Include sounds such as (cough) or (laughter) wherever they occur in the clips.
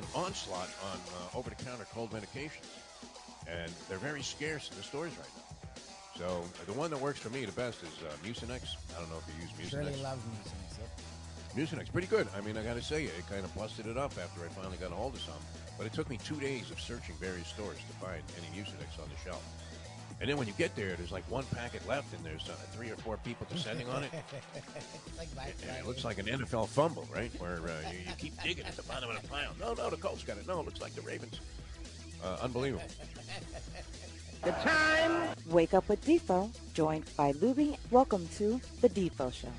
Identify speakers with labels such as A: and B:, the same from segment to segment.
A: an onslaught on uh, over-the-counter cold medications, and they're very scarce in the stores right now. So uh, the one that works for me the best is uh, Mucinex. I don't know if you use Mucinex.
B: Shirley loves Mucinex. Yep.
A: Mucinex, pretty good. I mean, I got to say, it kind of busted it up after I finally got a hold of some. But it took me two days of searching various stores to find any Mucinex on the shelf. And then when you get there, there's like one packet left, and there's uh, three or four people descending on it. (laughs)
B: like Black
A: And it looks like an NFL fumble, right? Where uh, you, you keep digging at the bottom of the pile. No, no, the Colts got it. No, it looks like the Ravens. Uh, unbelievable. (laughs) The time.
C: Wake up with Defo, joined by Lubie. Welcome to the Defo Show.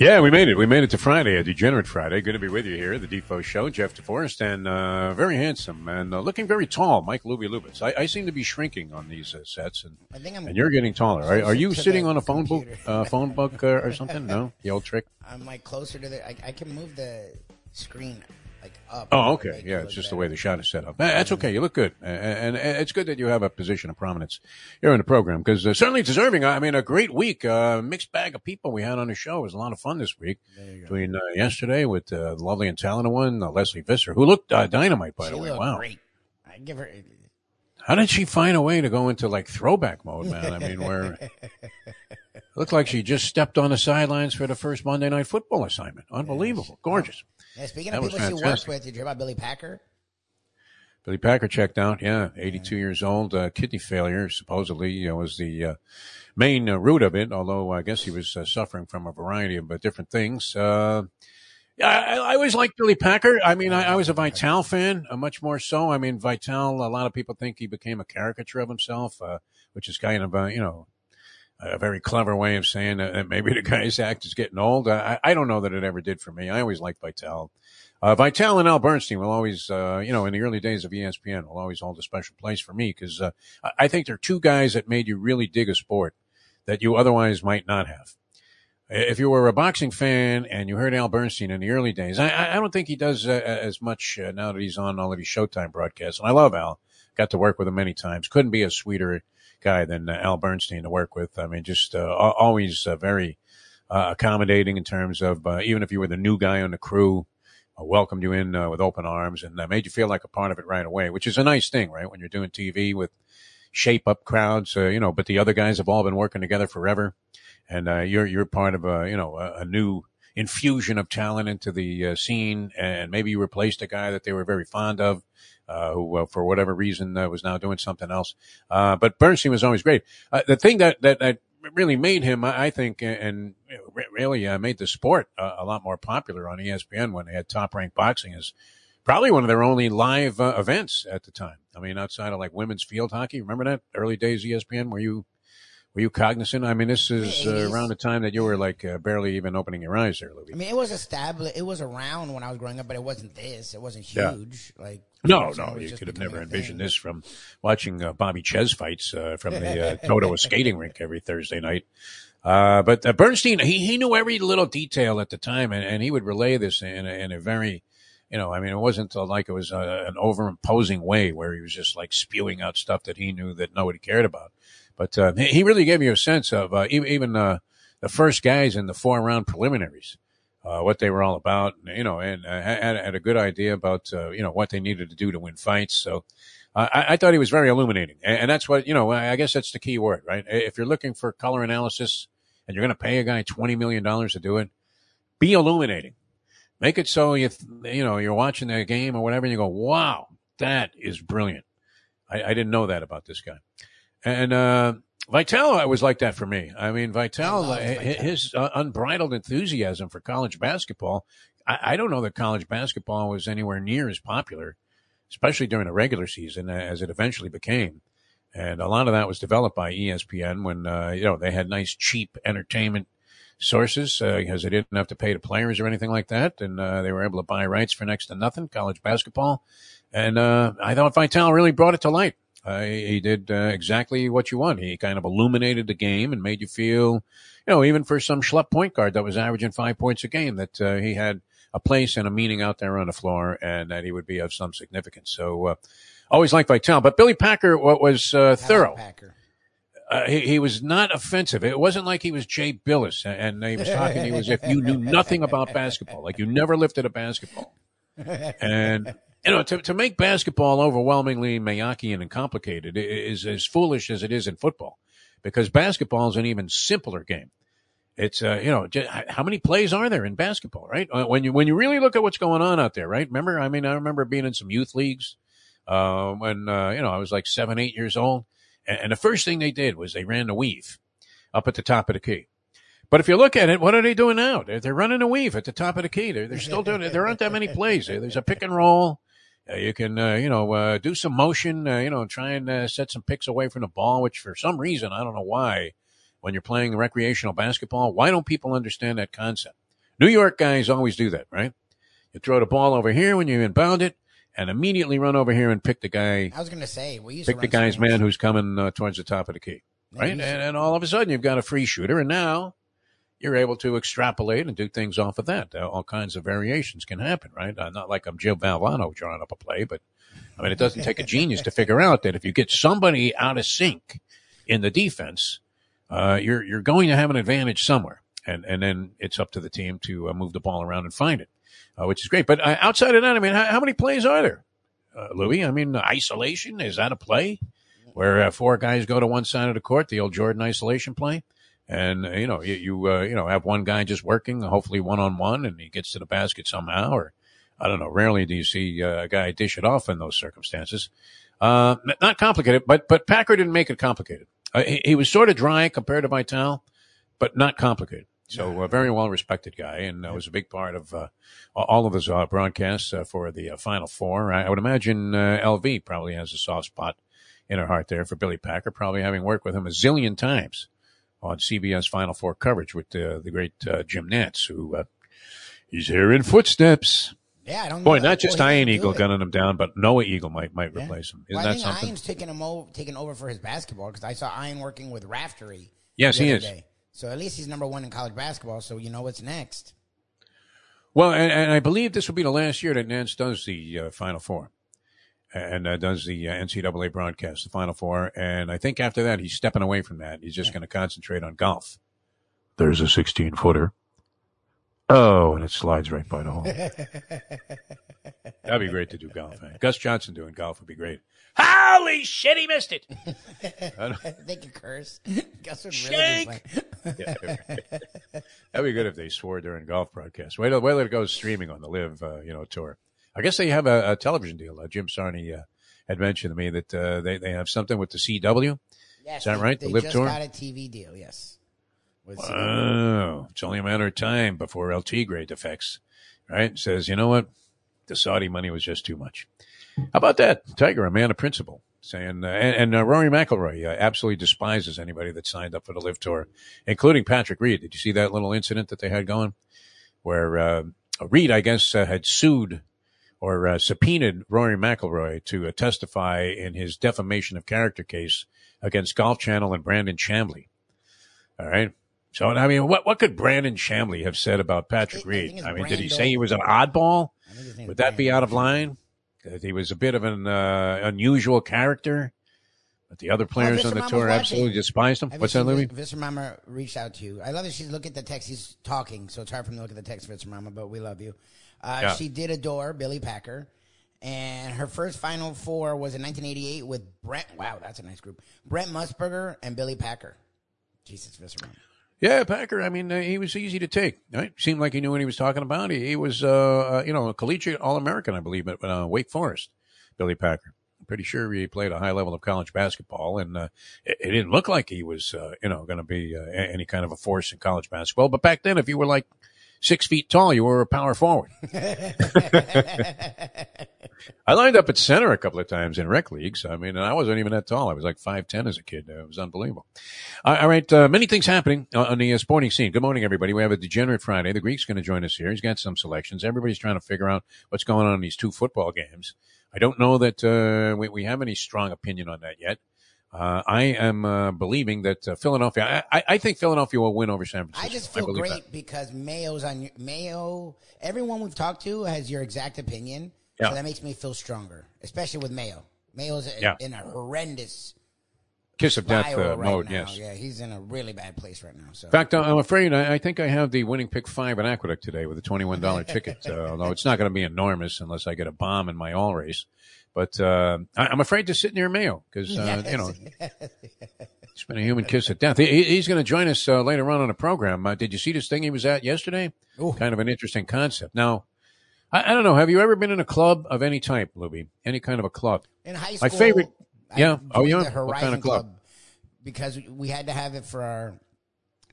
A: Yeah, we made it. We made it to Friday, a degenerate Friday. Good to be with you here, the Defo Show. Jeff DeForrest, and uh, very handsome and uh, looking very tall, Mike Lubie Lubitz. I, I seem to be shrinking on these uh, sets, and,
B: I think I'm.
A: and you're getting taller. Are, are you sitting on a phone book, uh, phone book uh, or something? No, (laughs) the old trick.
B: I'm like closer to the. I, I can move the screen like up.
A: Oh, okay. Yeah, it's just the way the shot is set up. Eh, That's okay. You look good, and, and it's good that you have a position of prominence here in the program because uh, certainly deserving. I mean, a great week, uh, mixed bag of people we had on the show. It was a lot of fun this week. Between uh, yesterday with uh, the lovely and talented one, uh, Lesley Visser, who looked uh, dynamite by
B: She
A: the way. Wow,
B: great. I give her.
A: how did she find a way to go into like throwback mode, man? I mean, where it (laughs) looked like she just stepped on the sidelines for the first Monday Night Football assignment. Unbelievable, gorgeous.
B: Yeah, speaking of people she worked with, did you hear about Billy Packer?
A: Billy Packer checked out. Yeah, 82 years old. Uh, kidney failure supposedly you know, was the uh, main uh, root of it. Although I guess he was uh, suffering from a variety of uh, different things. Uh, I, I always liked Billy Packer. I mean, I, I was a Vitale fan, uh, much more so. I mean, Vitale. A lot of people think he became a caricature of himself, uh, which is kind of uh, you know a very clever way of saying that maybe (laughs) the guy's act is getting old. I, I don't know that it ever did for me. I always liked Vitale. Uh, Vitale and Al Bernstein will always, uh, you know, in the early days of ESPN, will always hold a special place for me because uh, I- think they're two guys that made you really dig a sport that you otherwise might not have. If you were a boxing fan and you heard Al Bernstein in the early days, I, I don't think he does uh, as much uh, now that he's on all of these Showtime broadcasts. And I love Al. Got to work with him many times. Couldn't be a sweeter guy than uh, Al Bernstein to work with. I mean, just uh, always uh, very accommodating in terms of even if you were the new guy on the crew, welcomed you in with open arms and made you feel like a part of it right away, which is a nice thing, right? When you're doing TV with shape up crowds, you know, but the other guys have all been working together forever. And, you're, you're part of a, you know, a, a new infusion of talent into the uh, scene. And maybe you replaced a guy that they were very fond of, uh, who, uh, for whatever reason, uh, was now doing something else. Uh, but Bernstein was always great. Uh, the thing that, that, that really made him, I I think, and really uh, made the sport uh, a lot more popular on ESPN when they had top ranked boxing is probably one of their only live uh, events at the time. I mean, outside of like women's field hockey, remember that early days ESPN? Were you were you cognizant? I mean, this is uh, around the time that you were like uh, barely even opening your eyes there, Louis.
B: I mean, it was established. It was around when I was growing up, but it wasn't this. It wasn't
A: Yeah.
B: huge. Like
A: No, no, you could have never envisioned
B: thing.
A: this from watching uh, Bobby Czyz fights uh, from the uh, (laughs) Toto skating rink every Thursday night. Uh, but uh, Bernstein, he, he knew every little detail at the time, and, and he would relay this in a, in a very, you know, I mean, it wasn't like it was uh, an overimposing way where he was just like spewing out stuff that he knew that nobody cared about. But uh, he really gave you a sense of uh, even, uh, the first guys in the four round preliminaries uh, what they were all about, you know, and uh, had, had a good idea about, uh, you know, what they needed to do to win fights. So uh, I, I thought he was very illuminating. And, and that's what, you know, I guess that's the key word, right? If you're looking for color analysis and you're going to pay a guy $20 million to do it, be illuminating. Make it so you, you know, you're watching the game or whatever and you go, wow, that is brilliant. I, I didn't know that about this guy. And, uh, Vitale was like that for me. I mean,
B: Vitale.
A: his uh, unbridled enthusiasm for college basketball. I, I don't know that college basketball was anywhere near as popular, especially during the regular season, uh, as it eventually became. And a lot of that was developed by ESPN when, uh, you know, they had nice, cheap entertainment sources uh, because they didn't have to pay the players or anything like that. And uh, they were able to buy rights for next to nothing, college basketball. And uh, I thought Vitale really brought it to light. Uh, he he did uh, exactly what you want. He kind of illuminated the game and made you feel, you know, even for some schlep point guard that was averaging five points a game, that uh, he had a place and a meaning out there on the floor and that he would be of some significance. So, uh, always liked Vitale. But Billy Packer wa- was uh, thorough.
B: Packer.
A: uh, he, he was not offensive. It wasn't like he was Jay Bilas and he was talking to you as if you knew nothing about basketball, like you never lifted a basketball. (laughs) And you know, to, to make basketball overwhelmingly Mayakian and complicated is as foolish as it is in football, because basketball is an even simpler game. It's uh, you know, just, how many plays are there in basketball, right? Uh, when you when you really look at what's going on out there, right? Remember, I mean, I remember being in some youth leagues uh, when uh, you know I was like seven, eight years old, and, and the first thing they did was they ran the weave up at the top of the key. But if you look at it, what are they doing now? They're, they're running a weave at the top of the key. They're, they're still doing it. There aren't that many plays. There's a pick and roll. Uh, you can, uh, you know, uh, do some motion, uh, you know, try and uh, set some picks away from the ball, which for some reason, I don't know why, when you're playing recreational basketball, why don't people understand that concept? New York guys always do that, right? You throw the ball over here when you inbound it and immediately run over here and pick the guy.
B: I was going to say, we used
A: pick
B: to
A: the guy's man who's coming uh, towards the top of the key, right? And, and all of a sudden you've got a free shooter and now you're able to extrapolate and do things off of that. All kinds of variations can happen, right? Uh, not like I'm Joe Valvano drawing up a play, but I mean, it doesn't take a genius to figure out that if you get somebody out of sync in the defense, uh, you're, you're going to have an advantage somewhere. And, and then it's up to the team to uh, move the ball around and find it, uh, which is great. But uh, outside of that, I mean, how, how many plays are there, uh, Louis? I mean, isolation, is that a play where uh, four guys go to one side of the court, the old Jordan isolation play? And you know you you, uh, you know have one guy just working, hopefully one on one, and he gets to the basket somehow. Or I don't know. Rarely do you see uh, a guy dish it off in those circumstances. Uh, not complicated, but but Packer didn't make it complicated. Uh, he, he was sort of dry compared to Vitale, but not complicated. So a very well respected guy, and uh, was a big part of uh, all of his uh, broadcasts uh, for the uh, Final Four. I, I would imagine uh, LV probably has a soft spot in her heart there for Billy Packer, probably having worked with him a zillion times on CBS Final Four coverage with uh, the great uh, Jim Nantz, who uh, he's hearing footsteps.
B: Yeah, I don't
A: Boy, not just
B: Well, Ian
A: Eagle gunning him down, but Noah Eagle might might
B: Yeah.
A: replace him.
B: Well,
A: Isn't
B: I
A: that
B: think
A: something?
B: Ian's taking him over, taking over for his basketball because I saw Iron working with Raftery.
A: Yes,
B: the
A: he is.
B: day. So at least he's number one in college basketball. So you know what's next.
A: Well, and, and I believe this will be the last year that Nantz does the uh, Final Four and uh, does the uh, NCAA broadcast, the Final Four. And I think after that, he's stepping away from that. He's just going to concentrate on golf. There's a 16 footer. Oh, and it slides right by the hole. (laughs) That'd be great to do golf. eh? Gus Johnson doing golf would be great. Holy shit, he missed it. (laughs)
B: they can curse. Gus would really
A: Shake!
B: be like, (laughs)
A: Yeah. That'd be good if they swore during golf broadcasts. Wait till, wait till it goes streaming on the LIV, uh, you know, tour. I guess they have a, a television deal. Uh, Jim Sarney uh, had mentioned to me that uh, they they have something with the CW.
B: yes,
A: Is that
B: they-
A: right? The
B: They
A: Live
B: just
A: Tour?
B: got a TV deal. Yes. With CW.
A: Oh, it's only a matter of time before LT grade defects, right? Says, you know what? The Saudi money was just too much. How about that? Tiger, a man of principle, saying, uh, and, and uh, Rory McIlroy uh, absolutely despises anybody that signed up for the LIV Tour, including Patrick Reed. Did you see that little incident that they had going where uh, Reed, I guess, uh, had sued or uh, subpoenaed Rory McIlroy to uh, testify in his defamation of character case against Golf Channel and Brandel Chamblee. All right. So, I mean, what, what could Brandel Chamblee have said about Patrick
B: I think
A: Reed?
B: it's
A: I mean, did he say he was an oddball?
B: I think his name
A: Would that be out of line? That he was a bit of an uh, unusual character, but the other players on the
B: Mama's
A: tour
B: watching.
A: absolutely despised him.
B: Have
A: What's that, Louis?
B: Vis- Visser Mama reached out to you. I love that she's looking at the text. He's talking, so it's hard for me to look at the text, Visser Mama, but we love you. Uh,
A: Yeah.
B: She did adore Billy Packer, and her first Final Four was in 1988 with Brent. Wow, that's a nice group. Brent Musburger and Billy Packer. Jesus, Visser
A: Yeah, Packer. I mean, uh, he was easy to take. Right? Seemed like he knew what he was talking about. He, he was, uh, uh, you know, a collegiate All American, I believe, at uh, Wake Forest. Billy Packer. I'm pretty sure he played a high level of college basketball, and uh, it, it didn't look like he was, uh, you know, going to be uh, any kind of a force in college basketball. But back then, if you were like six feet tall, you were a power forward. (laughs) I lined up at center a couple of times in rec leagues. I mean, and I wasn't even that tall. I was like 5'10 as a kid. It was unbelievable. All right. Uh, many things happening on the uh, sporting scene. Good morning, everybody. We have a degenerate Friday. The Greek's going to join us here. He's got some selections. Everybody's trying to figure out what's going on in these two football games. I don't know that uh, we, we have any strong opinion on that yet. Uh, I am uh, believing that uh, Philadelphia. I, I, I think Philadelphia will win over San Francisco.
B: I just feel
A: believe
B: great
A: that.
B: because Mayo's on your, Mayo. Everyone we've talked to has your exact opinion,
A: Yeah.
B: so that makes me feel stronger, especially with Mayo. Mayo's a,
A: Yeah.
B: in a horrendous
A: kiss of death uh,
B: right
A: mode.
B: now.
A: Yes.
B: Yeah, he's in a really bad place right now. So
A: In fact, I'm afraid I, I think I have the winning pick five at Aqueduct today with a twenty-one dollar (laughs) ticket. Uh, although it's not going to be enormous unless I get a bomb in my all race. But uh, I, I'm afraid to sit near Mayo because uh, you know (laughs) it's been a human kiss of death. He, he's going to join us uh, later on on the program. Uh, did you see this thing he was at yesterday?
B: Ooh.
A: Kind of an interesting concept. Now, I, I don't know. Have you ever been in a club of any type, Lubie? Any kind of a club?
B: in high school, My
A: favorite-
B: I
A: yeah. Oh, yeah?
B: the
A: What
B: Horizon
A: kind of club?
B: because we had to have it for our.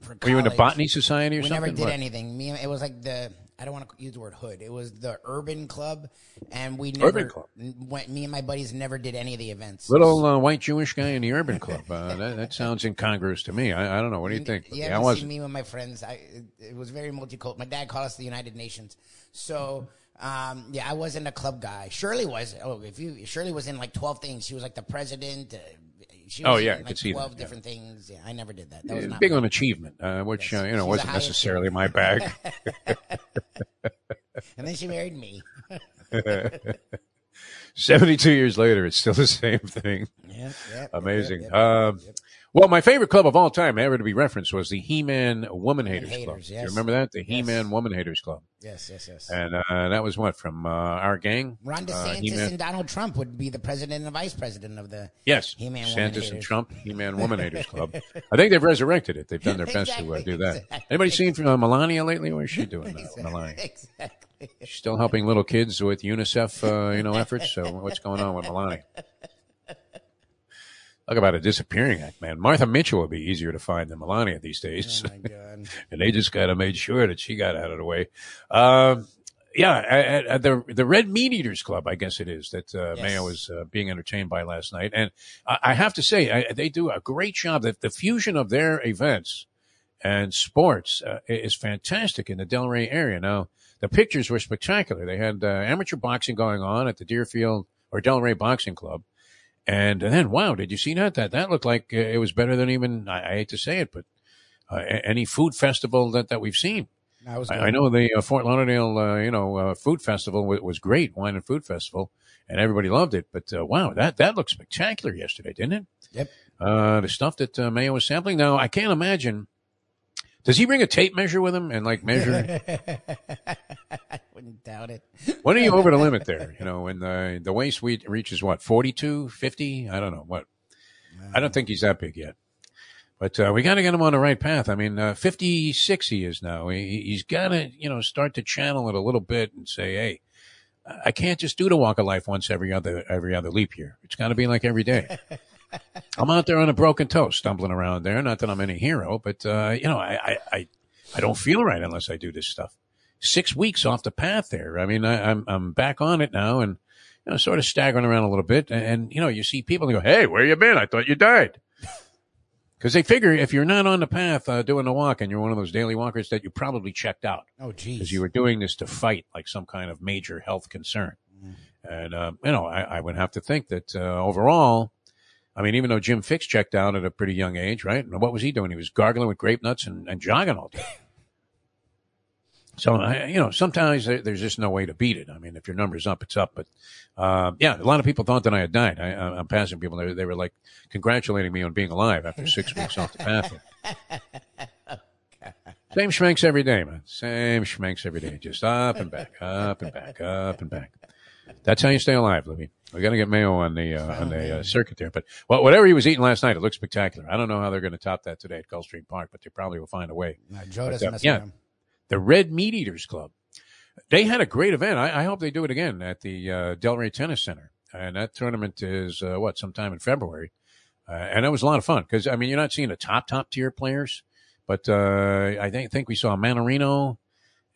B: For
A: Were you in the botany society or
B: we
A: something?
B: We never did
A: What?
B: anything. Me, it was like the I don't want to use the word hood. It was the urban club, and we never
A: Urban club.
B: went. Me and my buddies never did any of the events.
A: Little uh, white Jewish guy in the urban club. (laughs) Uh, that, that sounds incongruous to me. I, I don't know. What do you think?
B: Yeah,
A: I wasn't.
B: me with my friends. I, it, it was very multicultural. My dad called us the United Nations. So, um, yeah, I wasn't a club guy. Shirley was. Oh, if you Shirley was in like twelve things. She was like the president. Uh, she
A: Oh, yeah, I
B: in
A: could
B: like
A: see that,
B: twelve
A: yeah.
B: different things. Yeah, I never did that. That was not
A: Big on achievement, uh, which uh, you know
B: She's
A: wasn't necessarily my bag. (laughs)
B: And then she married me. (laughs)
A: Seventy-two years later, it's still the same thing.
B: Yeah, yeah,
A: Amazing.
B: yeah, yeah.
A: Um, well, my favorite club of all time ever to be referenced was the He-Man Woman Haters,
B: Haters,
A: Club. Do you remember that? The He-Man Woman Haters Club.
B: Yes, yes, yes.
A: And uh, that was what from uh, our gang.
B: Ron
A: Uh,
B: DeSantis
A: He-Man-
B: and Donald Trump would be the president and vice president of the.
A: Yes,
B: He-Man Woman
A: Santos and. Trump, He-Man Woman Haters Club. (laughs) I think they've resurrected it. They've done their best to uh, do that.
B: exactly.
A: Anybody seen from uh, Melania lately? Where's she doing, uh, Melania?
B: Exactly.
A: She's still helping little kids with UNICEF, uh, you know, efforts. So what's going on with Melania? Talk about a disappearing act, man. Martha Mitchell would be easier to find than Melania these days.
B: Oh my god. (laughs)
A: and they just kind of made sure that she got out of the way. Um, yeah, at, at the the Red Meat Eaters Club, I guess it is that uh,
B: Yes.
A: Mayo was uh, being entertained by last night, and I, I have to say I, they do a great job. That the fusion of their events and sports uh, is fantastic in the Delray area. Now the pictures were spectacular. They had uh, amateur boxing going on at the Deerfield or Delray Boxing Club. And, then, wow, did you see that? That that looked like uh, it was better than even I, I hate to say it, but uh, any food festival that, that we've seen.
B: I was.
A: I, know the uh, Fort Lauderdale, uh, you know, uh, food festival was, was great, wine and food festival, and everybody loved it. But uh, wow, that that looked spectacular yesterday, didn't it?
B: Yep.
A: Uh, the stuff that uh, Mayo was sampling. Now I can't imagine. Does he bring a tape measure with him and like measure?
B: I (laughs) wouldn't doubt it.
A: when are you over the limit there? You know, when the the waist we- reaches what 42, 50? I don't know what. I don't think he's that big yet. But uh, we got to get him on the right path. I mean, uh, 56 he is now. He, he's got to, you know, start to channel it a little bit and say, hey, I can't just do the walk of life once every other every other leap year. It's got to be like every day. (laughs) I'm out there on a broken toe, stumbling around there. Not that I'm any hero, but uh, you know, I, I I I don't feel right unless I do this stuff. Six weeks off the path there. I mean, I, I'm I'm back on it now, and you know, sort of staggering around a little bit. And, and you know, you see people and go, "Hey, where you been? I thought you died." (laughs) Because they figure if you're not on the path uh, doing the walk and you're one of those daily walkers, that you probably checked out
B: Oh, geez.
A: because you were doing this to fight like some kind of major health concern. And, um, you know, I, I would have to think that uh, overall, I mean, even though Jim Fixx checked out at a pretty young age, right? And what was he doing? He was gargling with grape nuts and, and jogging all day. (laughs) So, you know, sometimes there's just no way to beat it. I mean, if your number's up, it's up. But, uh, yeah, a lot of people thought that I had died. I, I'm passing people. They, they were like congratulating me on being alive after six weeks off the path. (laughs) Same schmanks every day, man. Same schmanks every day. Just up and back, up and back, up and back. That's how you stay alive, Libby. We got to get Mayo on the uh, on the uh, circuit there. But well, whatever he was eating last night, it looked spectacular. I don't know how they're going to top that today at Gulfstream Park, but they probably will find a way.
B: No, Joe doesn't
A: uh,
B: mess
A: yeah.
B: around.
A: The Red Meat Eaters Club. They had a great event. I, I hope they do it again at the uh, Delray Tennis Center. And that tournament is uh, what sometime in February. Uh, and it was a lot of fun because I mean you're not seeing the top top tier players, but uh, I think think we saw Mannarino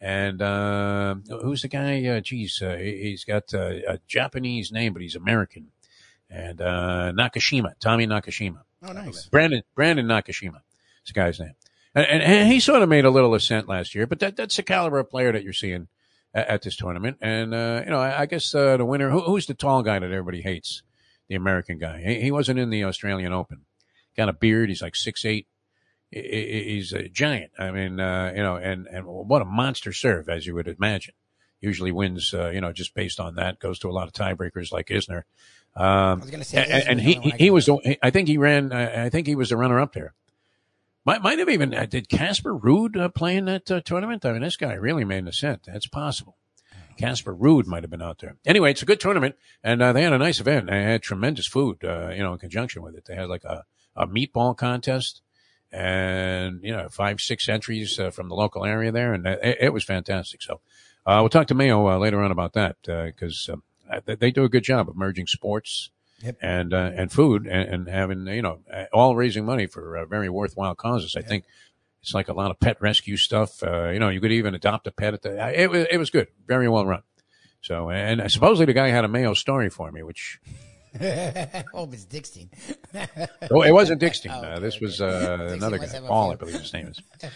A: and uh, who's the guy? Uh, geez, uh, he- he's got uh, a Japanese name, but he's American. And uh, Nakashima, Tommy Nakashima.
B: Oh, nice.
A: Brandon Brandon Nakashima. It's the guy's name. And, and, and he sort of made a little ascent last year, but that, that's the caliber of player that you're seeing at, at this tournament. And, uh, you know, I, I guess uh, the winner, who, who's the tall guy that everybody hates? The American guy. He, he wasn't in the Australian Open. Got a beard. He's like six eight. He- he- He's a giant. I mean, uh, you know, and, and what a monster serve, as you would imagine. usually wins, uh, you know, just based on that. Goes to a lot of tiebreakers like Isner. Um,
B: I was gonna say
A: and,
B: Isner,
A: and he he, he was. the- I think he ran. I I think he was the runner up there. Might might have even uh, did Casper Ruud uh, play in that uh, tournament? I mean, this guy really made an ascent. That's possible. Casper Ruud might have been out there. Anyway, it's a good tournament, and uh, they had a nice event. They had tremendous food, uh, you know, in conjunction with it. They had like a, a meatball contest, and you know, five six entries uh, from the local area there, and it, it was fantastic. So, uh, we'll talk to Mayo uh, later on about that because uh, they- they do a good job of merging sports
B: Yep.
A: and uh, and food and, and having you know all raising money for uh, very worthwhile causes. I think it's like a lot of pet rescue stuff. Uh, you know, you could even adopt a pet at the. It was it was good, very well run. So and supposedly the guy had a Mayo story for me, which (laughs)
B: oh, it's Dickstein.
A: oh, it wasn't Dickstein. (laughs)
B: Oh,
A: uh, this
B: okay.
A: was uh, another guy, Paul. I believe his name is. (laughs)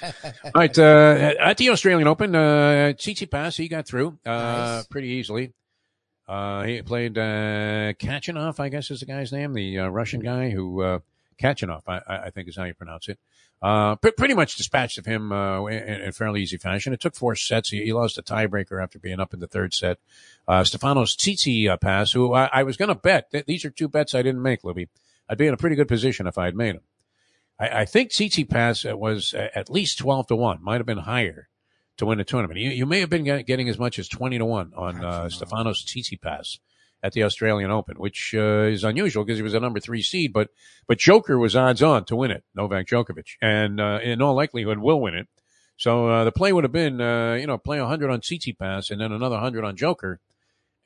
A: All right, uh, at the Australian Open, uh, he got through uh,
B: Nice.
A: pretty easily. Uh, he played uh, Khachanov, I guess is the guy's name, the uh, Russian guy who uh, Khachanov, I I think is how you pronounce it. Uh, pre- pretty much dispatched of him uh, in, in fairly easy fashion. It took four sets. He, he lost a tiebreaker after being up in the third set. Uh, Stefanos Tsitsi uh, pass, who I, I was going to bet. Th- these are two bets I didn't make, Libby. I'd be in a pretty good position if I had made them. I, I think Tsitsipas uh, was uh, at least 12 to 1, might have been higher to win the tournament. You, you may have been getting as much as 20 to 1 on uh, Stefanos Tsitsipas at the Australian Open, which uh, is unusual because he was a number three seed, but but Joker was odds on to win it, Novak Djokovic, and uh, in all likelihood will win it. So uh, the play would have been, uh, you know, play 100 on Tsitsipas and then another 100 on Joker,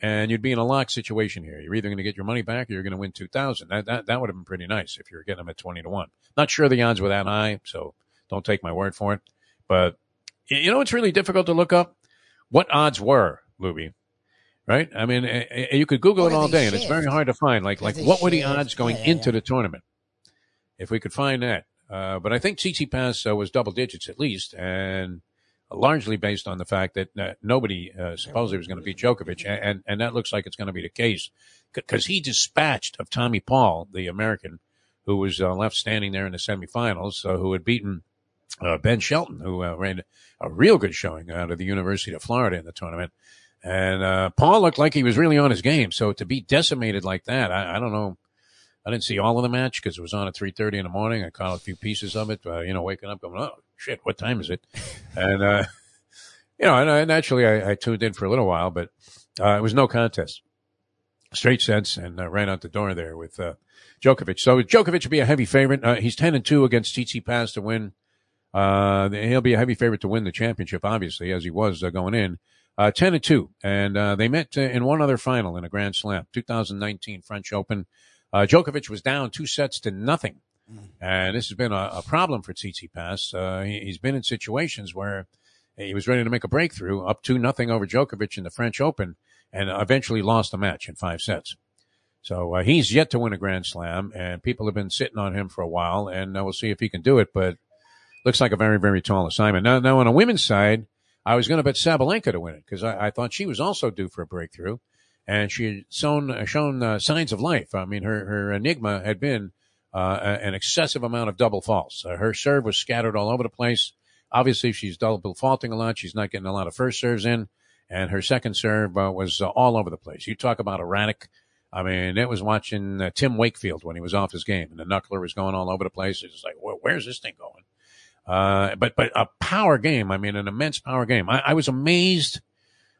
A: and you'd be in a lock situation here. You're either going to get your money back or you're going to win 2,000. That, that that would have been pretty nice if you were getting them at 20 to 1. Not sure the odds were that high, so don't take my word for it. But you know, it's really difficult to look up what odds were, Lubie. Right? I mean, eh, eh, you could Google it all day, and it's very hard to find. Like, like what were the odds going
B: Yeah,
A: into
B: yeah.
A: the tournament? If we could find that, uh, but I think TT Pass uh, was double digits at least, and largely based on the fact that uh, nobody uh, supposedly was going to beat Djokovic, and, and and that looks like it's going to be the case because he dispatched of Tommy Paul, the American, who was uh, left standing there in the semifinals, uh, who had beaten uh, Ben Shelton, who uh, ran a real good showing out of the University of Florida in the tournament. And uh, Paul looked like he was really on his game. So to be decimated like that, I, I don't know. I didn't see all of the match because it was on at three thirty in the morning. I caught a few pieces of it. Uh, you know, waking up, going, "Oh shit, what time is it?" (laughs) and uh, you know, and I, naturally, I, I tuned in for a little while, but uh, it was no contest, straight sets, and uh, ran out the door there with uh, Djokovic. So Djokovic will be a heavy favorite. Uh, he's ten and two against Tsitsipas Pass to win. Uh, he'll be a heavy favorite to win the championship, obviously, as he was uh, going in. Uh, 10 and 2. And, uh, they met uh, in one other final in a Grand Slam, 2019 French Open. Uh, Djokovic was down two sets to nothing. And this has been a, a problem for Tsitsipas. Uh, he, he's been in situations where he was ready to make a breakthrough, up two nothing over Djokovic in the French Open, and eventually lost the match in five sets. So uh, he's yet to win a Grand Slam, and people have been sitting on him for a while, and uh, we'll see if he can do it. But looks like a very, very tall assignment. Now, now on the women's side, I was going to bet Sabalenka to win it because I, I thought she was also due for a breakthrough, and she had shown uh, shown uh, signs of life. I mean, her her enigma had been uh, an excessive amount of double faults. Uh, her serve was scattered all over the place. Obviously, she's double faulting a lot. She's not getting a lot of first serves in, and her second serve uh, was uh, all over the place. You talk about erratic. I mean, it was watching Tim Wakefield when he was off his game, and the knuckler was going all over the place. It's like, where's this thing going? Uh, but but a power game. I mean, an immense power game. I, I was amazed.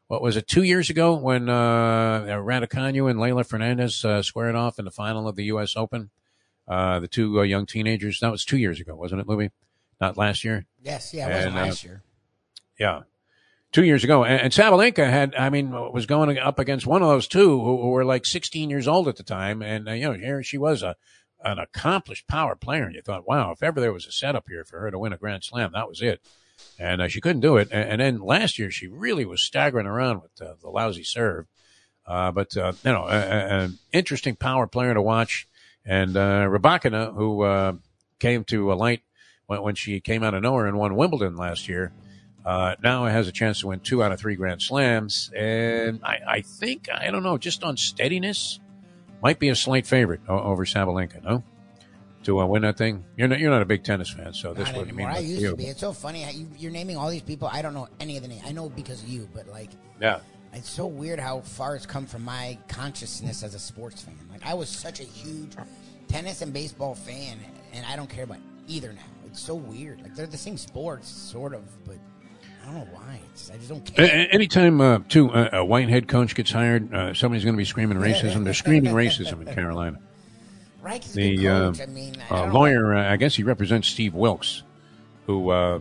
A: What was it? Two years ago when uh, Raducanu and Leylah Fernandez uh, squared off in the final of the U.S. Open. Uh, the two uh, young teenagers. That was two years ago, wasn't it, Louis? Not last year.
B: Yes, yeah, it wasn't
A: And,
B: last year.
A: Yeah. Two years ago. And, and Sabalenka had, I mean, was going up against one of those two who, who were like 16 years old at the time. And, uh, you know, here she was a, an accomplished power player. And you thought, wow, if ever there was a setup here for her to win a Grand Slam, that was it. And uh, she couldn't do it. And, and then last year, she really was staggering around with uh, the lousy serve. Uh, but, uh, you know, an interesting power player to watch. And uh, Rybakina, who uh, came to a light when, when she came out of nowhere and won Wimbledon last year, now has a chance to win two out of three Grand Slams. And I, I think, I don't know, just on steadiness, might be a slight favorite o- over Sabalenka, no? To uh, win that thing. You're not, you're not a big tennis fan, so this wouldn't mean.
B: I used
A: you.
B: to be. It's so funny. how you, you're naming all these people. I don't know any of the names. I know because of you, but like,
A: Yeah.
B: it's so weird how far it's come from my consciousness as a sports fan. Like I was such a huge tennis and baseball fan, and I don't care about either now. It's so weird. Like they're the same sports, sort of, but don't know why. It's, I just don't care.
A: a- Anytime, uh, too, uh, a white head coach gets hired, uh, somebody's going to be screaming racism. They're screaming racism in Carolina. (laughs)
B: Right?
A: The uh,
B: coach. I mean, I
A: uh, lawyer, uh, I guess he represents Steve Wilks, who uh,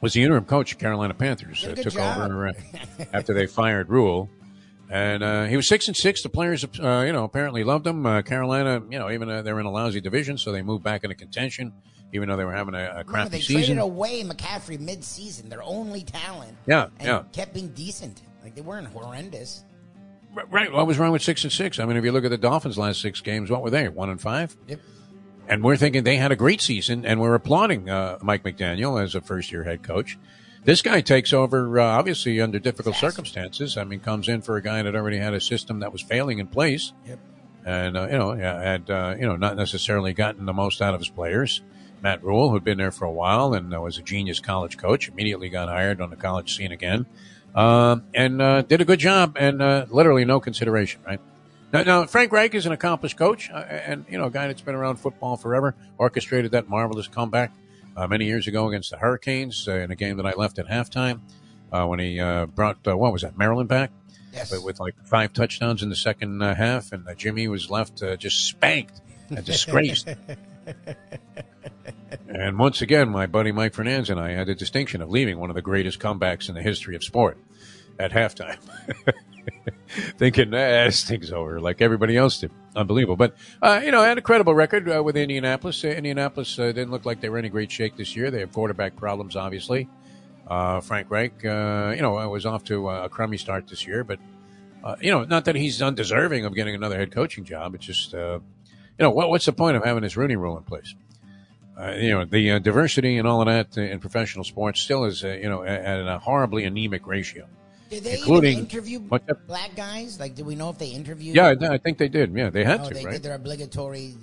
A: was the interim coach of Carolina Panthers. Uh, took
B: job.
A: over uh, (laughs) after they fired Rhule. And uh, he was six and six. The players, uh, you know, apparently loved him. Uh, Carolina, you know, even uh, they're in a lousy division, so they moved back into contention, even though they were having a, a
B: Remember,
A: crappy
B: they
A: season.
B: traded away McCaffrey mid-season, their only talent.
A: Yeah,
B: and
A: yeah.
B: kept being decent. Like they weren't horrendous.
A: Right. What was wrong with six and six? I mean, if you look at the Dolphins' last six games, what were they? One and five.
B: Yep.
A: And we're thinking they had a great season, and we're applauding uh, Mike McDaniel as a first-year head coach. This guy takes over, uh, obviously under difficult
B: Disaster.
A: circumstances. I mean, comes in for a guy that already had a system that was failing in place,
B: Yep.
A: and uh, you know had uh, you know not necessarily gotten the most out of his players. Matt Rhule, who'd been there for a while and uh, was a genius college coach, immediately got hired on the college scene again, um, and uh, did a good job, and uh, literally no consideration, right? Now, now, Frank Reich is an accomplished coach, uh, and you know, a guy that's been around football forever. Orchestrated that marvelous comeback uh, many years ago against the Hurricanes uh, in a game that I left at halftime uh, when he uh, brought uh, what was that Maryland back
B: Yes.
A: with, with like five touchdowns in the second uh, half, and uh, Jimmy was left uh, just spanked and disgraced. (laughs) and once again, my buddy Mike Fernandez and I had the distinction of leaving one of the greatest comebacks in the history of sport at halftime. (laughs) Thinking, eh, this thing's over, like everybody else did. Unbelievable. But, uh, you know, had a credible record uh, with Indianapolis. Uh, Indianapolis uh, didn't look like they were in any great shape this year. They have quarterback problems, obviously. Uh, Frank Reich, uh, you know, I was off to a crummy start this year, but, you know, not that he's undeserving of getting another head coaching job. It's just, you know, what, what's the point of having this Rooney rule in place? Uh, you know, the uh, diversity and all of that in professional sports still is, uh, you know, at, at a horribly anemic ratio.
B: Did they
A: including-
B: even interview
A: that?
B: black guys? Like, do we know if they interviewed?
A: Yeah, I, I think they did. Yeah, they had
B: Oh,
A: to,
B: they
A: right?
B: did their obligatory.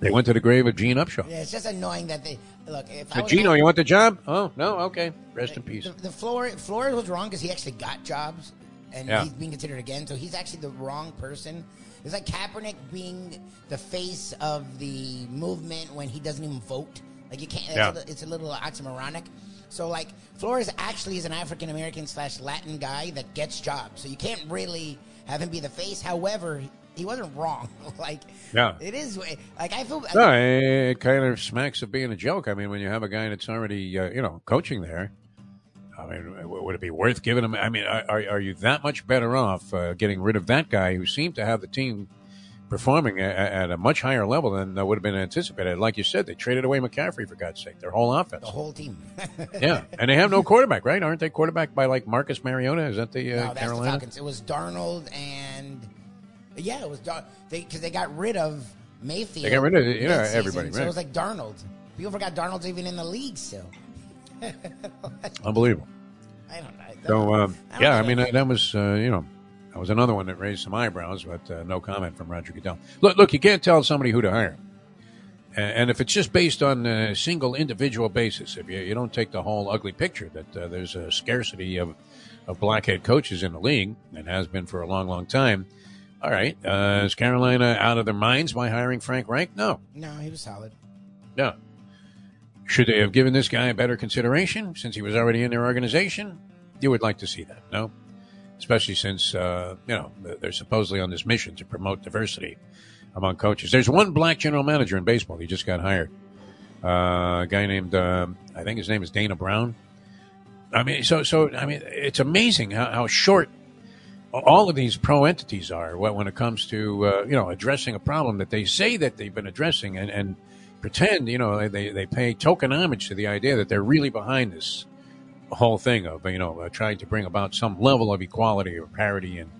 A: They went to the grave of Gene Upshaw.
B: Yeah, it's just annoying that they look. If I
A: So, Gino,
B: an-
A: you want the job? Oh, no? Okay. Rest in peace.
B: The, the Flores, Flores was wrong because he actually got jobs, and
A: Yeah.
B: he's being considered again. So he's actually the wrong person. It's like Kaepernick being the face of the movement when he doesn't even vote. Like you can't. It's,
A: Yeah.
B: a, it's a little oxymoronic. So like Flores actually is an African American slash Latin guy that gets jobs. So you can't really have him be the face. However, he wasn't wrong. (laughs) like
A: Yeah.
B: it is. Like I feel.
A: No, it kind of smacks of being a joke. I mean, when you have a guy that's already, uh, you know, coaching there, I mean, would it be worth giving him? I mean, are, are you that much better off uh, getting rid of that guy who seemed to have the team performing at, at a much higher level than uh, would have been anticipated? Like you said, they traded away McCaffrey for God's sake, their whole offense.
B: the whole team. (laughs)
A: yeah, and they have no quarterback, right? Aren't they quarterback by like Marcus Mariota? Is that the uh,
B: No, that's the Falcons. It was Darnold and yeah, it was Dar- they because they got rid of Mayfield.
A: They got rid of, you know, everybody,
B: So it was like Darnold. People forgot Darnold's even in the league still. (laughs)
A: Unbelievable.
B: I don't know.
A: So um,
B: I
A: yeah. I mean that, that was uh, you know that was another one that raised some eyebrows, but uh, no comment from Roger Goodell. Look, look, you can't tell somebody who to hire, and, and if it's just based on a single individual basis, if you, you don't take the whole ugly picture that uh, there's a scarcity of of black head coaches in the league and has been for a long, long time. All right, uh, is Carolina out of their minds by hiring Frank Reich? No,
B: no, he was solid.
A: no. Should they have given this guy better consideration since he was already in their organization? You would like to see that, no? Especially since, uh, you know, they're supposedly on this mission to promote diversity among coaches. There's one black general manager in baseball. He just got hired. Uh, a guy named, um I think his name is Dana Brown. I mean, so, so, I mean, it's amazing how, how short all of these pro entities are when when it comes to, uh, you know, addressing a problem that they say that they've been addressing and, and pretend, you know, they, they pay token homage to the idea that they're really behind this whole thing of, you know, uh, trying to bring about some level of equality or parity in,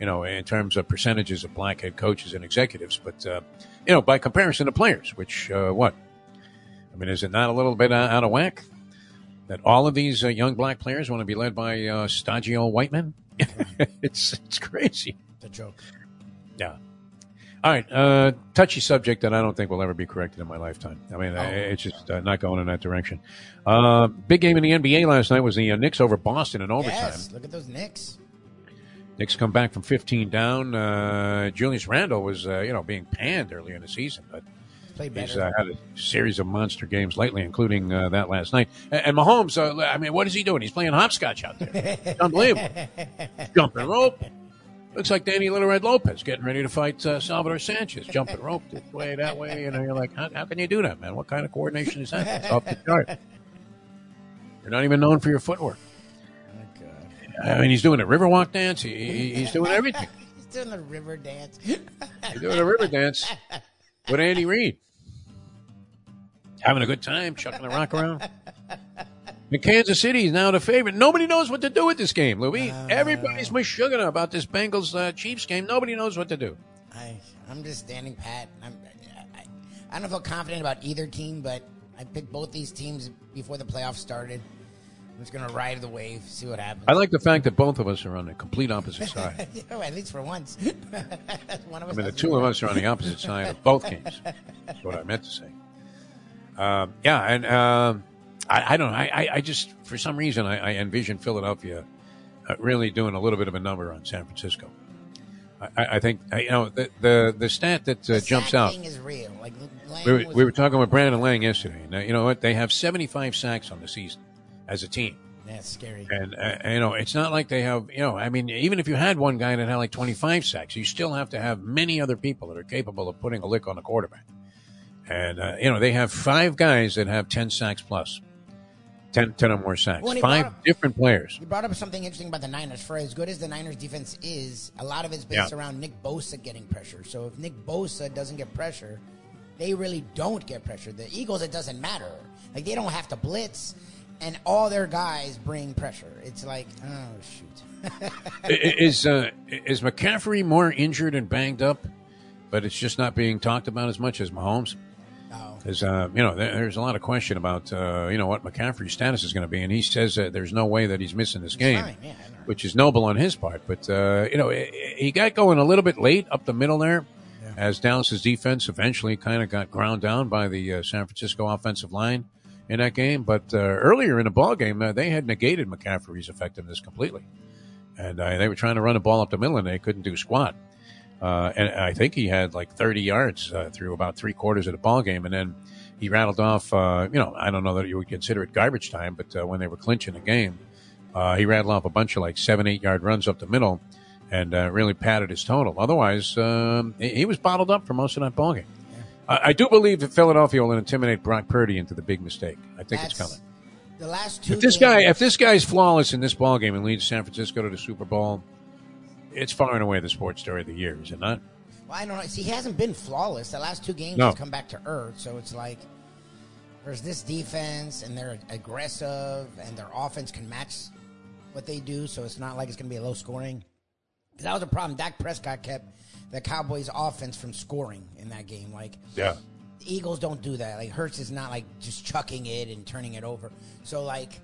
A: you know, in terms of percentages of black head coaches and executives. But, uh, you know, by comparison to players, which, uh, what? I mean, is it not a little bit out out of whack that all of these uh, young black players want to be led by uh, stodgy old white men? (laughs) it's, it's crazy.
B: The joke.
A: Yeah. All right, uh, touchy subject that I don't think will ever be corrected in my lifetime. I mean, oh. it's just uh, not going in that direction. Uh, big game in the NBA last night was the uh, Knicks over Boston in overtime.
B: Yes, look at those Knicks.
A: Knicks come back from 15 down. Uh, Julius Randle was, uh, you know, being panned early in the season, but he's uh, had a series of monster games lately, including uh, that last night. And, and Mahomes, uh, I mean, what is he doing? He's playing hopscotch out there. (laughs) It's unbelievable. Jumping rope. Looks like Danny Little Red Lopez getting ready to fight uh, Salvador Sanchez, jumping rope this way, that way. You know, you're like, how, how can you do that, man? What kind of coordination is that? It's off the chart. You're not even known for your footwork. I mean, he's doing a riverwalk dance. He, he's doing (laughs) everything.
B: he's doing the river dance.
A: he's doing a river dance with Andy Reid. Having a good time, chucking the rock around. In Kansas City is now the favorite. Nobody knows what to do with this game, Louis. Uh, Everybody's mashugana about this Bengals uh, Chiefs game. Nobody knows what to do.
B: I, I'm just standing pat. I'm, I, I don't feel confident about either team, but I picked both these teams before the playoffs started. I'm just gonna ride the wave, see what happens.
A: I like the fact that both of us are on the complete opposite (laughs) side.
B: yeah, at least for once. (laughs)
A: One of us I mean, the two of us are on the opposite side of both games. That's what I meant to say. Uh, yeah, and uh, I, I, don't know. I, I, just, for some reason, I, I envision Philadelphia uh, really doing a little bit of a number on San Francisco. I, think you know the the, the stat that uh, jumps out
B: is real. Like
A: we were, we were talking with Brandon Lang yesterday. Now you know what? They have 75 sacks on the season as a team.
B: That's scary.
A: And uh, you know, it's not like they have. You know, I mean, even if you had one guy that had like 25 sacks, you still have to have many other people that are capable of putting a lick on the quarterback. And uh, you know, they have five guys that have 10 sacks plus. 10, 10 or more sacks. Well, Five up, different players.
B: You brought up something interesting about the Niners. For as good as the Niners defense is, a lot of it's based yeah. around Nick Bosa getting pressure. So if Nick Bosa doesn't get pressure, they really don't get pressure. The Eagles, it doesn't matter. Like they don't have to blitz and all their guys bring pressure. It's like, oh shoot. (laughs)
A: is uh, is McCaffrey more injured and banged up, but it's just not being talked about as much as Mahomes? There's, uh, you know, there, there's a lot of question about, uh, you know, what McCaffrey's status is going to be, and he says that there's no way that he's missing this game,
B: yeah,
A: which is noble on his part. But uh, you know, he got going a little bit late up the middle there, yeah. as Dallas's defense eventually kind of got ground down by the uh, San Francisco offensive line in that game. But uh, earlier in the ball game, uh, they had negated McCaffrey's effectiveness completely, and uh, they were trying to run the ball up the middle, and they couldn't do squat. Uh, and I think he had like 30 yards uh, through about three quarters of the ball game, and then he rattled off. Uh, you know, I don't know that you would consider it garbage time, but when they were clinching the game, he rattled off a bunch of like seven, eight yard runs up the middle. And really padded his total. Otherwise, um, he was bottled up for most of that ball game. I do believe that Philadelphia will intimidate Brock Purdy into the big mistake. I think That's it's coming.
B: The last two.
A: If this
B: games,
A: guy, if this guy's flawless in this ball game and leads San Francisco to the Super Bowl, it's far and away the sports story of the year, is it not?
B: Well, I don't know. See, he hasn't been flawless. The last two games, no. he's come back to earth. So it's like there's this defense, and they're aggressive, and their offense can match what they do. So it's not like it's going to be a low scoring. Because that was a problem. Dak Prescott kept the Cowboys offense from scoring in that game. Like,
A: yeah.
B: Eagles don't do that. Like Hurts is not like just chucking it and turning it over. So like,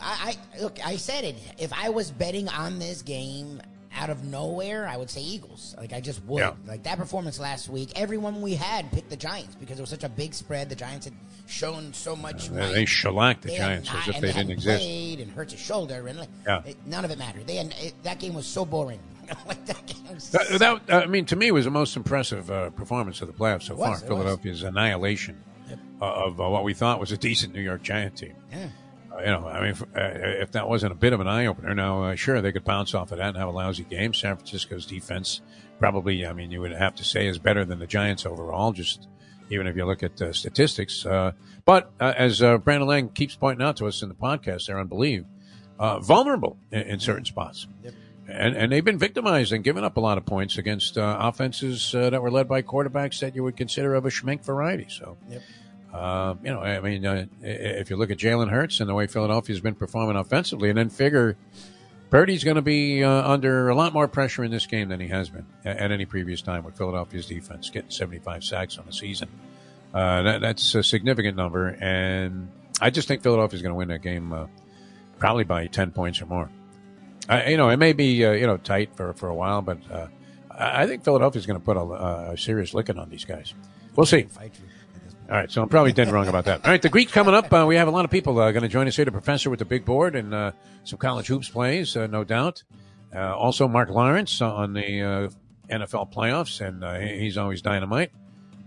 B: I, I look. I said it. If I was betting on this game out of nowhere, I would say Eagles. Like I just would. Yeah. Like that performance last week, everyone we had picked the Giants because it was such a big spread. The Giants had shown so much.
A: Uh, they shellacked the they Giants not, as if they, they didn't exist.
B: And Hurts' shoulder, and like, yeah. it, none of it mattered. They had, it, that game was so boring. (laughs) like that game was
A: that, that, I mean, to me, was the most impressive uh, performance of the playoffs so far. Philadelphia's was. annihilation yep. of uh, what we thought was a decent New York Giant team.
B: Yeah.
A: Uh, you know, I mean, if, uh, that wasn't a bit of an eye opener, now uh, sure they could bounce off of that and have a lousy game. San Francisco's defense probably, I mean, you would have to say is better than the Giants overall. Just even if you look at uh, statistics, but as Brandon Lang keeps pointing out to us in the podcast, they're unbelievable, vulnerable in, in certain spots.
B: Yep
A: and and they've been victimized and given up a lot of points against uh, offenses uh, that were led by quarterbacks that you would consider of a schmink variety. So,
B: yep.
A: Uh, you know, I mean, uh, if you look at Jalen Hurts and the way Philadelphia's been performing offensively, and then figure Purdy's going to be uh, under a lot more pressure in this game than he has been at, at, any previous time with Philadelphia's defense getting 75 sacks on the season. Uh, that, that's a significant number, and I just think Philadelphia's going to win that game probably by 10 points or more. I, you know, it may be uh, you know tight for, for a while, but uh, I think Philadelphia's going to put a, a serious licking on these guys. We'll see. All right, so I'm probably dead wrong about that. All right, the Greek coming up. Uh, we have a lot of people uh, going to join us here. The professor with the big board and uh, some college hoops plays, uh, no doubt. Uh, also, Mark Lawrence on the uh, NFL playoffs, and he's always dynamite.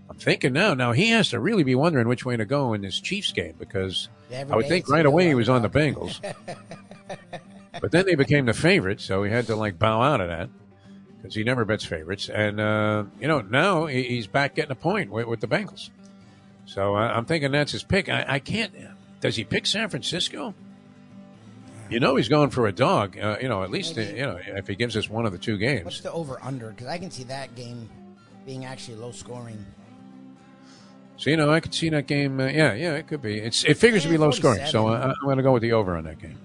A: I'm thinking now. Now he has to really be wondering which way to go in this Chiefs game because Every I would think right away he was on the Bengals, (laughs) but then they became the favorites, so he had to like bow out of that because he never bets favorites. And you know now he's back getting a point with, with the Bengals. So I, am thinking that's his pick. I, I, can't. Does he pick San Francisco? You know he's going for a dog. Uh, you know at least Maybe. you know if he gives us one of the two games.
B: What's the over under? Because I can see that game being actually low scoring.
A: So you know I could see that game. Uh, yeah, yeah, it could be. It's it figures yeah, to be low scoring. So I, am going to go with the over on that game.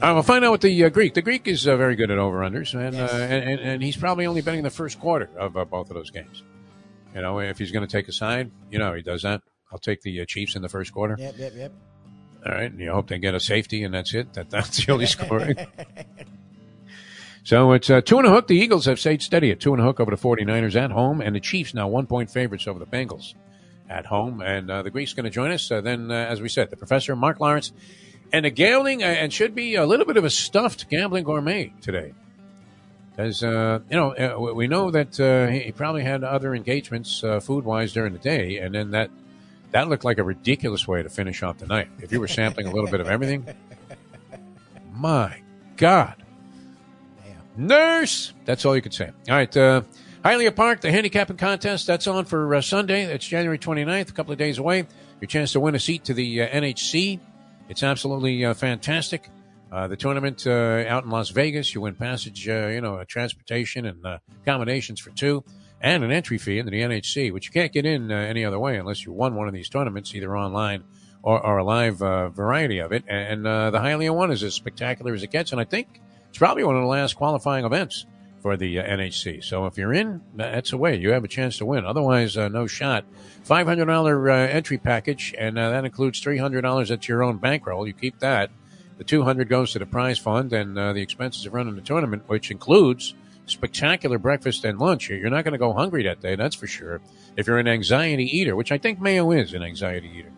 A: All right, we'll find out with the uh, Greek. The Greek is uh, very good at over unders, and, yes. Uh, and, and, he's probably only betting the first quarter of uh, both of those games. You know, if he's going to take a side, you know, he does that. I'll take the uh, Chiefs in the first quarter.
B: Yep, yep, yep.
A: All right, and you hope they get a safety, and that's it. That that's the only (laughs) scoring. so it's uh, two and a hook. The Eagles have stayed steady at two and a hook over the 49ers at home, and the Chiefs now one point favorites over the Bengals at home. And uh, the Greek's going to join us. Uh, then, uh, as we said, the professor Mark Lawrence, and a gambling uh, and should be a little bit of a stuffed gambling gourmet today. As uh, you know, uh, we know that uh, he probably had other engagements uh, food wise during the day, and then that that looked like a ridiculous way to finish off the night. If you were sampling a little bit of everything, (laughs) my God, Damn. nurse. That's all you could say. All right, uh, Hialeah Park, the handicapping contest. That's on for uh, Sunday. It's January 29th, a couple of days away. Your chance to win a seat to the uh, NHC. It's absolutely uh, fantastic. Uh, the tournament uh, out in Las Vegas, you win passage, uh, you know, transportation and uh, accommodations for two, and an entry fee into the NHC, which you can't get in uh, any other way unless you won one of these tournaments, either online or, or a live variety of it. And the Hialeah one is as spectacular as it gets, and I think it's probably one of the last qualifying events for the NHC. So if you're in, that's a way you have a chance to win. Otherwise, no shot. Five hundred dollar entry package, and that includes three hundred dollars at your own bankroll. You keep that. The 200 goes to the prize fund and uh, the expenses of running the tournament, which includes spectacular breakfast and lunch. You're not going to go hungry that day, that's for sure. If you're an anxiety eater, which I think Mayo is an anxiety eater.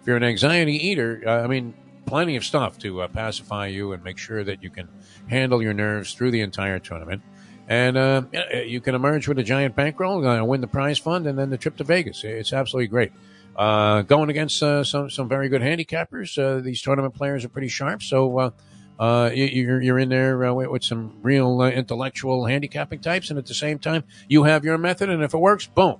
A: If you're an anxiety eater, uh, I mean, plenty of stuff to uh, pacify you and make sure that you can handle your nerves through the entire tournament. And uh, you can emerge with a giant bankroll, uh, win the prize fund, and then the trip to Vegas. It's absolutely great. Uh, going against uh, some some very good handicappers. Uh, these tournament players are pretty sharp, so uh, uh, you're you're in there uh, with, with, some real intellectual handicapping types, and at the same time, you have your method, and if it works, boom,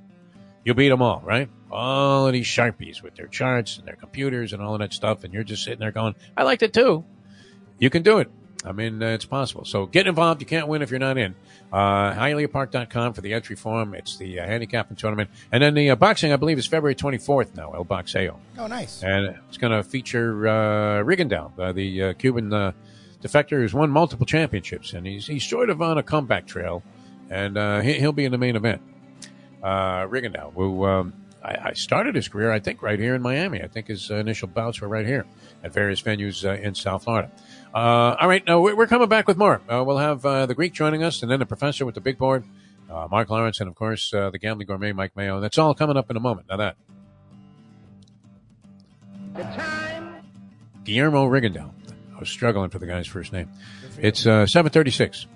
A: you beat them all, right? All of these sharpies with their charts and their computers and all of that stuff, and you're just sitting there going, "I liked it too." You can do it. I mean, it's possible. So get involved. You can't win if you're not in. Uh, HialeahPark.com for the entry form. It's the uh, handicapping tournament. And then the uh, boxing, I believe, is February 24th now, El Boxeo.
B: Oh, nice.
A: And it's going to feature uh, Rigondeaux, uh, the uh, Cuban uh, defector who's won multiple championships. And he's, he's sort of on a comeback trail. And uh, he, will be in the main event. Uh, Rigondeaux, who um, I, I, started his career, I think, right here in Miami. I think his initial bouts were right here at various venues in South Florida. Uh, all right, now we're coming back with more. Uh, we'll have uh, the Greek joining us, and then the professor with the big board, uh, Mark Lawrence, and of course uh, the gambling gourmet, Mike Mayo. That's all coming up in a moment. Now that the time, Guillermo Rigondeaux. I was struggling for the guy's first name. It's uh, seven thirty-six.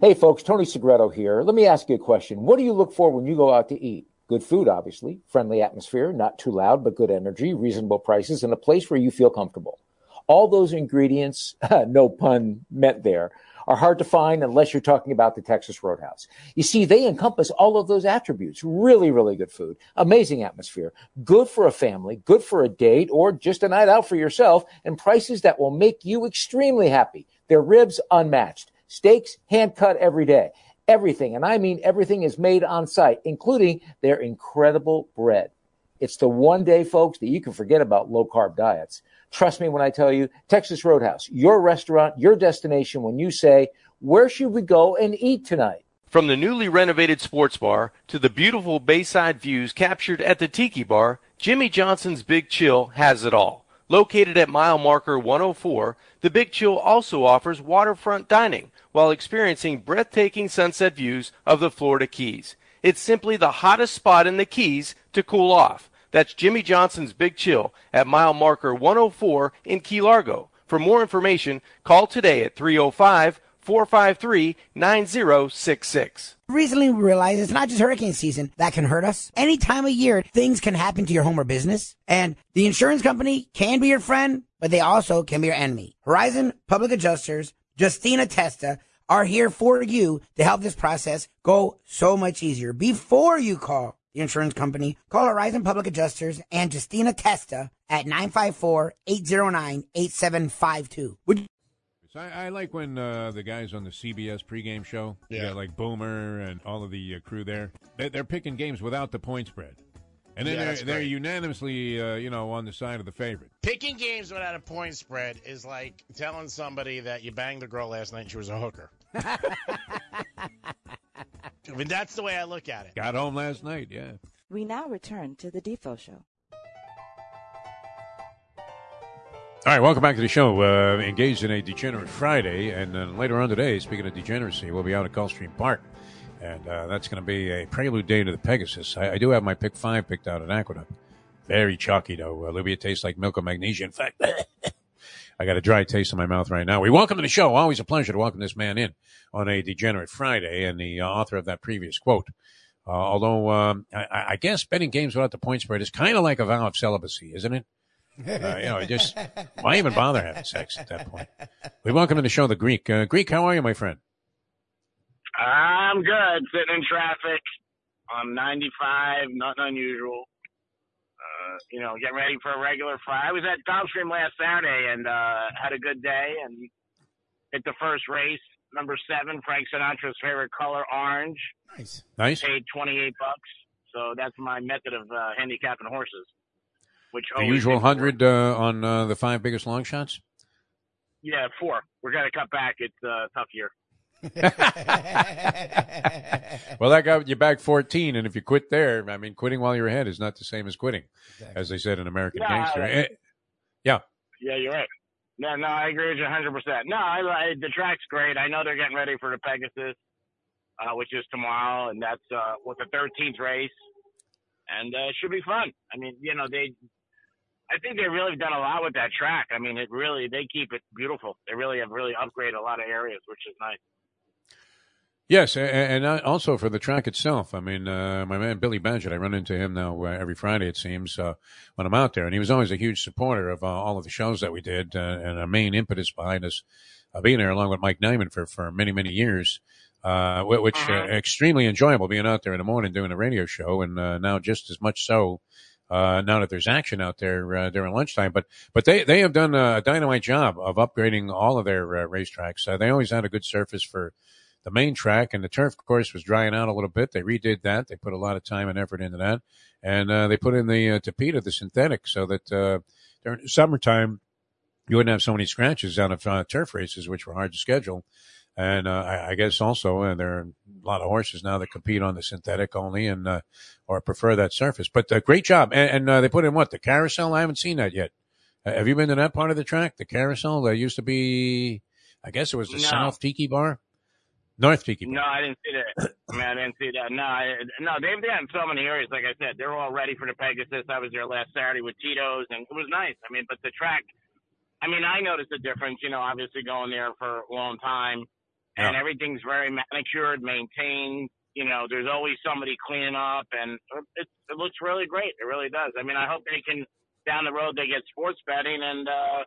D: Hey, folks, Tony Segreto here. Let me ask you a question. What do you look for when you go out to eat? Good food, obviously, friendly atmosphere, not too loud, but good energy, reasonable prices, and a place where you feel comfortable. All those ingredients, (laughs) no pun meant there, are hard to find unless you're talking about the Texas Roadhouse. You see, they encompass all of those attributes. Really, really good food, amazing atmosphere, good for a family, good for a date, or just a night out for yourself, and prices that will make you extremely happy. Their ribs unmatched. Steaks hand cut every day. Everything, and I mean everything, is made on site, including their incredible bread. It's the one day, folks, that you can forget about low carb diets. Trust me when I tell you, Texas Roadhouse, your restaurant, your destination when you say, where should we go and eat tonight?
E: From the newly renovated sports bar to the beautiful bayside views captured at the Tiki Bar, Jimmy Johnson's Big Chill has it all. Located at mile marker 104, the Big Chill also offers waterfront dining while experiencing breathtaking sunset views of the Florida Keys. It's simply the hottest spot in the Keys to cool off. That's Jimmy Johnson's Big Chill at mile marker 104 in Key Largo. For more information, call today at 305 453 9066.
B: Recently, we realized it's not just hurricane season that can hurt us. Any time of year, things can happen to your home or business. And the insurance company can be your friend, but they also can be your enemy. Horizon Public Adjusters, Justina Testa, are here for you to help this process go so much easier. Before you call the insurance company, call Horizon Public Adjusters and Justina Testa at 954-809-8752. Would
A: I, I, like when uh, the guys on the CBS pregame show,
F: yeah,
A: like Boomer and all of the uh, crew there, they're, they're, picking games without the point spread. And then yeah, they're, they're unanimously, uh, you know, on the side of the favorite.
F: Picking games without a point spread is like telling somebody that you banged the girl last night and she was a hooker. (laughs) I mean, that's the way I look at it.
A: Got home last night, yeah.
C: We now return to the Defo Show.
A: All right, welcome back to the show. Uh, engaged in a Degenerate Friday, and then later on today, speaking of degeneracy, we'll be out at Gulfstream Park, and uh, that's going to be a prelude day to the Pegasus. I, I, do have my pick five picked out at Aqueduct. Very chalky, though. Olivia tastes like milk of magnesia. In fact, (laughs) I got a dry taste in my mouth right now. We welcome to the show. Always a pleasure to welcome this man in on a Degenerate Friday, and the uh, author of that previous quote. Uh, although um, I, I guess betting games without the point spread is kind of like a vow of celibacy, isn't it? Uh, you know, just why even bother having sex at that point? We welcome to the show the Greek. Uh, Greek, how are you, my friend?
G: I'm good. Sitting in traffic on 95, nothing unusual. Uh, you know, getting ready for a regular Friday. I was at Gulfstream last Saturday and uh, had a good day and hit the first race. Number seven, Frank Sinatra's favorite color, orange.
A: Nice. Nice.
G: Paid 28 bucks. So that's my method of uh, handicapping horses. Which
A: the usual hundred uh, on uh, the five biggest long shots.
G: Yeah, four. We're gonna cut back. It's a tough year. (laughs)
A: well, that got you back 14, and if you quit there, I mean, quitting while you're ahead is not the same as quitting, exactly. as they said in American
G: yeah,
A: Gangster.
G: I,
A: eh, yeah.
G: Yeah, you're right. No, no, I agree with you 100. percent No, I, I, the track's great. I know they're getting ready for the Pegasus, uh, which is tomorrow, and that's uh, with the 13th race, and uh, it should be fun. I mean, you know, they I think they really done a lot with that track. I mean, it really they keep it beautiful. They really have really upgraded a lot of areas, which is nice.
A: Yes, and also for the track itself. I mean, uh, my man Billy Badgett, I run into him now uh, every Friday, it seems, uh, when I'm out there. And he was always a huge supporter of uh, all of the shows that we did uh, and a main impetus behind us uh, being there, along with Mike Nyman for, for many, many years, which uh extremely enjoyable being out there in the morning doing a radio show. And now just as much so uh, now that there's action out there uh, during lunchtime. But but they they have done a dynamite job of upgrading all of their uh, racetracks. Uh, they always had a good surface for the main track, and the turf, course, was drying out a little bit. They redid that. They put a lot of time and effort into that, and uh, they put in the uh, Tapeta, the synthetic, so that uh, during summertime you wouldn't have so many scratches out of uh, turf races, which were hard to schedule. And uh, I, I, guess also uh, there are a lot of horses now that compete on the synthetic only and uh, or prefer that surface. But uh, great job. And, and uh, they put in what the carousel. I haven't seen that yet. have you been to that part of the track? The carousel. There used to be, I guess it was the
G: no.
A: South Tiki Bar, North Tiki Bar.
G: No, I didn't see that. (coughs) I mean, I didn't see that. No, I, no, they've done so many areas. Like I said, they're all ready for the Pegasus. I was there last Saturday with Tito's, and it was nice. I mean, but the track. I mean, I noticed a difference. You know, obviously going there for a long time and yeah. everything's very manicured, maintained. You know, there's always somebody cleaning up, and it, it looks really great. It really does. I mean, I hope they can down the road they get sports betting, and uh,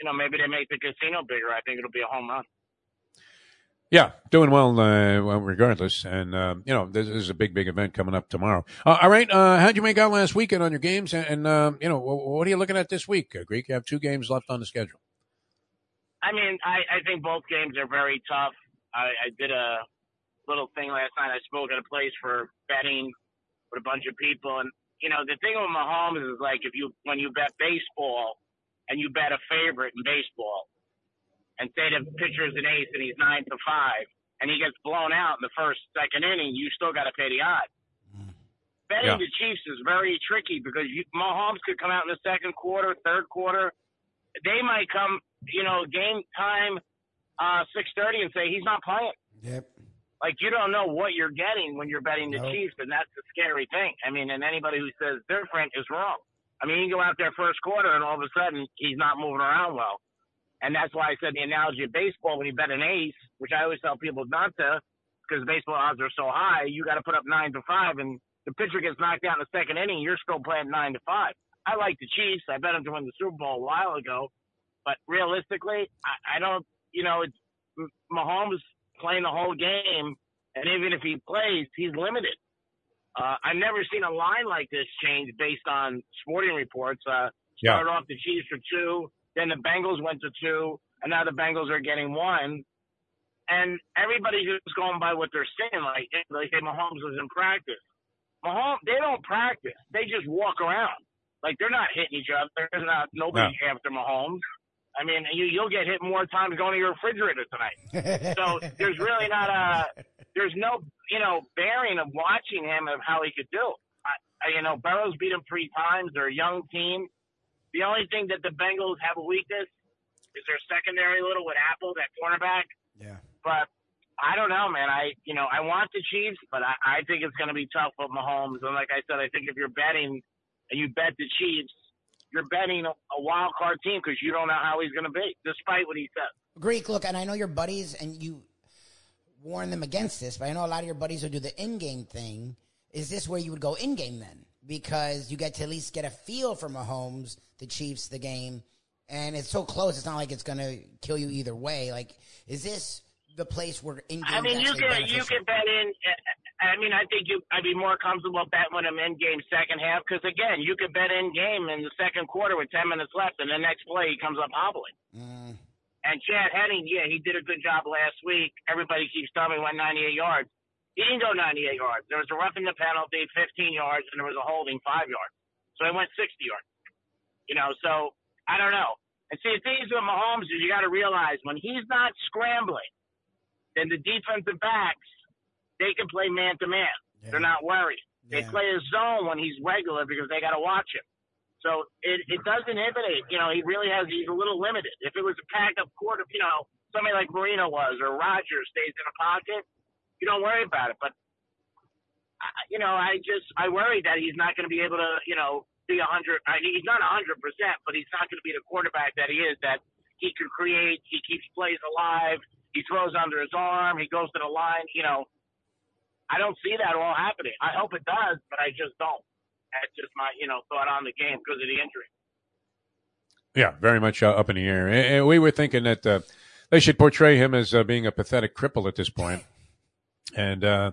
G: you know, maybe they make the casino bigger. I think it'll be a home run.
A: Yeah, doing well, uh, well regardless. And, uh, you know, this is a big, big event coming up tomorrow. Uh, all right. Uh, how'd you make out last weekend on your games? And, and uh, you know, what are you looking at this week, uh, Greek? You have two games left on the schedule.
G: I mean, I, I think both games are very tough. I, I did a little thing last night. I spoke at a place for betting with a bunch of people, and you know the thing with Mahomes is like if you when you bet baseball and you bet a favorite in baseball, and say the pitcher's an ace and he's nine to five, and he gets blown out in the first second inning, you still got to pay the odds. Mm. betting
A: Yeah.
G: the Chiefs is very tricky because you, Mahomes could come out in the second quarter, third quarter. They might come, you know, game time, uh, six thirty, and say he's not playing.
B: Yep.
G: Like you don't know what you're getting when you're betting the
B: Nope.
G: Chiefs, and that's the scary thing. I mean, and anybody who says different is wrong. I mean, you can go out there first quarter, and all of a sudden he's not moving around well. And that's why I said the analogy of baseball when you bet an ace, which I always tell people not to, because baseball odds are so high. You got to put up nine to five, and the pitcher gets knocked out in the second inning. You're still playing nine to five. I like the Chiefs. I bet them to win the Super Bowl a while ago, but realistically, I, I don't. You know, it's Mahomes playing the whole game, and even if he plays, he's limited. Uh, I've never seen a line like this change based on sporting reports. Uh,
A: Yeah.
G: started off the Chiefs for two, then the Bengals went to two, and now the Bengals are getting one. And everybody's just going by what they're saying. Like, like say Mahomes was in practice. Mahomes, they don't practice. They just walk around. Like they're not hitting each other. There's not nobody after Mahomes. I mean, you you'll get hit more times going to your refrigerator tonight. (laughs) So there's really not a there's no you know bearing of watching him of how he could do. I, I, you know, Burrow's beat him three times. They're a young team. The only thing that the Bengals have a weakness is their secondary little with Apple, that cornerback.
B: yeah.
G: But I don't know, man. I you know I want the Chiefs, but I, I think it's going to be tough with Mahomes. And like I said, I think if you're betting and you bet the Chiefs, you're betting a, a wild card team because you don't know how he's going to be, despite what he says.
B: Greek, look, and I know your buddies, and you warn them against this, but I know a lot of your buddies who do the in-game thing. Is this where you would go in-game then? Because you get to at least get a feel for Mahomes, the Chiefs, the game, and it's so close. It's not like it's going to kill you either way. Like, is this the place where in-game?
G: I mean, you can you can bet in. I mean, I think you I'd be more comfortable betting when I'm in game second half because again, you could bet in game in the second quarter with ten minutes left, and the next play he comes up hobbling.
B: Mm,
G: And Chad Henne, yeah, he did a good job last week. Everybody keeps telling me he went 98 yards. He didn't go 98 yards. There was a roughing the penalty, 15 yards, and there was a holding, five yards. So he went 60 yards. You know, so I don't know. And see, the thing is with Mahomes is you got to realize when he's not scrambling, then the defensive backs they can play man to man. They're not worried. They play a zone when he's regular because they got to watch him. So it, it does inhibit. You know, he really has. He's a little limited. If it was a packed up quarter, you know, somebody like Marino was or Rodgers stays in a pocket, you don't worry about it. But I- you know, I just I worry that he's not going to be able to, you know, be a hundred. I mean, he's not a hundred percent, but he's not going to be the quarterback that he is. That he can create. He keeps plays alive. He throws under his arm. He goes to the line. You know, I don't see that all happening. I hope it does, but I just don't. That's just my, you know, thought on the game because of the injury.
A: Yeah, very much uh, up in the air. And, we were thinking that uh, they should portray him as uh, being a pathetic cripple at this point, and uh,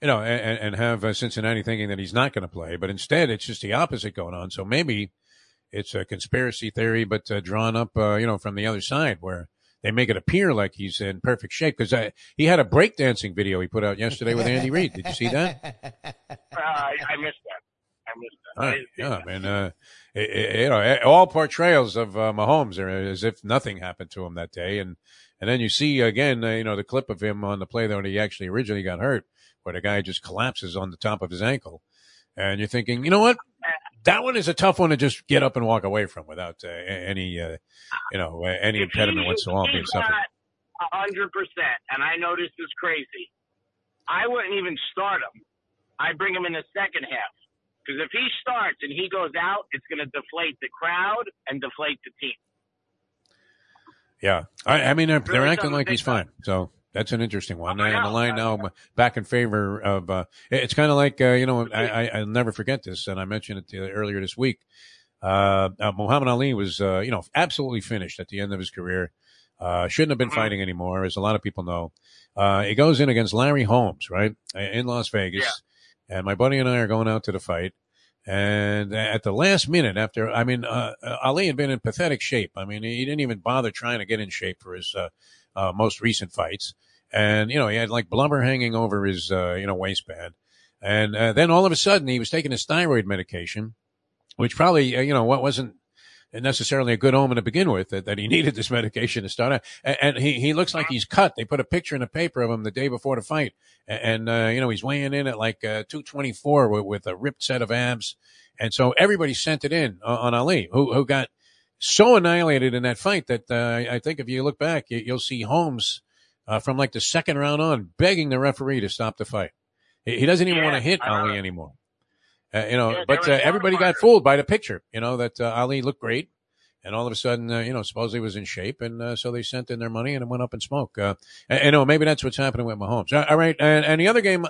A: you know, and, and have uh, Cincinnati thinking that he's not going to play. But instead, it's just the opposite going on. So maybe it's a conspiracy theory, but uh, drawn up, you know, from the other side where they make it appear like he's in perfect shape because he had a breakdancing video he put out yesterday with Andy Reid. Did you see that?
G: Uh, I, I missed that. I missed that.
A: Right. Yeah,
G: that.
A: man. Uh, it- it- you know, all portrayals of uh, Mahomes are as if nothing happened to him that day, and and then you see again, uh, you know, the clip of him on the play that when he actually originally got hurt, where the guy just collapses on the top of his ankle, and you're thinking, you know what, that one is a tough one to just get up and walk away from without uh, any, uh, you know, any impediment whatsoever being suffered.
G: a hundred percent, and I know this is crazy. I wouldn't even start him. I bring him in the second half because if he starts and he goes out, it's going to deflate the crowd and deflate the team.
A: Yeah, I, I mean, they're, they're acting like he's fine. So that's an interesting one.
G: I
A: And the line now back in favor of. Uh, it's kind of like uh, you know, I, I, I'll never forget this, and I mentioned it to, earlier this week. Uh, uh, Muhammad Ali was, uh, you know, absolutely finished at the end of his career. Uh, shouldn't have been
G: Mhm.
A: fighting anymore, as a lot of people know. Uh, he goes in against Larry Holmes, right, in Las Vegas. And my buddy and I are going out to the fight. And at the last minute, after, I mean, uh, Ali had been in pathetic shape. I mean, he didn't even bother trying to get in shape for his uh, uh, most recent fights. And, you know, he had like blubber hanging over his, uh, you know, waistband. And uh, then all of a sudden, he was taking his thyroid medication, which probably, uh, you know, what wasn't necessarily a good omen to begin with that, that he (laughs) needed this medication to start out. And, and he, he looks like he's cut. They put a picture in the paper of him the day before the fight. And, uh, you know, he's weighing in at like uh, 224 with, with, a ripped set of abs. And so everybody sent it in on Ali, who, who got so annihilated in that fight that uh, I think if you look back, you'll see Holmes uh, from like the second round on begging the referee to stop the fight. He, doesn't even yeah, want to hit Ali anymore. Uh, you know, yeah, but uh, everybody got fooled by the picture, you know, that uh, Ali looked great. And all of a sudden, uh, you know, supposedly was in shape. And uh, so they sent in their money and it went up in smoke. Uh, and, you know, maybe that's what's happening with Mahomes. All right. And, and the other game,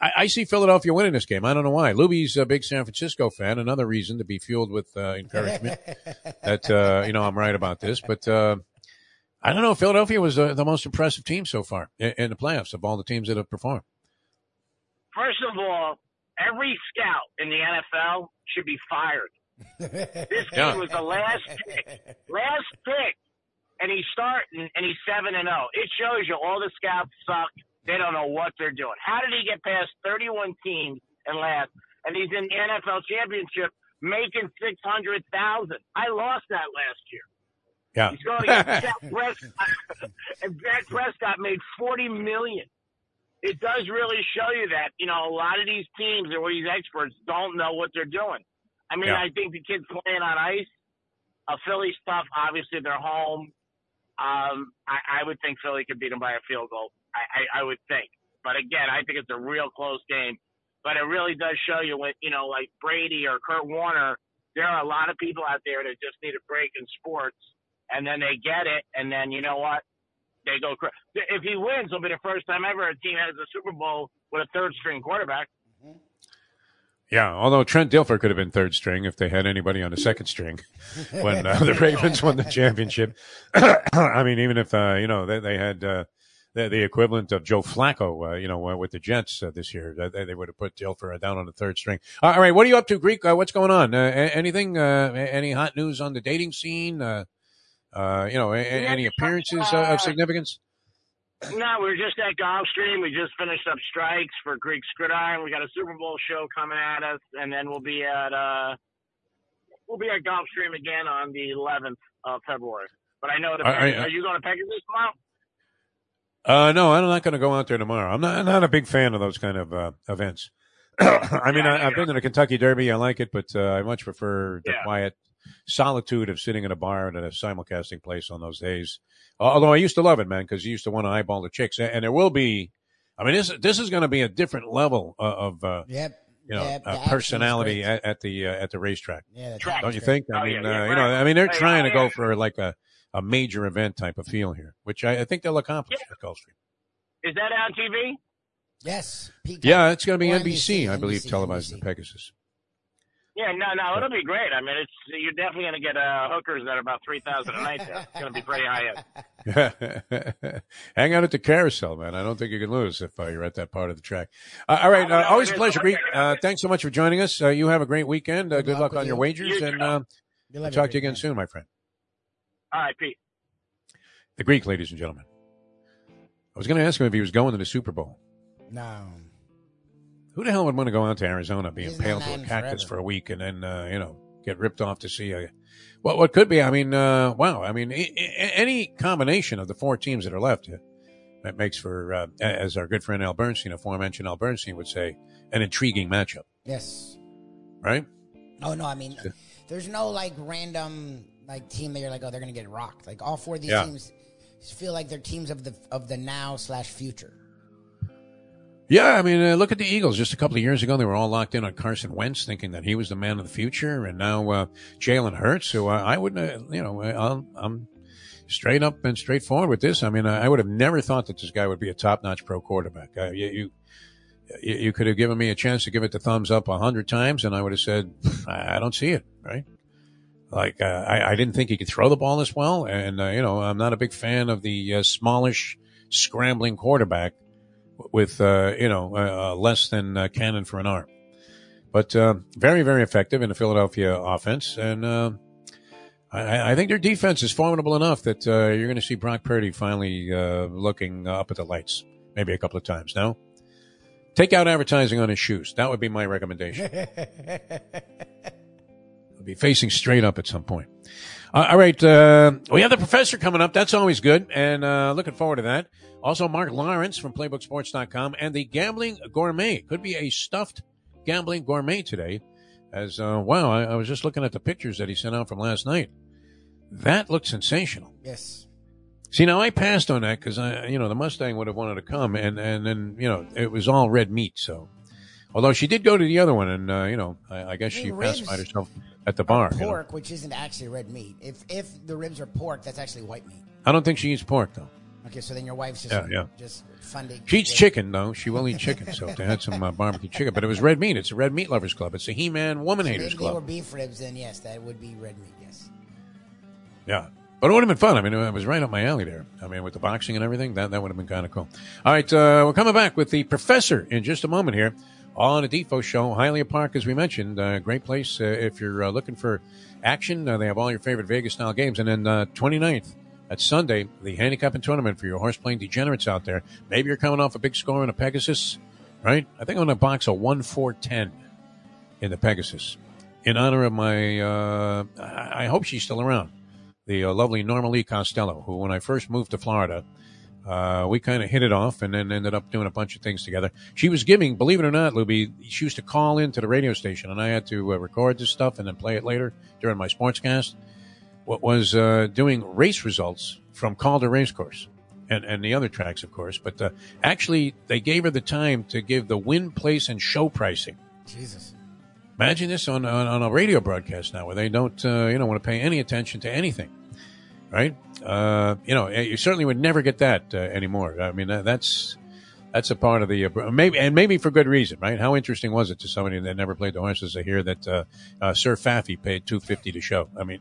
A: I, I, see Philadelphia winning this game. I don't know why. Lubie's a big San Francisco fan. Another reason to be fueled with uh, encouragement (laughs) that, uh, you know, I'm right about this. But uh, I don't know. Philadelphia was the most impressive team so far in, in the playoffs of all the teams that have performed.
G: First of all, every scout in the NFL should be fired. this (laughs) yeah. was the last pick, last pick, and he's starting and he's seven and zero. Oh. It shows you all the scouts suck. They don't know what they're doing. How did he get past 31 teams and last? And he's in the NFL championship making six hundred thousand. I lost that last year.
A: Yeah.
G: He's going against (laughs) Dak Prescott, (laughs) and Dak Prescott made forty million it does really show you that, you know, a lot of these teams or these experts don't know what they're doing. I mean, yeah. I think the kids playing on ice, a Philly stuff, obviously they're home. Um, I, I would think Philly could beat them by a field goal. I, I, I would think. But again, I think it's a real close game. But it really does show you when, you know, like Brady or Kurt Warner, there are a lot of people out there that just need a break in sports and then they get it. And then, you know what? they go. If he wins, it'll be the first time ever a team has a Super Bowl with a third string quarterback.
A: Yeah, although Trent Dilfer could have been third string if they had anybody on the second string when uh, the (laughs) Ravens won the championship. (coughs) I mean, even if uh, you know they, they had uh, the, the, equivalent of Joe Flacco, uh, you know, uh, with the Jets uh, this year, they, they, would have put Dilfer down on the third string. all right, what are you up to, Greek? what's going on? anything? any hot news on the dating scene? Uh, you know, a, any appearances uh, of significance?
G: No, we are just at Gulfstream. We just finished up strikes for Greek Gridiron. We got a Super Bowl show coming at us, and then we'll be at uh, we'll be at Gulfstream again on the 11th of February. But I know the. Are, are, are you going to Pegasus tomorrow?
A: Uh, no, I'm not going to go out there tomorrow. I'm not, I'm not a big fan of those kind of uh, events. (clears throat) I mean, yeah, I, have been to the Kentucky Derby. I like it, but uh, I much prefer the yeah. quiet solitude of sitting in a bar and at a simulcasting place on those days. Although I used to love it, man, because you used to want to eyeball the chicks, and there will be. I mean, this this is going to be a different level of. Uh,
B: yep.
A: You know, yep, uh, personality at, at, the uh, at the racetrack.
B: Yeah,
A: don't you think? I oh, mean, yeah, uh, you know, I mean, they're trying to go for like a, a major event type of feel here, which I, I think they'll accomplish yeah. at Gulfstream.
G: Is that on TV?
B: Yes.
A: Peacock. Yeah, it's going to be NBC, NBC, I believe, NBC, televised NBC. the Pegasus.
G: Yeah, no, no, it'll be great. I mean, it's you're definitely going to get uh, hookers that are about three thousand a night. There. It's going to be pretty high
A: end. (laughs) Hang out at the carousel, man. I don't think you can lose if uh, you're at that part of the track. Uh, all right, uh, always a pleasure, Pete. Uh, thanks so much for joining us. Uh, you have a great weekend. good, good luck, luck on your wagers, you and uh, will talk to you again soon, my friend.
G: All right, Pete.
A: The Greek, ladies and gentlemen. I was going to ask him if he was going to the Super Bowl.
B: No.
A: Who the hell would want to go out to Arizona, be impaled to a cactus forever. for a week, and then uh, you know get ripped off to see a what what could be? I mean, uh, wow! I mean, I- I- any combination of the four teams that are left uh, that makes for, uh, as our good friend Al Bernstein, aforementioned Al Bernstein, would say, an intriguing matchup.
B: Yes.
A: Right.
B: Oh no! I mean, there's no like random like team that you're like, oh, they're gonna get rocked. Like all four of these yeah. teams feel like they're teams of the of the now slash future.
A: Yeah, I mean, uh, look at the Eagles. Just a couple of years ago, they were all locked in on Carson Wentz, thinking that he was the man of the future, and now uh, Jalen Hurts. Who I, I wouldn't, uh, you know, i am straight up and straightforward with this. I mean, I, I, would have never thought that this guy would be a top-notch pro quarterback. Uh, you, you, you could have given me a chance to give it the thumbs up a hundred times, and I would have said, I don't see it. Right? Like, uh, I, I, didn't think he could throw the ball as well, and uh, you know, I'm not a big fan of the smallish, scrambling quarterback with uh, you know uh, uh less than uh, cannon for an arm. But uh, very, very effective in the Philadelphia offense, and uh, I, I, think their defense is formidable enough that you're going to see Brock Purdy finally looking up at the lights, maybe a couple of times. Now, take out advertising on his shoes. That would be my recommendation. (laughs) He'll be facing straight up at some point. Uh, all right. Uh, we have the professor coming up. That's always good. And uh, looking forward to that. Also, Mark Lawrence from PlaybookSports.com and the Gambling Gourmet. Could be a stuffed Gambling Gourmet today. As, uh, wow, I, I was just looking at the pictures that he sent out from last night. That looked sensational.
B: Yes.
A: See, now I passed on that because I, you know, the Mustang would have wanted to come, and and then you know it was all red meat. So, although she did go to the other one, and uh, you know, I, I guess
B: I
A: she
B: mean,
A: pacified herself at the bar. you know.
B: Pork, which isn't actually red meat. If if the ribs are pork, that's actually white meat.
A: I don't think she eats pork though.
B: Okay, so then your wife's just
A: Yeah, yeah.
B: just funding.
A: She eats chicken though. She will eat chicken. So they had some uh, barbecue chicken, but it was red meat. It's a red meat lovers club. It's a He-Man woman
B: So
A: haters
B: they were
A: club.
B: beef ribs, then yes, that would be red meat. Yes.
A: Yeah. But it would have been fun. I mean, it was right up my alley there. I mean, with the boxing and everything, that, that would have been kind of cool. All right, uh, we're coming back with the professor in just a moment here on a Defo show. Hialeah Park, as we mentioned, uh, great place uh, if you're uh, looking for action. Uh, they have all your favorite Vegas style games. And then uh, 29th, at Sunday, the handicapping tournament for your horse playing degenerates out there. Maybe you're coming off a big score in a Pegasus, right? I think I'm going to box a 1 4 10 in the Pegasus in honor of my, uh, I hope she's still around the uh, lovely Norma Lee Costello, who, when I first moved to Florida, uh, we kind of hit it off and then ended up doing a bunch of things together. She was giving, believe it or not, Lubie, she used to call into the radio station and I had to uh, record this stuff and then play it later during my sportscast. What was uh, doing race results from Calder Racecourse and, and the other tracks, of course. But uh, actually, they gave her the time to give the win, place, and show pricing.
B: Jesus.
A: Imagine this on, on, on a radio broadcast now where they don't, uh, you know, want to pay any attention to anything, right? Uh, you know, you certainly would never get that uh, anymore. I mean, that, that's that's a part of the uh, maybe and maybe for good reason, right? How interesting was it to somebody that never played the horses to hear that uh, uh, Sir Faffy paid two fifty to show? I mean,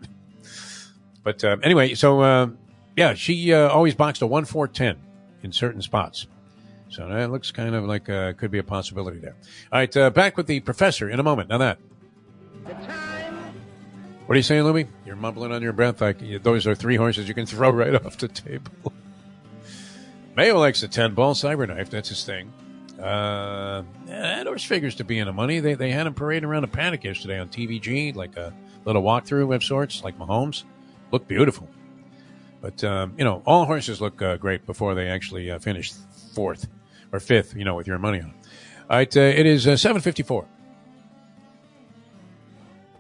A: (laughs) but uh, anyway, so uh, yeah, she uh, always boxed a one four ten in certain spots. So that looks kind of like could be a possibility there. All right, back with the professor in a moment. Now that. What are you saying, Louie? You're mumbling on your breath like those are three horses you can throw (laughs) right off the table. Mayo likes the 10 ball cyberknife. That's his thing. Uh, yeah, that horse figures to be in the money. They, they had him parading around a paddock yesterday on TVG, like a little walkthrough of sorts, like Mahomes. Looked beautiful. But, um, you know, all horses look uh, great before they actually uh, finish fourth or fifth, you know, with your money on. All right, uh, it is uh, 754.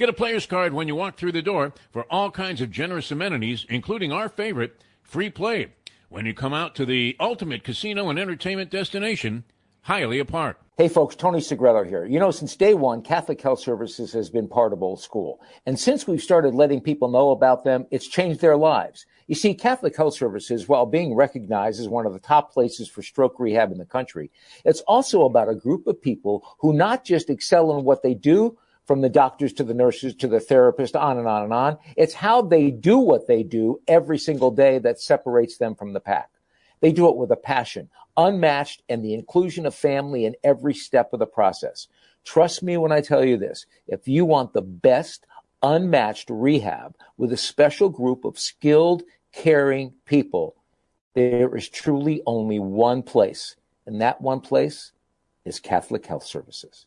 A: Get a player's card when you walk through the door for all kinds of generous amenities, including our favorite, free play, when you come out to the ultimate casino and entertainment destination, Hialeah Park.
D: Hey folks, Tony Segreto here. You know, since day one, Catholic Health Services has been part of Old School. And since we've started letting people know about them, it's changed their lives. You see, Catholic Health Services, while being recognized as one of the top places for stroke rehab in the country, it's also about a group of people who not just excel in what they do, from the doctors to the nurses to the therapist, on and on and on. It's how they do what they do every single day that separates them from the pack. They do it with a passion, unmatched, and the inclusion of family in every step of the process. Trust me when I tell you this. If you want the best, unmatched rehab with a special group of skilled, caring people, there is truly only one place, and that one place is Catholic Health Services.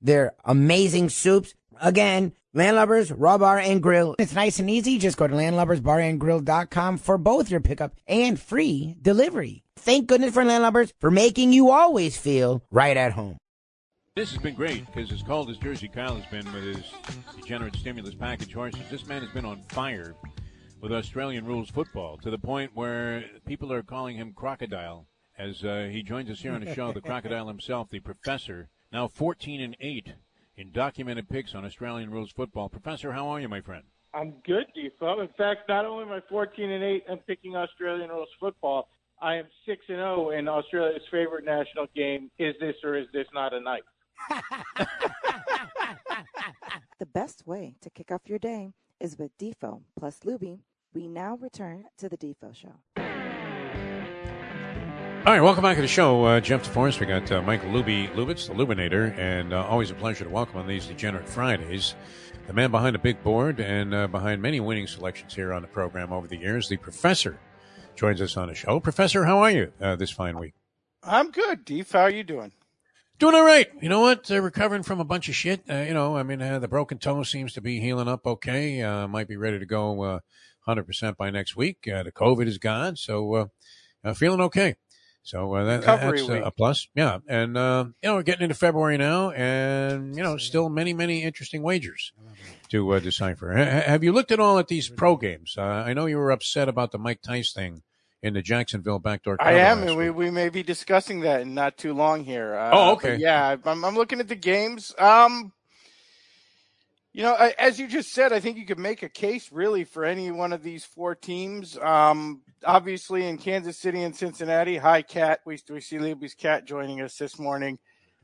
B: their amazing soups. Again, Landlubbers, Raw Bar and Grill. It's nice and easy. Just go to landlubbersbarandgrill.com for both your pickup and free delivery. Thank goodness for Landlubbers for making you always feel right at home.
A: This has been great because as cold as Jersey Kyle has been with his degenerate stimulus package horses, this man has been on fire with Australian rules football to the point where people are calling him Crocodile as uh, he joins us here on the show. The (laughs) Crocodile himself, the professor, now 14 and 8 in documented picks on Australian rules football. Professor, how are you, my friend?
H: I'm good, Defo. In fact, not only am I 14 and 8 and picking Australian rules football, I am 6 and 0 in Australia's favorite national game. Is this or is this not a knife? (laughs)
C: the best way to kick off your day is with Defo plus Lubie. We now return to the Defo Show.
A: All right, welcome back to the show. Uh, Jeff DeForrest, we got uh, Michael Lubie Lubitz, the Lubinator, and uh, always a pleasure to welcome on these Degenerate Fridays. The man behind the big board and uh, behind many winning selections here on the program over the years, the professor, joins us on the show. Professor, how are you uh, this fine week?
H: I'm good, Deef. How are you doing?
A: Doing all right. You know what? Uh, recovering from a bunch of shit. Uh, you know, I mean, uh, the broken toe seems to be healing up okay. Uh, might be ready to go uh, 100% by next week. Uh, the COVID is gone, so feeling okay. So that, that's a plus. Yeah. And, you know, we're getting into February now and, you know, still many, many interesting wagers to decipher. H- have you looked at all at these pro games? I know you were upset about the Mike Tice thing in the Jacksonville backdoor.
H: I am, and we, we may be discussing that in not too long here.
A: Uh, oh, okay.
H: Yeah, I'm, I'm looking at the games. Um, you know, as you just said, I think you could make a case really for any one of these four teams. Um, obviously, in Kansas City and Cincinnati, hi, Cat. We, we see Libby's Cat joining us this morning.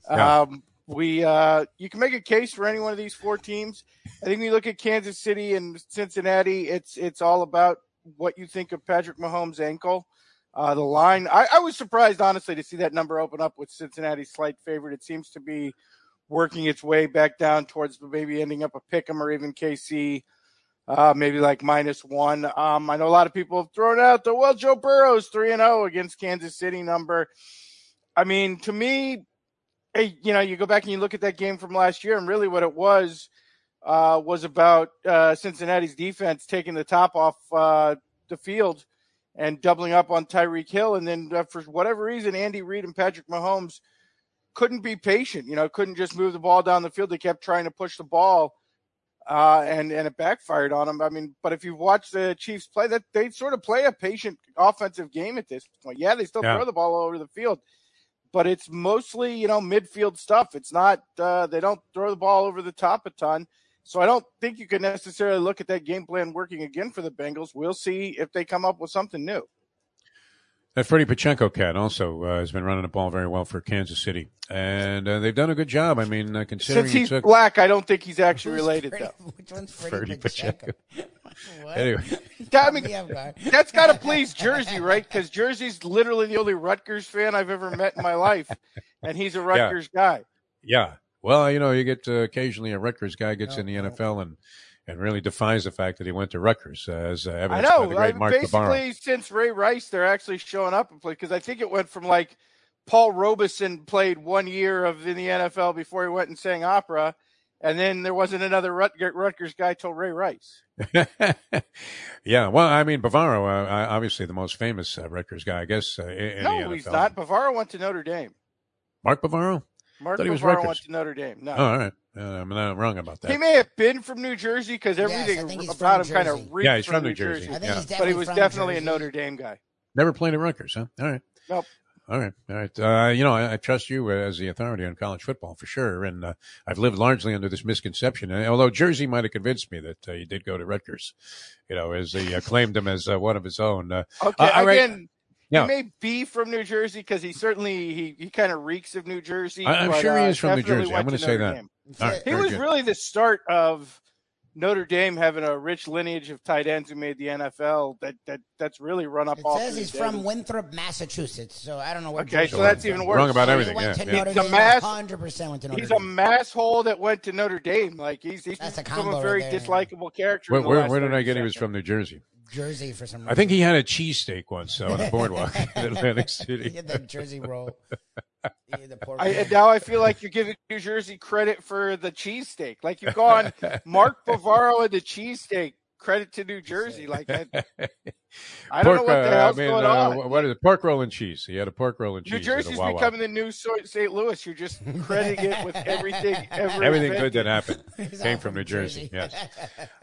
H: Yeah. Um, we uh, you can make a case for any one of these four teams. I think when you look at Kansas City and Cincinnati, it's it's all about what you think of Patrick Mahomes' ankle. Uh, the line, I, I, was surprised, honestly, to see that number open up with Cincinnati's slight favorite. It seems to be working its way back down towards maybe ending up a pick 'em or even KC, uh, maybe like minus one. Um, I know a lot of people have thrown out the, well, Joe Burrow's 3 and 0 against Kansas City number. I mean, to me, hey, you know, you go back and you look at that game from last year, and really what it was – uh, was about uh, Cincinnati's defense taking the top off uh, the field and doubling up on Tyreek Hill. And then uh, for whatever reason, Andy Reid and Patrick Mahomes couldn't be patient. You know, couldn't just move the ball down the field. They kept trying to push the ball. Uh, and and it backfired on them. I mean, but if you've watched the Chiefs play, that they sort of play a patient offensive game at this point. Yeah, they still yeah. throw the ball all over the field, but it's mostly you know midfield stuff. It's not uh, they don't throw the ball over the top a ton. So I don't think you can necessarily look at that game plan working again for the Bengals. We'll see if they come up with something new.
A: That Freddie Pacheco cat also uh, has been running the ball very well for Kansas City, and uh, they've done a good job. I mean, uh, considering
H: since he's
A: took...
H: black, I don't think he's actually Who's related
B: Freddie,
H: though.
B: Which one's (laughs) Freddie, Freddie Pacheco?
A: Pacheco. (laughs) anyway, (laughs)
H: I mean, that's got to please Jersey, right? Because Jersey's literally the only Rutgers fan I've ever met in my life, and he's a Rutgers
A: yeah.
H: guy.
A: Yeah, well, you know, you get uh, occasionally a Rutgers guy gets oh, in the NFL and and really defies the fact that he went to Rutgers, uh, as uh, evidenced
H: I know.
A: by the great
H: uh,
A: Mark
H: basically,
A: Bavaro.
H: since Ray Rice, they're actually showing up and play because I think it went from like Paul Robeson played one year of in the NFL before he went and sang opera, and then there wasn't another Rutgers guy till Ray Rice. (laughs)
A: yeah, well, I mean, Bavaro, uh, obviously the most famous uh, Rutgers guy, I guess. Uh, in
H: no, he's not. Bavaro went to Notre Dame.
A: Mark Bavaro.
H: Mark
A: he
H: Bavaro went to Notre Dame. No.
A: Oh, all right. Uh, I'm not wrong about that.
H: He may have been from New Jersey because everything
B: yes,
H: about him kind of reeked
A: Yeah, he's
H: from,
A: from New
H: Jersey.
A: Jersey.
B: Yeah.
H: But he was definitely a Notre Dame guy.
A: Never played at Rutgers, huh? All right.
H: Nope.
A: All right, all right. Uh, you know, I, I, trust you as the authority on college football for sure, and uh, I've lived largely under this misconception. And although Jersey might have convinced me that uh, he did go to Rutgers, you know, as he uh, claimed him as uh, one of his own. Uh,
H: okay, again, yeah. He may be from New Jersey because he certainly he, he kind of reeks of New Jersey.
A: I, am sure he uh, is from New Jersey. I'm going to say that.
H: Right, he was good. really the start of Notre Dame having a rich lineage of tight ends who made the NFL. That that that's really run up.
B: It
H: off
B: says he's
H: days.
B: from Winthrop, Massachusetts. So I don't know what.
H: Okay, so that's even worse.
A: Wrong about
B: so
A: everything.
B: He went
A: yeah,
B: to
A: yeah.
B: Notre
H: He's a
B: Dame.
H: mass-
B: 100% went to Notre
H: He's
B: Dame.
H: a mass hole that went to Notre Dame. Like he's he's
B: That's a
H: become
B: combo
H: a very
B: right there.
H: dislikable character.
A: Where, where, where did I
H: 30
A: get he was from New Jersey?
B: Jersey for some reason.
A: I think he had a cheesesteak once though, on the boardwalk (laughs) in Atlantic City.
B: He had that Jersey roll. The pork
H: I, and now I feel like you're giving New Jersey credit for the cheesesteak. Like you've gone Mark Bavaro and the cheesesteak credit to New Jersey. (laughs) Like I, I don't
A: pork,
H: know what the
A: uh,
H: hell's
A: I mean,
H: going
A: uh,
H: on.
A: What is it? Pork roll and cheese. He had a pork roll and cheese.
H: New
A: at a
H: Jersey's
A: Wawa.
H: becoming the new so- St. Louis. You're just crediting it with everything. (laughs) Ever
A: Everything good that happened (laughs) came from New Jersey.
B: Jersey.
A: Yes.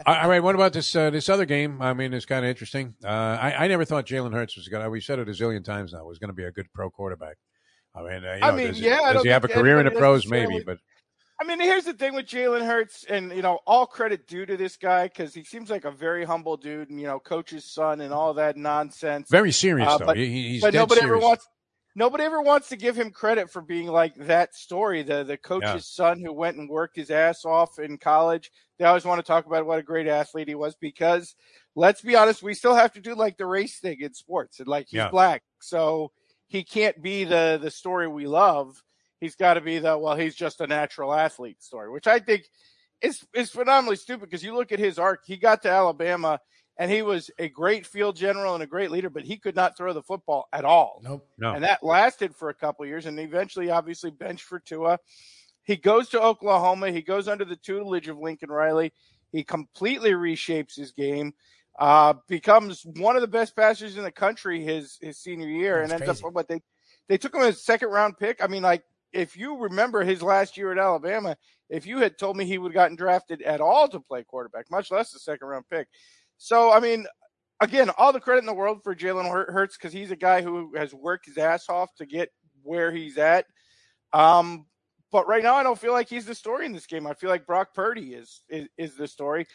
A: all all right. What about this uh, this other game? I mean, it's kind of interesting. Uh, I, I never thought Jalen Hurts was going. to We said it a zillion times now. Was going to be a good pro quarterback. I mean, uh, you
H: I mean,
A: does,
H: yeah, I
A: does he have a career in the pros? Maybe, but
H: I mean, here's the thing with Jalen Hurts, and you know, all credit due to this guy because he seems like a very humble dude, and you know, coach's son and all that nonsense.
A: very serious
H: Uh,
A: though.
H: but-
A: He- he's
H: but nobody
A: serious.
H: ever wants nobody ever wants to give him credit for being like that story the the coach's
A: Yeah.
H: son who went and worked his ass off in college they always want to talk about what a great athlete he was because let's be honest we still have to do like the race thing in sports and like he's
A: Yeah.
H: black so he can't be the the story we love he's got to be the well he's just a natural athlete story which i think is is phenomenally stupid because you look at his arc he got to alabama and he was a great field general and a great leader, but he could not throw the football at all.
B: Nope.
A: No.
H: And that lasted for a couple of years and eventually obviously benched for Tua. He goes to Oklahoma. He goes under the tutelage of Lincoln Riley. He completely reshapes his game, uh, becomes one of the best passers in the country his his senior year,
B: That's
H: and ends
B: crazy.
H: up what they they took him as a second round pick. I mean, like if you remember his last year at Alabama, if you had told me he would have gotten drafted at all to play quarterback, much less a second round pick. So I mean, again, all the credit in the world for Jalen Hurts because he's a guy who has worked his ass off to get where he's at. Um, but right now, I don't feel like he's the story in this game. I feel like Brock Purdy is is, is the story,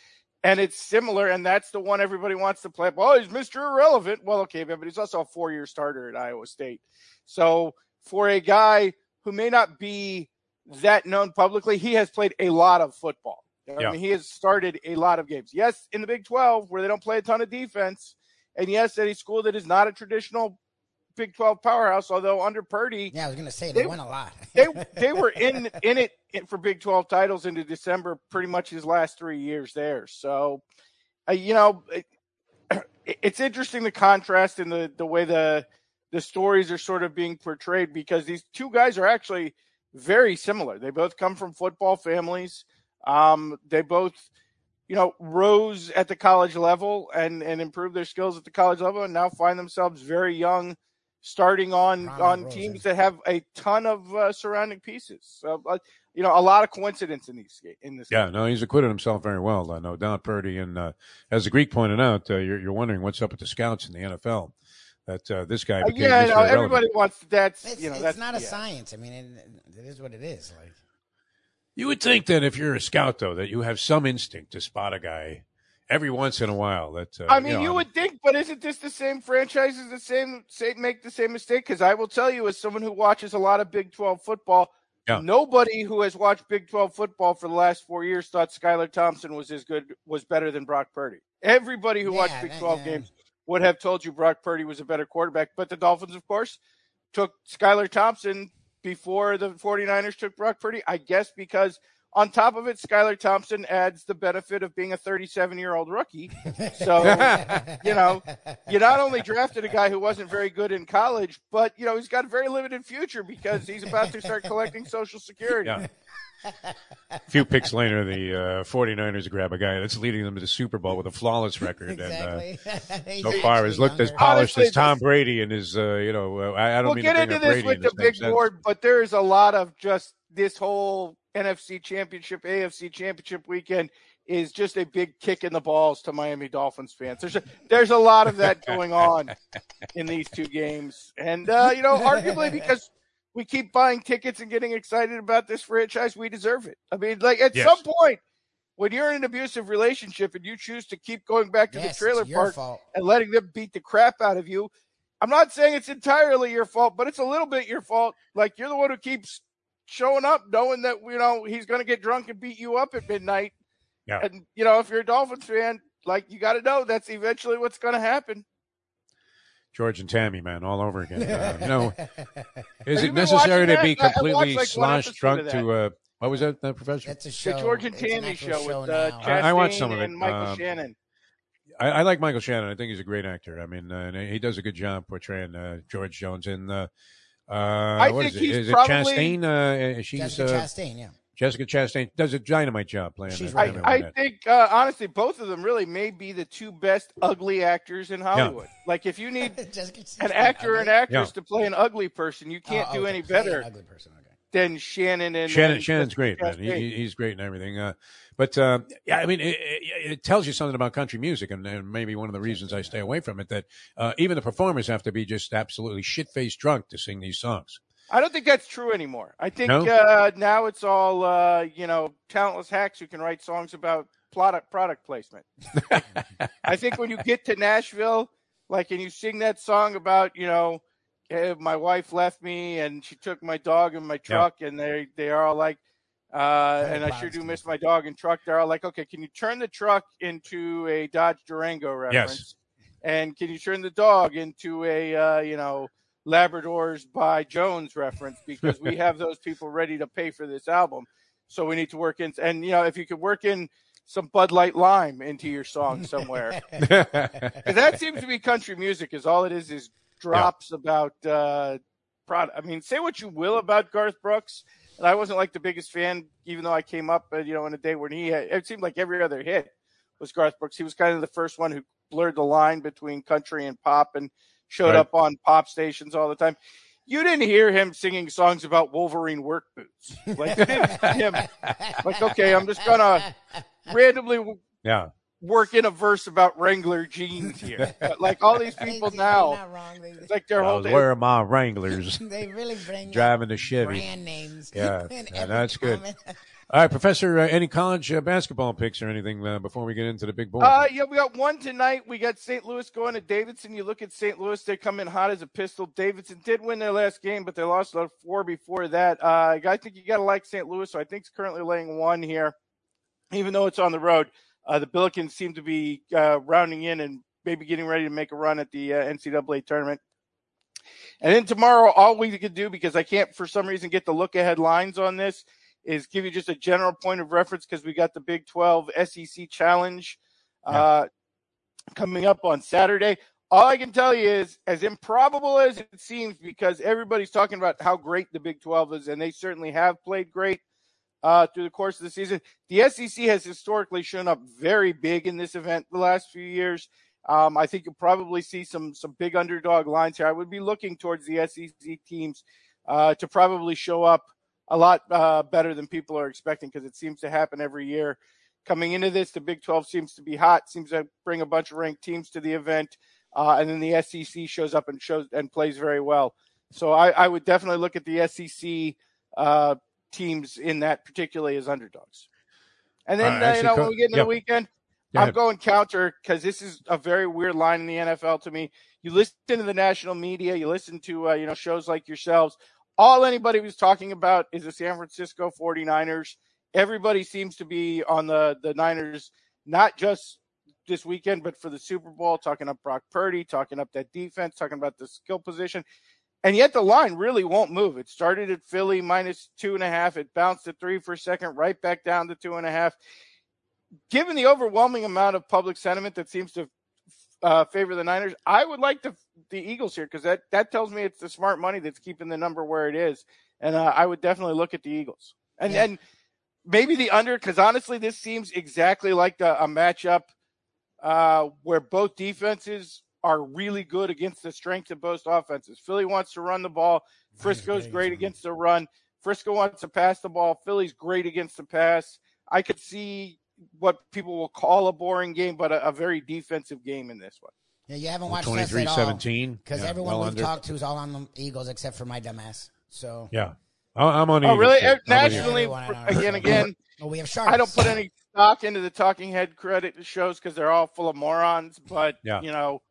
H: and it's similar, and that's the one everybody wants to play. Well, he's Mister Irrelevant. Well, okay, but he's also a four year starter at Iowa State. So for a guy who may not be that known publicly, he has played a lot of football. I
A: Yeah.
H: mean, he has started a lot of games. Yes, in the Big 12, where they don't play a ton of defense. And yes, at a school that is not a traditional Big 12 powerhouse, although under Purdy,
B: Yeah, I was gonna say they,
H: They-
B: won a lot. (laughs)
H: they they were (laughs) in in it for Big 12 titles into December pretty much his last three years there. So, uh, you know, it, (clears throat) it's interesting the contrast in the the way the the stories are sort of being portrayed because these two guys are actually very similar. They both come from football families. Um, they both, you know, rose at the college level and and improved their skills at the college level, and now find themselves very young, starting on
B: Ronald
H: on
B: Rosen.
H: teams that have a ton of uh, surrounding pieces. So, uh, you know, a lot of coincidence in these in this.
A: Yeah, no, he's acquitted himself very well, uh, no doubt, Purdy. And uh, as the Greek pointed out, uh, you're, you're wondering what's up with the scouts in the NFL. That uh, this guy
H: Uh,
A: became
H: yeah,
A: Mr.
H: no, everybody wants that's
B: It's,
H: you know
B: it's
H: that's
B: not a
H: yeah.
B: science. I mean, it, it is what it is. Like
A: You would think that if you're a scout, though, that you have some instinct to spot a guy every once in a while. That uh,
H: I mean,
A: know,
H: you would think, but isn't this the same franchises the same say make the same mistake? Because I will tell you, as someone who watches a lot of Big Twelve football,
A: Yeah.
H: nobody who has watched Big Twelve football for the last four years thought Skylar Thompson was as good was better than Brock Purdy. Everybody who watched Big
B: that-
H: Twelve
B: yeah.
H: games would have told you Brock Purdy was a better quarterback. But the Dolphins, of course, took Skylar Thompson before the 49ers took Brock Purdy. I guess because on top of it, Skylar Thompson adds the benefit of being a 37 year old rookie. (laughs) So, you know, you not only drafted a guy who wasn't very good in college, but, you know, he's got a very limited future because he's about to start collecting Social Security.
A: Yeah. A few picks later, the uh, 49ers grab a guy that's leading them to the Super Bowl with a flawless record.
B: exactly.
A: And, uh, (laughs) so far,
B: actually
A: has looked as polished
H: Honestly,
A: as Tom Brady and his, uh, you know, uh, I, I don't
H: We'll
A: mean
H: get
A: to bring
H: into this
A: Brady
H: with
A: in
H: the
A: the
H: big
A: sense.
H: board, but there is a lot of just this whole NFC Championship, AFC Championship weekend is just a big kick in the balls to Miami Dolphins fans. There's a, there's a lot of that going on in these two games, and uh, you know, arguably because we keep buying tickets and getting excited about this franchise, we deserve it. I mean, like at
A: Yes.
H: some point. When you're in an abusive relationship and you choose to keep going back to
B: Yes,
H: the trailer park
B: fault.
H: and letting them beat the crap out of you. I'm not saying it's entirely your fault, but it's a little bit your fault. Like you're the one who keeps showing up knowing that you know he's going to get drunk and beat you up at midnight.
A: Yeah.
H: And you know, if you're a Dolphins fan, like you got to know that's eventually what's going to happen.
A: George and Tammy, man, all over again. Uh, (laughs) you know, is it necessary to be
H: that? I- I watched,
A: completely
H: like, one
A: sloshed drunk to, uh, what was that, that profession?
B: That's a show.
H: The George and
B: It's
H: Tammy
B: actual
H: show,
B: show
H: with uh. Chastain
A: I- I watched some of it.
H: and Michael
A: Um,
H: Shannon.
A: I, I like Michael Shannon. I think he's a great actor. I mean, uh, he does a good job portraying uh, George Jones. And uh, uh, what
H: think
A: is it?
H: he's
A: Is it
H: probably-
A: Chastain? Uh, she's
B: Jessica
A: uh,
B: Chastain, yeah.
A: Jessica Chastain does a dynamite job playing.
B: She's
A: that-
B: right.
H: I, I think uh, honestly, both of them really may be the two best ugly actors in Hollywood. Like if you need (laughs) an actor or an actress
A: Yeah.
H: to play an ugly person, you can't
B: Oh,
H: do
B: okay.
H: any
B: Play an
H: better
B: ugly person. Okay.
H: than Shannon and
A: Shannon,
H: and
A: Shannon's great, man. He, he's great and everything. Uh, but uh, yeah, I mean, it, it, it tells you something about country music, and, and maybe one of the reasons I stay away from it that uh, even the performers have to be just absolutely shit faced drunk to sing these songs.
H: I don't think that's true anymore. I think
A: No?
H: uh, now it's all uh, you know talentless hacks who can write songs about product product placement. (laughs) I think when you get to Nashville, like, and you sing that song about you know, eh, my wife left me and she took my dog and my truck, and they they are all like, uh, and I sure do miss my dog and truck. They're all like, okay, can you turn the truck into a Dodge Durango reference? Yes. And can you turn the dog into a uh, you know Labradors by Jones reference (laughs) because we have those people ready to pay for this album. So we need to work in, and you know, if you could work in some Bud Light Lime into your song somewhere, (laughs) that seems to be country music. Is all it is is drops about uh, prod. I mean, say what you will about Garth Brooks, and I wasn't like the biggest fan, even though I came up, uh, you know, in a day when he had. It seemed like every other hit was Garth Brooks. He was kind of the first one who blurred the line between country and pop and showed
A: Right.
H: up on pop stations all the time. You didn't hear him singing songs about Wolverine work boots. Like you didn't see him like, okay, I'm just gonna randomly
A: yeah.
H: work in a verse about Wrangler jeans here. But like all these people
B: They-
H: now,
B: They're wrong.
H: It's like their
A: I
H: whole
A: was
H: day.
A: wearing my Wranglers, (laughs)
B: they really bring
A: driving the Chevy.
B: brand names.
A: Yeah, (laughs)
B: in
A: yeah,
B: every
A: that's good. All right, Professor, uh, any college uh, basketball picks or anything uh, before we get into the big board?
H: Uh, yeah, we got one tonight. We got St. Louis going to Davidson. You look at St. Louis; they come in hot as a pistol. Davidson did win their last game, but they lost four before that. Uh, I think you got to like St. Louis, so I think it's currently laying one here, even though it's on the road. Uh, the Billikens seem to be rounding in and maybe getting ready to make a run at the NCAA tournament. And then tomorrow, all we could do because I can't for some reason get the look ahead lines on this is give you just a general point of reference because we got the Big 12 SEC Challenge uh, coming up on Saturday. All I can tell you is, as improbable as it seems, because everybody's talking about how great the Big 12 is, and they certainly have played great uh, through the course of the season. The SEC has historically shown up very big in this event the last few years. Um, I think you'll probably see some some big underdog lines here. I would be looking towards the SEC teams uh, to probably show up a lot uh, better than people are expecting because it seems to happen every year. Coming into this, the Big 12 seems to be hot, seems to bring a bunch of ranked teams to the event, uh, and then the SEC shows up and shows and plays very well. So I, I would definitely look at the SEC uh, teams in that, particularly as underdogs. And then you know when we get into
A: yeah.
H: the weekend,
A: Go
H: I'm going counter because this is a very weird line in the NFL to me. You listen to the national media, you listen to uh, you know shows like yourselves. All anybody was talking about is the San Francisco 49ers. Everybody seems to be on the the Niners, not just this weekend, but for the Super Bowl, talking up Brock Purdy, talking up that defense, talking about the skill position. And yet the line really won't move. It started at Philly minus two and a half. It bounced to three for a second, right back down to two and a half given the overwhelming amount of public sentiment that seems to uh, favor the Niners, I would like the the Eagles here because that that tells me it's the smart money that's keeping the number where it is, and uh, I would definitely look at the Eagles and
B: Yeah.
H: and maybe the under because honestly, this seems exactly like the, a matchup uh, where both defenses are really good against the strength of both offenses. Philly wants to run the ball. Frisco's
B: great against
H: the run. Frisco wants to pass the ball. Philly's great against the pass. I could see what people will call a boring game, but a, a very defensive game in this one.
B: Yeah, you haven't watched us
A: 23-17.
B: because
A: Yeah,
B: everyone
A: well
B: we've
A: under.
B: talked to is all on the Eagles except for my dumbass. So
A: Yeah. I- I'm on
H: Oh,
A: Eagles,
H: really?
A: too. I'm with you.
H: Nationally,
B: I
H: again, again,
B: well, we have sharks.
H: I don't put any stock into the talking head credit shows because they're all full of morons. But
A: Yeah.
H: you know,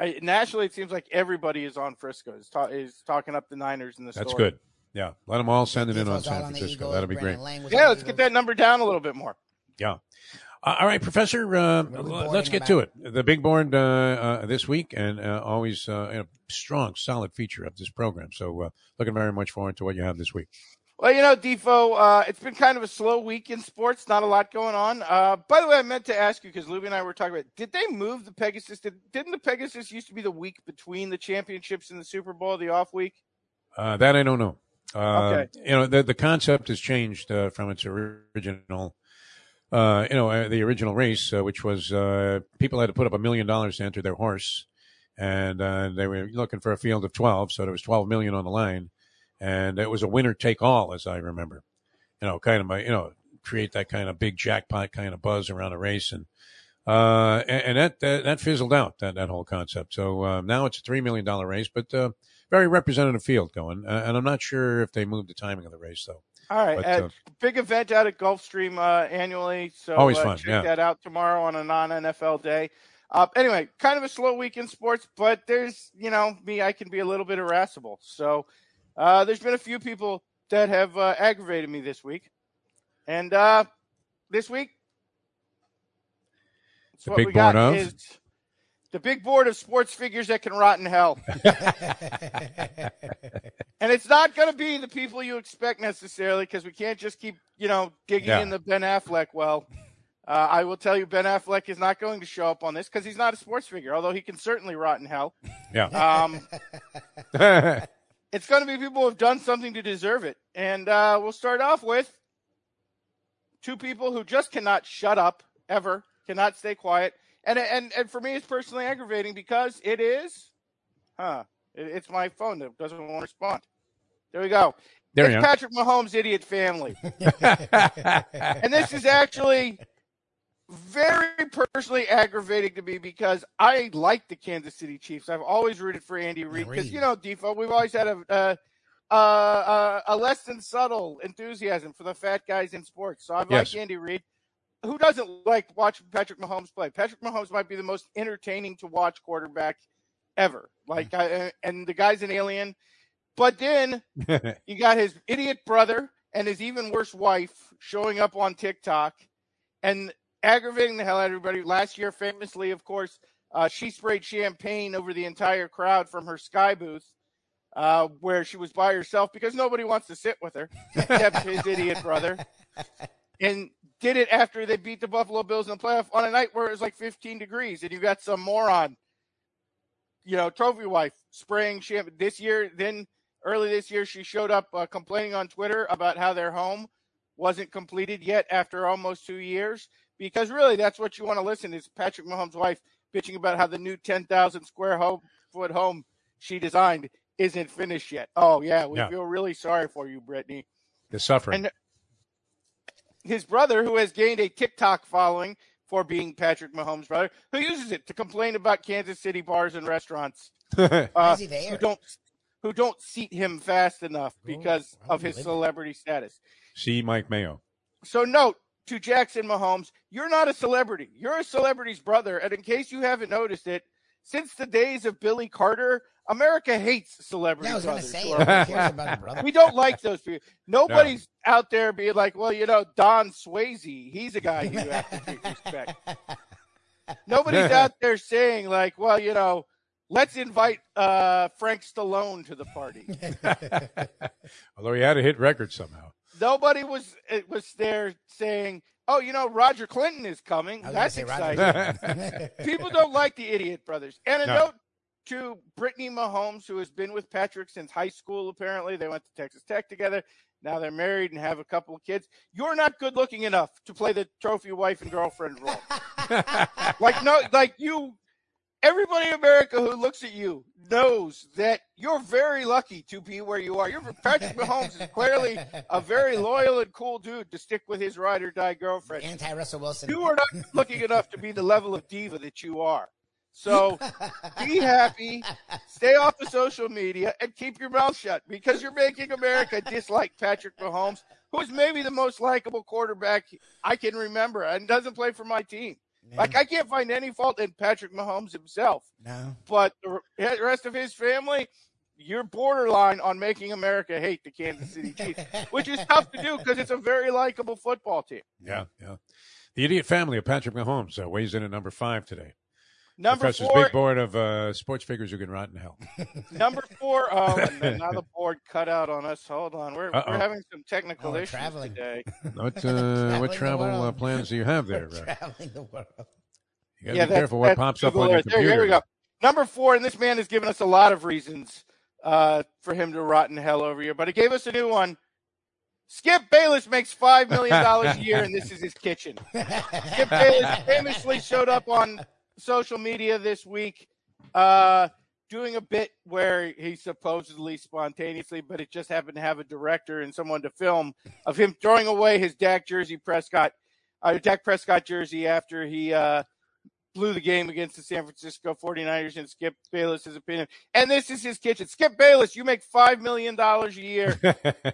H: I, nationally, it seems like everybody is on Frisco is, ta- is talking up the Niners in the
A: That's
H: story.
A: good. Yeah. Let them all send it in on San Francisco.
B: Eagles,
A: That'll be great.
B: Brandon Lang
H: Yeah, let's get that number down a little bit more.
A: Yeah. Uh, all right, Professor. Uh,
B: What are we
A: let's
B: boarding
A: get to it. The big board uh, uh, this week, and uh, always uh, a strong, solid feature of this program. So, uh, looking very much forward to what you have this week.
H: Well, you know, Defo, uh, it's been kind of a slow week in sports. Not a lot going on. Uh, by the way, I meant to ask you because Lubie and I were talking about. Did they move the Pegasus? Did, didn't the Pegasus used to be the week between the championships and the Super Bowl, the off week?
A: Uh, that I don't know. Uh,
H: Okay.
A: You know, the the concept has changed uh, from its original. Uh, you know, uh, the original race, uh, which was uh, people had to put up a million dollars to enter their horse, and uh, they were looking for a field of twelve, so there was twelve million on the line, and it was a winner take all, as I remember. You know, kind of you know, create that kind of big jackpot kind of buzz around a race, and uh, and, and that, that that fizzled out that that whole concept. So uh, now it's a three million dollar race, but uh, very representative field going, and I'm not sure if they moved the timing of the race though.
H: All right,
A: But,
H: uh,
A: uh,
H: big event out at Gulfstream uh, annually. So
A: Always
H: uh,
A: fun,
H: Check
A: yeah.
H: that out tomorrow on a non-NFL day. Uh, anyway, kind of a slow week in sports, but there's you know me, I can be a little bit irascible. So uh, there's been a few people that have uh, aggravated me this week, and uh, this week,
A: The
H: what
A: big
H: we got
A: of?
H: is the big board of sports figures that can rot in hell. (laughs) (laughs) And it's not going to be the people you expect necessarily because we can't just keep, you know, digging
A: Yeah.
H: in the Ben Affleck well. Uh, I will tell you, Ben Affleck is not going to show up on this because he's not a sports figure, although he can certainly rot in hell.
A: Yeah. (laughs)
H: Um, it's going to be people who have done something to deserve it. And uh, we'll start off with two people who just cannot shut up ever, cannot stay quiet. And and and for me, it's personally aggravating because it is, huh? It, it's my phone that doesn't want to respond. There we go.
A: there
H: it's
A: you are.
H: Patrick Mahomes' idiot family, (laughs) and this is actually very personally aggravating to me because I like the Kansas City Chiefs. I've always rooted for Andy Reid because you know, Defo, we've always had a. Uh, uh, uh, a less than subtle enthusiasm for the fat guys in sports. So I like Andy Reid. Who doesn't like watching Patrick Mahomes play? Patrick Mahomes might be the most entertaining to watch quarterback ever. Like, I, and the guy's an alien. But then (laughs) you got his idiot brother and his even worse wife showing up on TikTok and aggravating the hell out of everybody. Last year, famously, of course, uh, she sprayed champagne over the entire crowd from her sky booth, uh, where she was by herself because nobody wants to sit with her (laughs) except his idiot brother. (laughs) And did it after they beat the Buffalo Bills in the playoff on a night where it was like 15 degrees, and you got some moron, you know, trophy wife spraying champagne. This year, then early this year, she showed up uh, complaining on Twitter about how their home wasn't completed yet after almost two years. Because really, that's what you want to listen is Patrick Mahomes' wife bitching about how the new 10,000 square home, foot home she designed isn't finished yet. Oh yeah, we
A: Yeah.
H: feel really sorry for you, Brittany
A: the suffering.
H: And- his brother, who has gained a TikTok following for being Patrick Mahomes' brother, who uses it to complain about Kansas City bars and restaurants (laughs) uh,
B: is he there?
H: who don't who don't seat him fast enough because
B: I
H: of his
B: believe
H: celebrity status.
A: See Mike Mayo.
H: So note to Jackson Mahomes, you're not a celebrity. You're a celebrity's brother, and in case you haven't noticed it, since the days of Billy Carter, America hates celebrity
B: Yeah, I was
H: brothers.
B: say,
H: who
B: who cares about brother?
H: we don't like those people. (laughs) Nobody's out there being like, well, you know, Don Swayze, he's a guy you have to treat respect. (laughs) Nobody's (laughs) out there saying like, well, you know, let's invite uh, Frank Stallone to the party.
A: Although he had a hit record somehow.
H: Nobody was it was there saying, oh, you know, Roger Clinton is coming. That's
B: gonna say Roger
H: exciting. (laughs) People don't like the idiot brothers. And a
A: No.
H: note to Brittany Mahomes, who has been with Patrick since high school, apparently. They went to Texas Tech together. Now they're married and have a couple of kids. You're not good looking enough to play the trophy wife and girlfriend role. (laughs) like, no, like you, everybody in America who looks at you knows that you're very lucky to be where you are. You're Patrick Mahomes is clearly a very loyal and cool dude to stick with his ride or die girlfriend
B: Anti Russell Wilson.
H: you are not looking enough to be the level of diva that you are. So be happy, stay off the social media, and keep your mouth shut because you're making America dislike Patrick Mahomes, who is maybe the most likable quarterback I can remember and doesn't play for my team. Like I can't find any fault in Patrick Mahomes himself,
B: no.
H: but the rest of his family, you're borderline on making America hate the Kansas City Chiefs, (laughs) which is tough to do because it's a very likable football team.
A: Yeah, yeah. The idiot family of Patrick Mahomes uh, weighs in at number five today.
H: Number
A: Professor's
H: four,
A: big board of uh, sports figures who can rot in hell. (laughs)
H: Number four. Oh, (laughs) and now the board cut out on us. Hold on, we're
A: Uh-oh.
H: we're having some technical
B: Oh,
H: issues
B: traveling.
H: today. (laughs)
A: What uh,
B: Traveling
A: what travel uh, plans do you have there?
B: Traveling the world.
A: you gotta
H: yeah,
A: be
H: that's-
A: careful what
H: that's
A: pops up on your
H: Earth. There-
A: computer.
H: There, we go. Number four, and this man has given us a lot of reasons uh, for him to rot in hell over here. But he gave us a new one. Skip Bayless makes five million dollars a year, and this is his kitchen. Skip Bayless famously showed up on social media this week, uh, doing a bit where he supposedly spontaneously, but it just happened to have a director and someone to film of him throwing away his Dak jersey Prescott, uh, Dak Prescott jersey after he uh, blew the game against the San Francisco 49ers in Skip Bayless's opinion. And this is his kitchen. Skip Bayless, you make $5 million a year.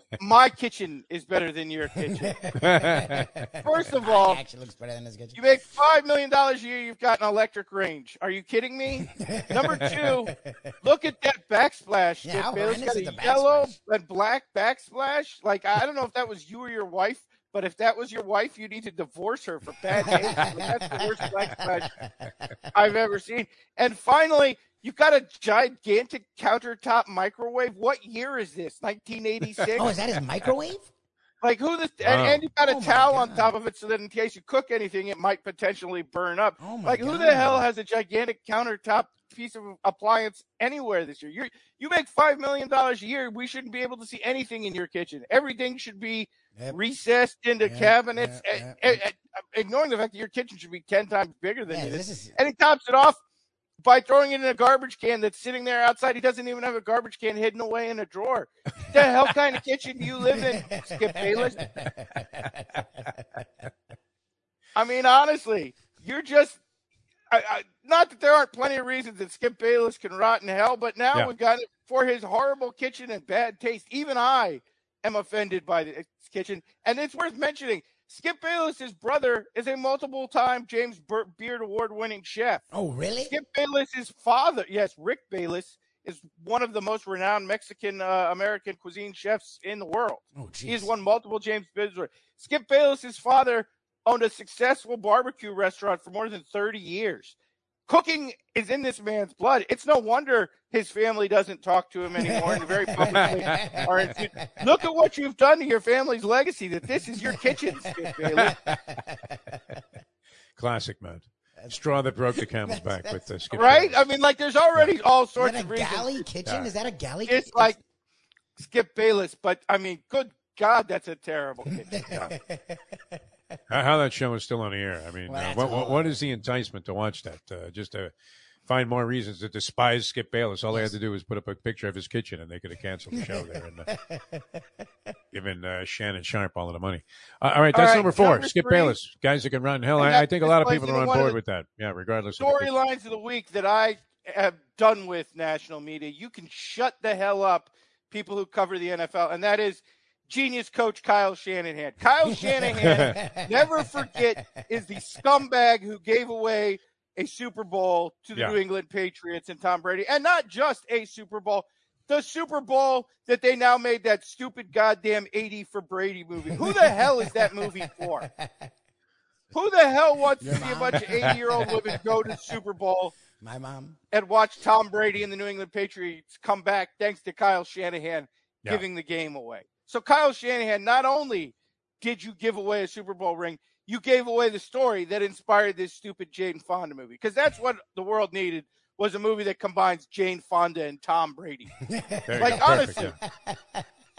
H: (laughs) My kitchen is better than your kitchen. (laughs) First of all,
B: It actually looks better than his kitchen.
H: you make $5 million a year, you've got an electric range. Are you kidding me? Number two, (laughs) look at that backsplash.
B: Yeah,
H: Skip Bayless got a
B: the
H: yellow
B: backsplash?
H: and black backsplash. Like, I don't know if that was you or your wife. But if that was your wife, you need to divorce her for bad (laughs) taste. That's the worst backsplash I've ever seen. And finally, you've got a gigantic countertop microwave. What year is this? (laughs) 1986?
B: Oh, is that his microwave?
H: Like who the and,
A: Wow.
H: and you've got a
B: Oh
H: towel on top of it so that in case you cook anything, it might potentially burn up.
B: Oh
H: like who the hell has a gigantic countertop piece of appliance anywhere this year? You you make five million dollars a year. We shouldn't be able to see anything in your kitchen. Everything should be
B: Yep.
H: recessed into
B: Yep,
H: cabinets.
B: yep,
H: eh,
B: yep,
H: eh, eh, ignoring the fact that your kitchen should be ten times bigger than
B: Yeah,
H: it
B: this
H: is.
B: is
H: And he tops it off by throwing it in a garbage can that's sitting there outside. He doesn't even have a garbage can hidden away in a drawer. the hell kind of kitchen do you live in, Skip Bayless? I mean, honestly, you're just. I, I, not that there aren't plenty of reasons that Skip Bayless can rot in hell, but now
A: Yeah.
H: we've got it for his horrible kitchen and bad taste. Even I am offended by the kitchen, and it's worth mentioning. Skip Bayless's brother is a multiple-time James Beard Award-winning chef.
B: Oh, really?
H: Skip Bayless's father, yes, Rick Bayless, is one of the most renowned Mexican uh, American cuisine chefs in the world.
B: Oh, jeez.
H: He has won multiple James Beard Awards. Skip Bayless's father owned a successful barbecue restaurant for more than 30 years. Cooking is in this man's blood. It's no wonder his family doesn't talk to him anymore and very publicly (laughs) are in- Look at what you've done to your family's legacy, that this is your kitchen, Skip Bayless. (laughs)
A: Classic, man. Straw that broke the camel's (laughs) back with the skip.
H: Right?
A: Bayless.
H: I mean, like, there's already all
B: Is
H: sorts
B: that a
H: of reasons.
B: galley kitchen?
A: Yeah.
B: Is that a galley?
H: It's like Skip Bayless, but I mean, good God, that's a terrible kitchen.
A: How, that show is still on the air. I mean,
B: Well,
A: uh, what, what, what is the enticement to watch that? Uh, just to find more reasons to despise Skip Bayless. All they had to do was put up a picture of his kitchen, and they could have canceled the show there and uh, (laughs) given uh, Shannon Sharpe all of the money. Uh, all right, that's
H: right,
A: number four.
H: number
A: Skip
H: three.
A: Bayless, guys that can run hell. I, I think a lot of people are on board with that. Yeah, regardless of
H: storylines of the week that I have done with national media. You can shut the hell up, people who cover the NFL, and that is genius coach Kyle Shanahan. Kyle (laughs) Shanahan, never forget, is the scumbag who gave away a Super Bowl to the
A: Yeah.
H: New England Patriots and Tom Brady, and not just a Super Bowl. The Super Bowl that they now made that stupid goddamn 80 for Brady movie. Who the hell is that movie for? Who the hell wants
B: Your
H: to see a bunch of 80 year old women go to the Super Bowl
B: My mom.
H: and watch Tom Brady and the New England Patriots come back thanks to Kyle Shanahan
A: Yeah.
H: giving the game away. So Kyle Shanahan, not only did you give away a Super Bowl ring, you gave away the story that inspired this stupid Jane Fonda movie. Because that's what the world needed was a movie that combines Jane Fonda and Tom Brady. (laughs) Like honestly,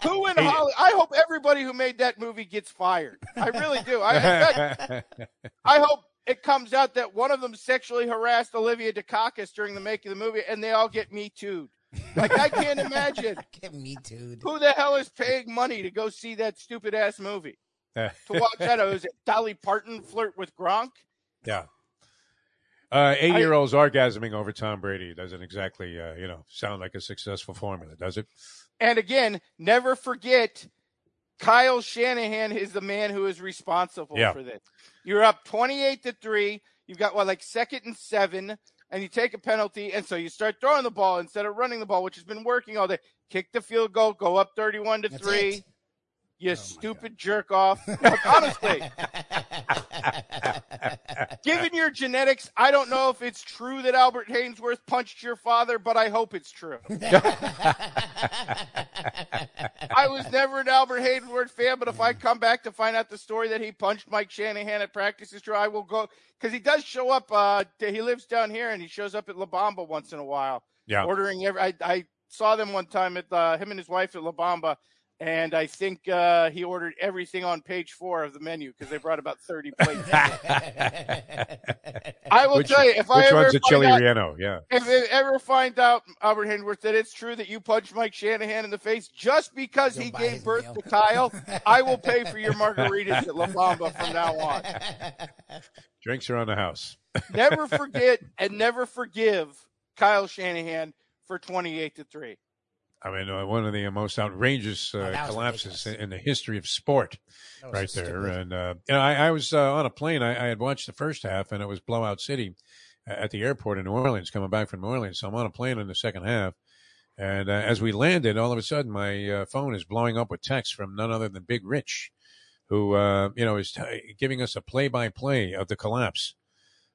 H: who in. Hollywood? I hope everybody who made that movie gets fired. I really do. I, (laughs) fact, I hope it comes out that one of them sexually harassed Olivia Dukakis during the making of the movie, and they all get me too. Like I can't imagine (laughs)
B: Get me too.
H: who the hell is paying money to go see that stupid ass movie (laughs)
A: Uh,
H: to watch that. Oh, is it Dolly Parton flirt with Gronk?
A: yeah. Uh, eight-year-olds orgasming over Tom Brady doesn't exactly, uh, you know, sound like a successful formula, does it?
H: And again, never forget, Kyle Shanahan is the man who is responsible
A: Yeah.
H: for this. You're up 28 to 3. You've got what, like second and seven, and you take a penalty. And so you start throwing the ball instead of running the ball, which has been working all day. Kick the field goal, go up 31 to
B: That's
H: 3.
B: it.
H: You
B: my
H: stupid jerk off. Honestly, (laughs) given your genetics, I don't know if it's true that Albert Haynesworth punched your father, but I hope it's true. (laughs) I was never an Albert Haynesworth fan, but if I come back to find out the story that he punched Mike Shanahan at practice is true, I will go because he does show up. Uh, he lives down here and he shows up at La Bamba once in a while,
A: Yeah.
H: ordering every. I, I saw them one time at uh, him and his wife at La Bamba, and I think uh, he ordered everything on page four of the menu because they brought about thirty (laughs) plates. I will
A: which,
H: tell you, if I
A: which
H: ever
A: one's a chili
H: out-
A: relleno? Yeah.
H: if I ever find out, Albert Haynesworth, that it's true that you punched Mike Shanahan in the face just because
B: You'll
H: he gave birth
B: meal.
H: to Kyle, I will pay for your (laughs) margaritas at La Bamba from now on. (laughs)
A: Drinks are on the house.
H: Never forget and never forgive Kyle Shanahan for 28 to 3.
A: I mean, uh, one of the most outrageous uh,
B: Oh,
A: collapses
B: ridiculous.
A: in the history of sport, right there.
B: stupid.
A: And uh, you know, I, I was uh, on a plane. I, I had watched the first half, and it was blowout city uh, at the airport in New Orleans, coming back from New Orleans. So I'm on a plane in the second half, and uh, as we landed, all of a sudden, my uh, phone is blowing up with texts from none other than Big Rich, who uh, you know is t- giving us a play-by-play of the collapse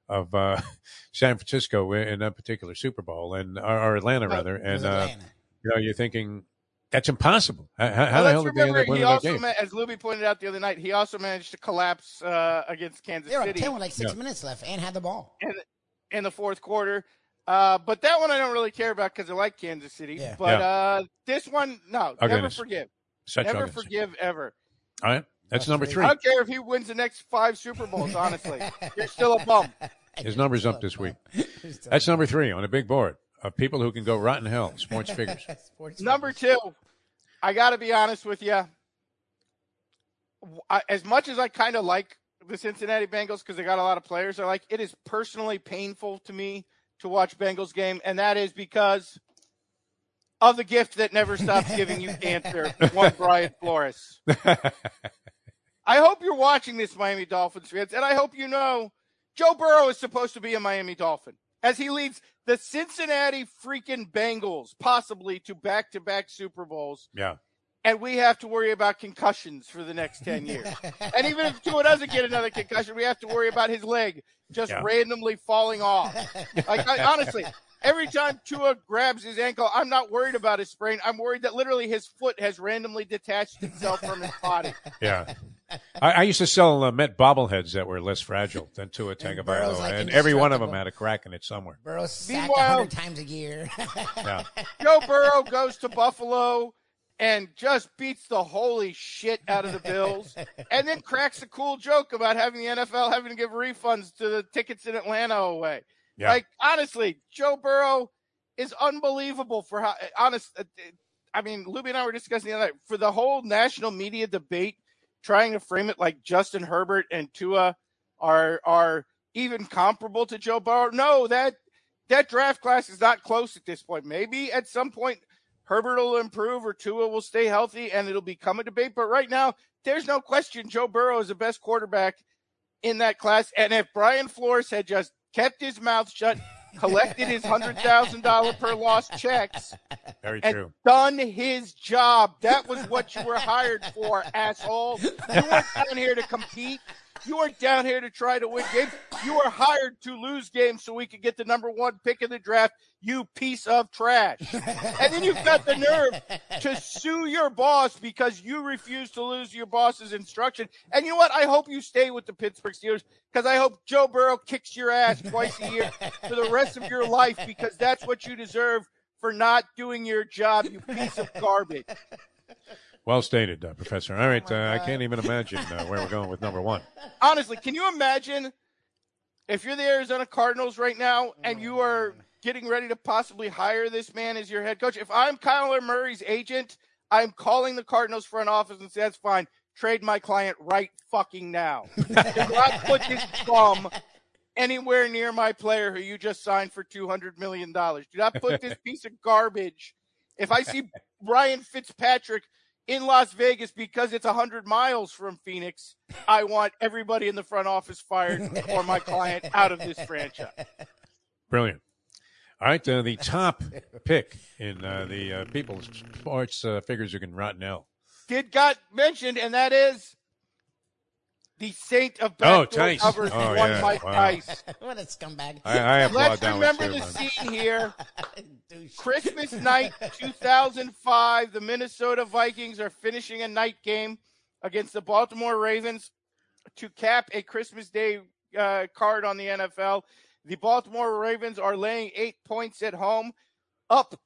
A: of uh, (laughs) San Francisco in that particular Super Bowl and or, Atlanta
H: Right.
A: rather, and uh,
B: Atlanta.
A: You know you're thinking that's impossible. How, how
H: Well,
A: the hell
H: let's
A: did they end
H: remember,
A: up winning
H: he
A: that
H: also,
A: game?
H: ma- as Lubie pointed out the other night, he also managed to collapse uh, against Kansas
B: They were up
H: City
B: 10 with like six
A: Yeah.
B: minutes left and had the ball.
H: in the fourth quarter. Uh, but that one I don't really care about because I like Kansas City.
B: Yeah.
H: But
A: Yeah.
H: uh, this one, no, never
A: Ugliness.
H: forgive.
A: Such
H: never
A: ugliness.
H: forgive ever.
A: All right, that's
B: That's
A: number three.
H: I don't care if he wins the next five Super Bowls, honestly. (laughs) You're still a bum.
A: His number's up this week. (laughs) That's number three on a big board of people who can go rotten hell. Sports (laughs) figures.
B: Sports
H: Number
B: figures.
H: two, I got to be honest with you. I, as much as I kind of like the Cincinnati Bengals because they got a lot of players I like, it is personally painful to me to watch Bengals game, and that is because of the gift that never stops (laughs) giving you cancer. One Brian Flores. (laughs) I hope you're watching this, Miami Dolphins fans, and I hope you know Joe Burrow is supposed to be a Miami Dolphin as he leads the Cincinnati freaking Bengals possibly to back to back Super Bowls.
A: yeah.
H: And we have to worry about concussions for the next 10 years. (laughs) and even if Tua doesn't get another concussion, we have to worry about his leg just
A: Yeah.
H: randomly falling off. Like, I, honestly, every time Tua grabs his ankle, I'm not worried about his sprain. I'm worried that literally his foot has randomly detached itself from his body. (laughs)
A: Yeah. I, I used to sell uh, Met bobbleheads that were less fragile than Tua
B: Tagovailoa,
A: Tagovailoa,
B: like
A: and every one of them had a crack in it somewhere.
B: Burrow's sacked
H: Meanwhile-
B: 100 times a year. (laughs)
A: Yeah.
H: Joe Burrow goes to Buffalo and just beats the holy shit out of the Bills, and then cracks a cool joke about having the NFL having to give refunds to the tickets in Atlanta away.
A: Yeah.
H: Like honestly, Joe Burrow is unbelievable for how honest. uh, I mean, Lubie and I were discussing the other night for the whole national media debate, trying to frame it like Justin Herbert and Tua are are even comparable to Joe Burrow. No, that that draft class is not close at this point. Maybe at some point Herbert will improve or Tua will stay healthy and it'll become a debate. But right now, there's no question Joe Burrow is the best quarterback in that class. And if Brian Flores had just kept his mouth shut, collected his hundred thousand dollar per loss checks,
A: Very
H: and
A: true.
H: done his job. That was what you were hired for, (laughs) asshole. You weren't down here to compete. You weren't down here to try to win games. You were hired to lose games so we could get the number one pick in the draft, you piece of trash. And then you've got the nerve to sue your boss because you refuse to lose your boss's instruction. And you know what? I hope you stay with the Pittsburgh Steelers because I hope Joe Burrow kicks your ass twice a year for the rest of your life because that's what you deserve for not doing your job, you piece of garbage.
A: Well stated, uh, Professor. All right.
B: Oh
A: uh, I can't even imagine uh, where we're going with number one. (laughs)
H: Honestly, can you imagine if you're the Arizona Cardinals right now and you are getting ready to possibly hire this man as your head coach? If I'm Kyler Murray's agent, I'm calling the Cardinals front office and say, that's fine. Trade my client right fucking now. (laughs) Do not put this bum anywhere near my player who you just signed for $200 million. Do not put this (laughs) piece of garbage. If I see Ryan Fitzpatrick in Las Vegas because it's 100 miles from Phoenix, I want everybody in the front office fired or my client out of this franchise.
A: Brilliant. All right. Uh, the top pick in uh, the uh, people's sports uh, figures who can rotten hell.
H: Did got mentioned, and that is the saint of
A: Oh,
H: backdoor
A: Tice.
H: covers,
A: Oh,
H: one
A: yeah.
H: Mike
A: Wow.
H: Tice. (laughs)
B: what a scumbag.
A: I, I
H: Let's
A: that
H: remember the scene here. (laughs) Christmas night (laughs) 2005, the Minnesota Vikings are finishing a night game against the Baltimore Ravens to cap a Christmas Day uh, card on the NFL. The Baltimore Ravens are laying eight points at home, up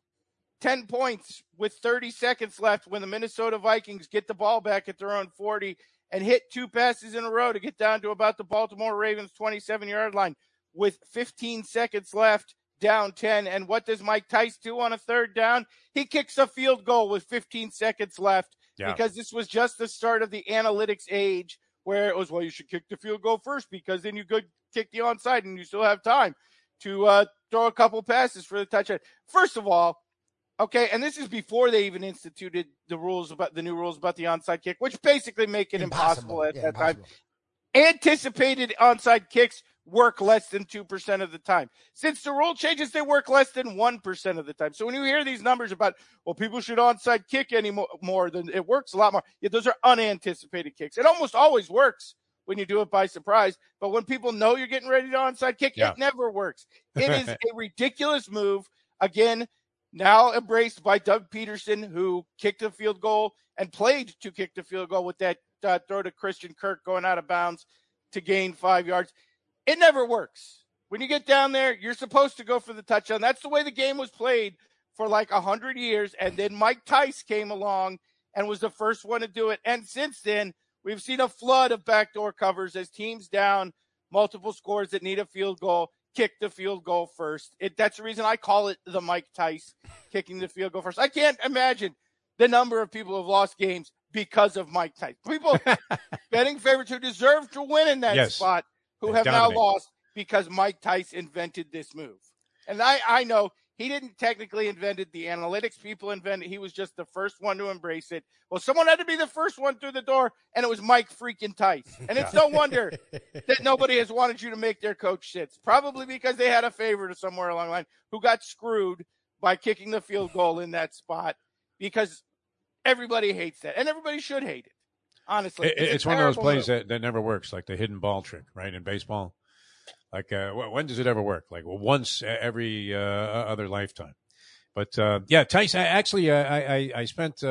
H: 10 points with 30 seconds left when the Minnesota Vikings get the ball back at their own 40 and hit two passes in a row to get down to about the Baltimore Ravens 27 yard line with 15 seconds left, down 10. And what does Mike Tice do on a third down? He kicks a field goal with 15 seconds left
A: Yeah.
H: because this was just the start of the analytics age where it was, well, you should kick the field goal first because then you could kick the onside and you still have time to uh, throw a couple passes for the touchdown. First of all, okay, and this is before they even instituted the rules about the new rules about the onside kick, which basically make it impossible, at
B: Yeah,
H: that time
B: impossible.
H: anticipated onside kicks work less than 2% of the time. Since the rule changes, they work less than 1% of the time. So when you hear these numbers about, well, people should onside kick anymore, more than it works a lot more. Yeah, those are unanticipated kicks. It almost always works when you do it by surprise. But when people know you're getting ready to onside kick,
A: Yeah.
H: it never works. It is (laughs) a ridiculous move. Again, now embraced by Doug Pederson, who kicked a field goal and played to kick the field goal with that uh, throw to Christian Kirk going out of bounds to gain five yards. It never works. When you get down there, you're supposed to go for the touchdown. That's the way the game was played for like a hundred years. And then Mike Tice came along and was the first one to do it. And since then, we've seen a flood of backdoor covers as teams down multiple scores that need a field goal kick the field goal first. It, that's the reason I call it the Mike Tice kicking the field goal first. I can't imagine the number of people who have lost games because of Mike Tice. People (laughs) betting favorites who deserve to win in that
A: Yes.
H: spot who have now lost because Mike Tice invented this move. And I, I know he didn't technically invented the analytics people invented. He was just the first one to embrace it. Well, someone had to be the first one through the door, and it was Mike freaking Tice. And it's no (laughs) wonder that nobody has wanted you to make their coach sits. Probably because they had a favorite somewhere along the line who got screwed by kicking the field goal in that spot because everybody hates that. And everybody should hate it. Honestly.
A: It-
H: a
A: it's one of those plays
H: move.
A: that, that never works, like the hidden ball trick, right? In baseball, like uh, when does it ever work? Like well, once every uh, other lifetime. But uh, yeah, Tice. I, actually, uh, I, I I spent uh,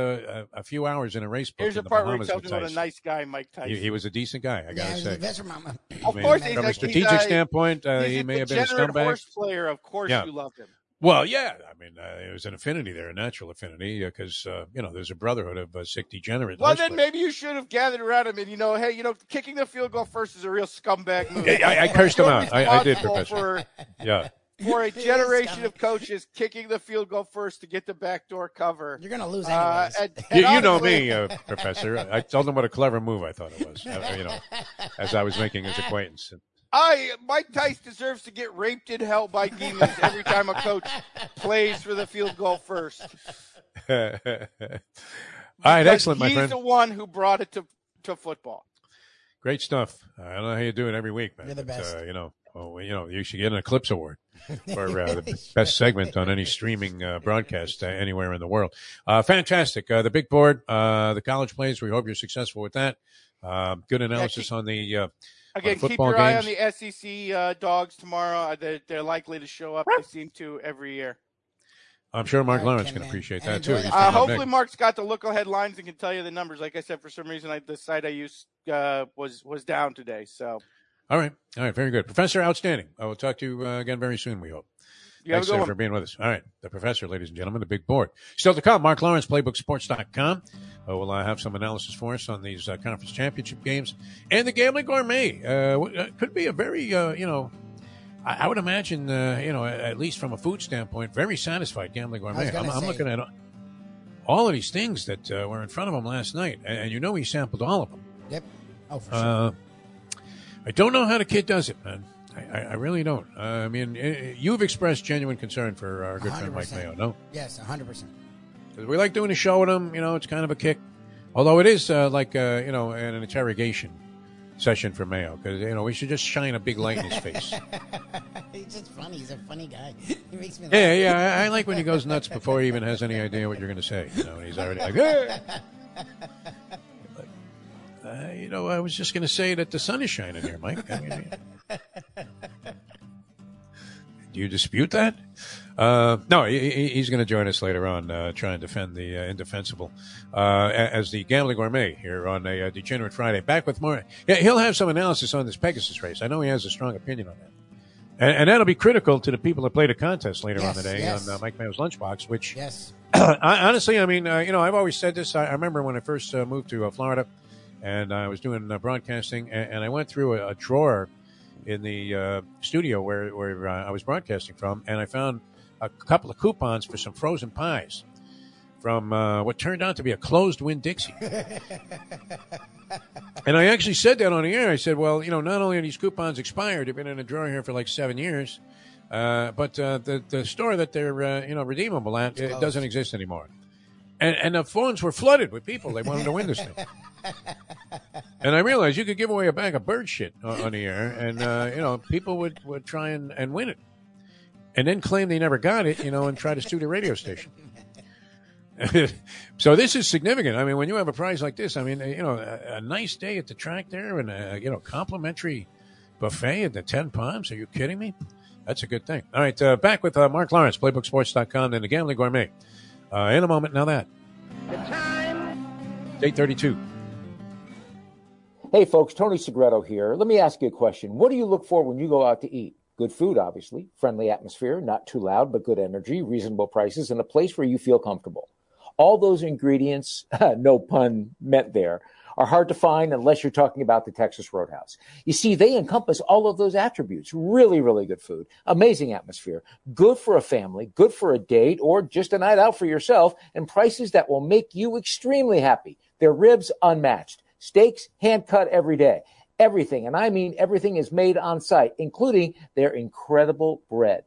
A: a, a few hours in a race book
H: Here's
A: in
H: the
A: the
H: part where he
A: Bahamas
H: tells
A: with
H: me what a nice guy Mike Tice.
A: He, he was a decent guy, I gotta
B: he's
A: say.
B: the best mama.
H: Of
A: I
H: course,
A: mean,
H: he's
A: from
H: a-
A: a strategic
H: a-
A: standpoint, uh, he may have been a
H: degenerate
A: scumbag.
H: horse player. Of course,
A: Yeah.
H: you love him.
A: Well, yeah, I mean, uh, there was an affinity there, a natural affinity, because uh, you know there's a brotherhood of uh, sick degenerates.
H: Well, then
A: players.
H: maybe you should have gathered around him and you know, hey, you know, kicking the field goal first is a real scumbag move.
A: Yeah, I- I cursed him out. I- I did, Professor.
H: For, (laughs)
A: yeah.
H: for a generation of coaches kicking the field goal first to get the backdoor cover.
B: You're gonna lose
H: Uh,
B: anyways.
H: and-
A: You,
H: and
A: you know me, uh, Professor. I told him what a clever move I thought it was. uh, you know, as I was making his (laughs) acquaintance.
H: I Mike Tice deserves to get raped in hell by demons every time a coach plays for the field goal first. (laughs)
A: All right, excellent, my
H: he's
A: friend.
H: the one who brought it to to football.
A: Great stuff. I don't know how you do it every week, man.
B: You're the best.
A: Uh, you know, oh, you know, you should get an Eclipse Award (laughs) for uh, the best segment on any streaming uh, broadcast uh, anywhere in the world. Uh, fantastic. Uh, the big board, uh, the college plays. We hope you're successful with that. Uh, good analysis on the.
H: Again, keep
A: football
H: your eye on the SEC uh, dogs tomorrow. Uh, They're, they're likely to show up. They seem to every year.
A: I'm sure Mark
B: All right,
A: Lawrence
B: Ken,
A: can appreciate that too.
B: enjoy
A: He's
B: the
H: Uh, hopefully, Mark's got the local headlines and can tell you the numbers. Like I said, for some reason, I, the site I used uh, was was down today. So
A: All right. All right. Very good. Professor, outstanding. I will talk to you uh, again very soon, we hope.
H: You
A: Thanks
H: a good one.
A: for being with us. All right. The professor, ladies and gentlemen, the big board. Still to come, Mark Lawrence, PlaybookSports.com. Uh, will uh, have some analysis for us on these uh, conference championship games and the Gambling Gourmet. Uh, uh, could be a very, uh, you know, I, I would imagine, uh, you know, at, at least from a food standpoint, very satisfied Gambling Gourmet. I'm, I'm looking at all of these things that uh, were in front of him last night, and, and you know he sampled all of them.
B: Yep. Oh, for sure.
A: Uh, I don't know how the kid does it, man. I, I, really don't. Uh, I mean, eh, you've expressed genuine concern for our good friend Mike
B: 100%.
A: Mayo, no?
B: yes, 100. percent
A: 'Cause we like doing a show with him. You know, it's kind of a kick. Although it is uh, like, uh, you know, an interrogation session for Mayo. Because, you know, we should just shine a big light in his face. (laughs)
B: He's just funny. He's a funny guy. (laughs) He makes me laugh.
A: yeah, yeah. I, I like when he goes nuts before he even has any idea what you're going to say. You know, and he's already like, "Eh." (laughs) Like, uh, you know, I was just going to say that the sun is shining here, Mike. I mean, do you dispute that? Uh, no, he, he- he's going to join us later on, uh, try and defend the uh, indefensible uh, as the gambling gourmet here on a uh, Degenerate Friday. Back with more. Yeah, he'll have some analysis on this Pegasus race. I know he has a strong opinion on that. And, and that'll be critical to the people that play the contest later
B: Yes,
A: on today
B: yes.
A: on uh, Mike Mayo's Lunchbox, which
B: Yes. (clears throat)
A: I, honestly, I mean, uh, you know, I've always said this. I, I remember when I first uh, moved to uh, Florida, and I was doing uh, broadcasting, and, and I went through a, a drawer in the uh, studio where where uh, I was broadcasting from, and I found a couple of coupons for some frozen pies from uh, what turned out to be a closed Winn-Dixie. (laughs) and I actually said that on the air. I said, "Well, you know, not only are these coupons expired, they've been in a drawer here for like seven years." Uh, but uh, the the store that they're uh, you know redeemable at it doesn't exist anymore, and and the phones were flooded with people. They wanted to win this thing, (laughs) and I realized you could give away a bag of bird shit on, on the air, and uh, you know people would, would try and, and win it, and then claim they never got it, you know, and try to sue the radio station. (laughs) so this is significant. I mean, when you have a prize like this, I mean, you know, a, a nice day at the track there, and a you know complimentary buffet at the Ten Palms. Are you kidding me? That's a good thing. All right, uh, back with uh, Mark Lawrence, PlayBookSports.com, and the Gambling Gourmet. Uh, in a moment, now that. Day 32.
D: Hey, folks, Tony Segreto here. Let me ask you a question. What do you look for when you go out to eat? Good food, obviously, friendly atmosphere, not too loud, but good energy, reasonable prices, and a place where you feel comfortable. All those ingredients, (laughs) no pun meant there, are hard to find unless you're talking about the Texas Roadhouse. You see, they encompass all of those attributes. Really, really good food, amazing atmosphere, good for a family, good for a date, or just a night out for yourself, and prices that will make you extremely happy. Their ribs unmatched, steaks hand cut every day. Everything, and I mean everything, is made on site, including their incredible bread.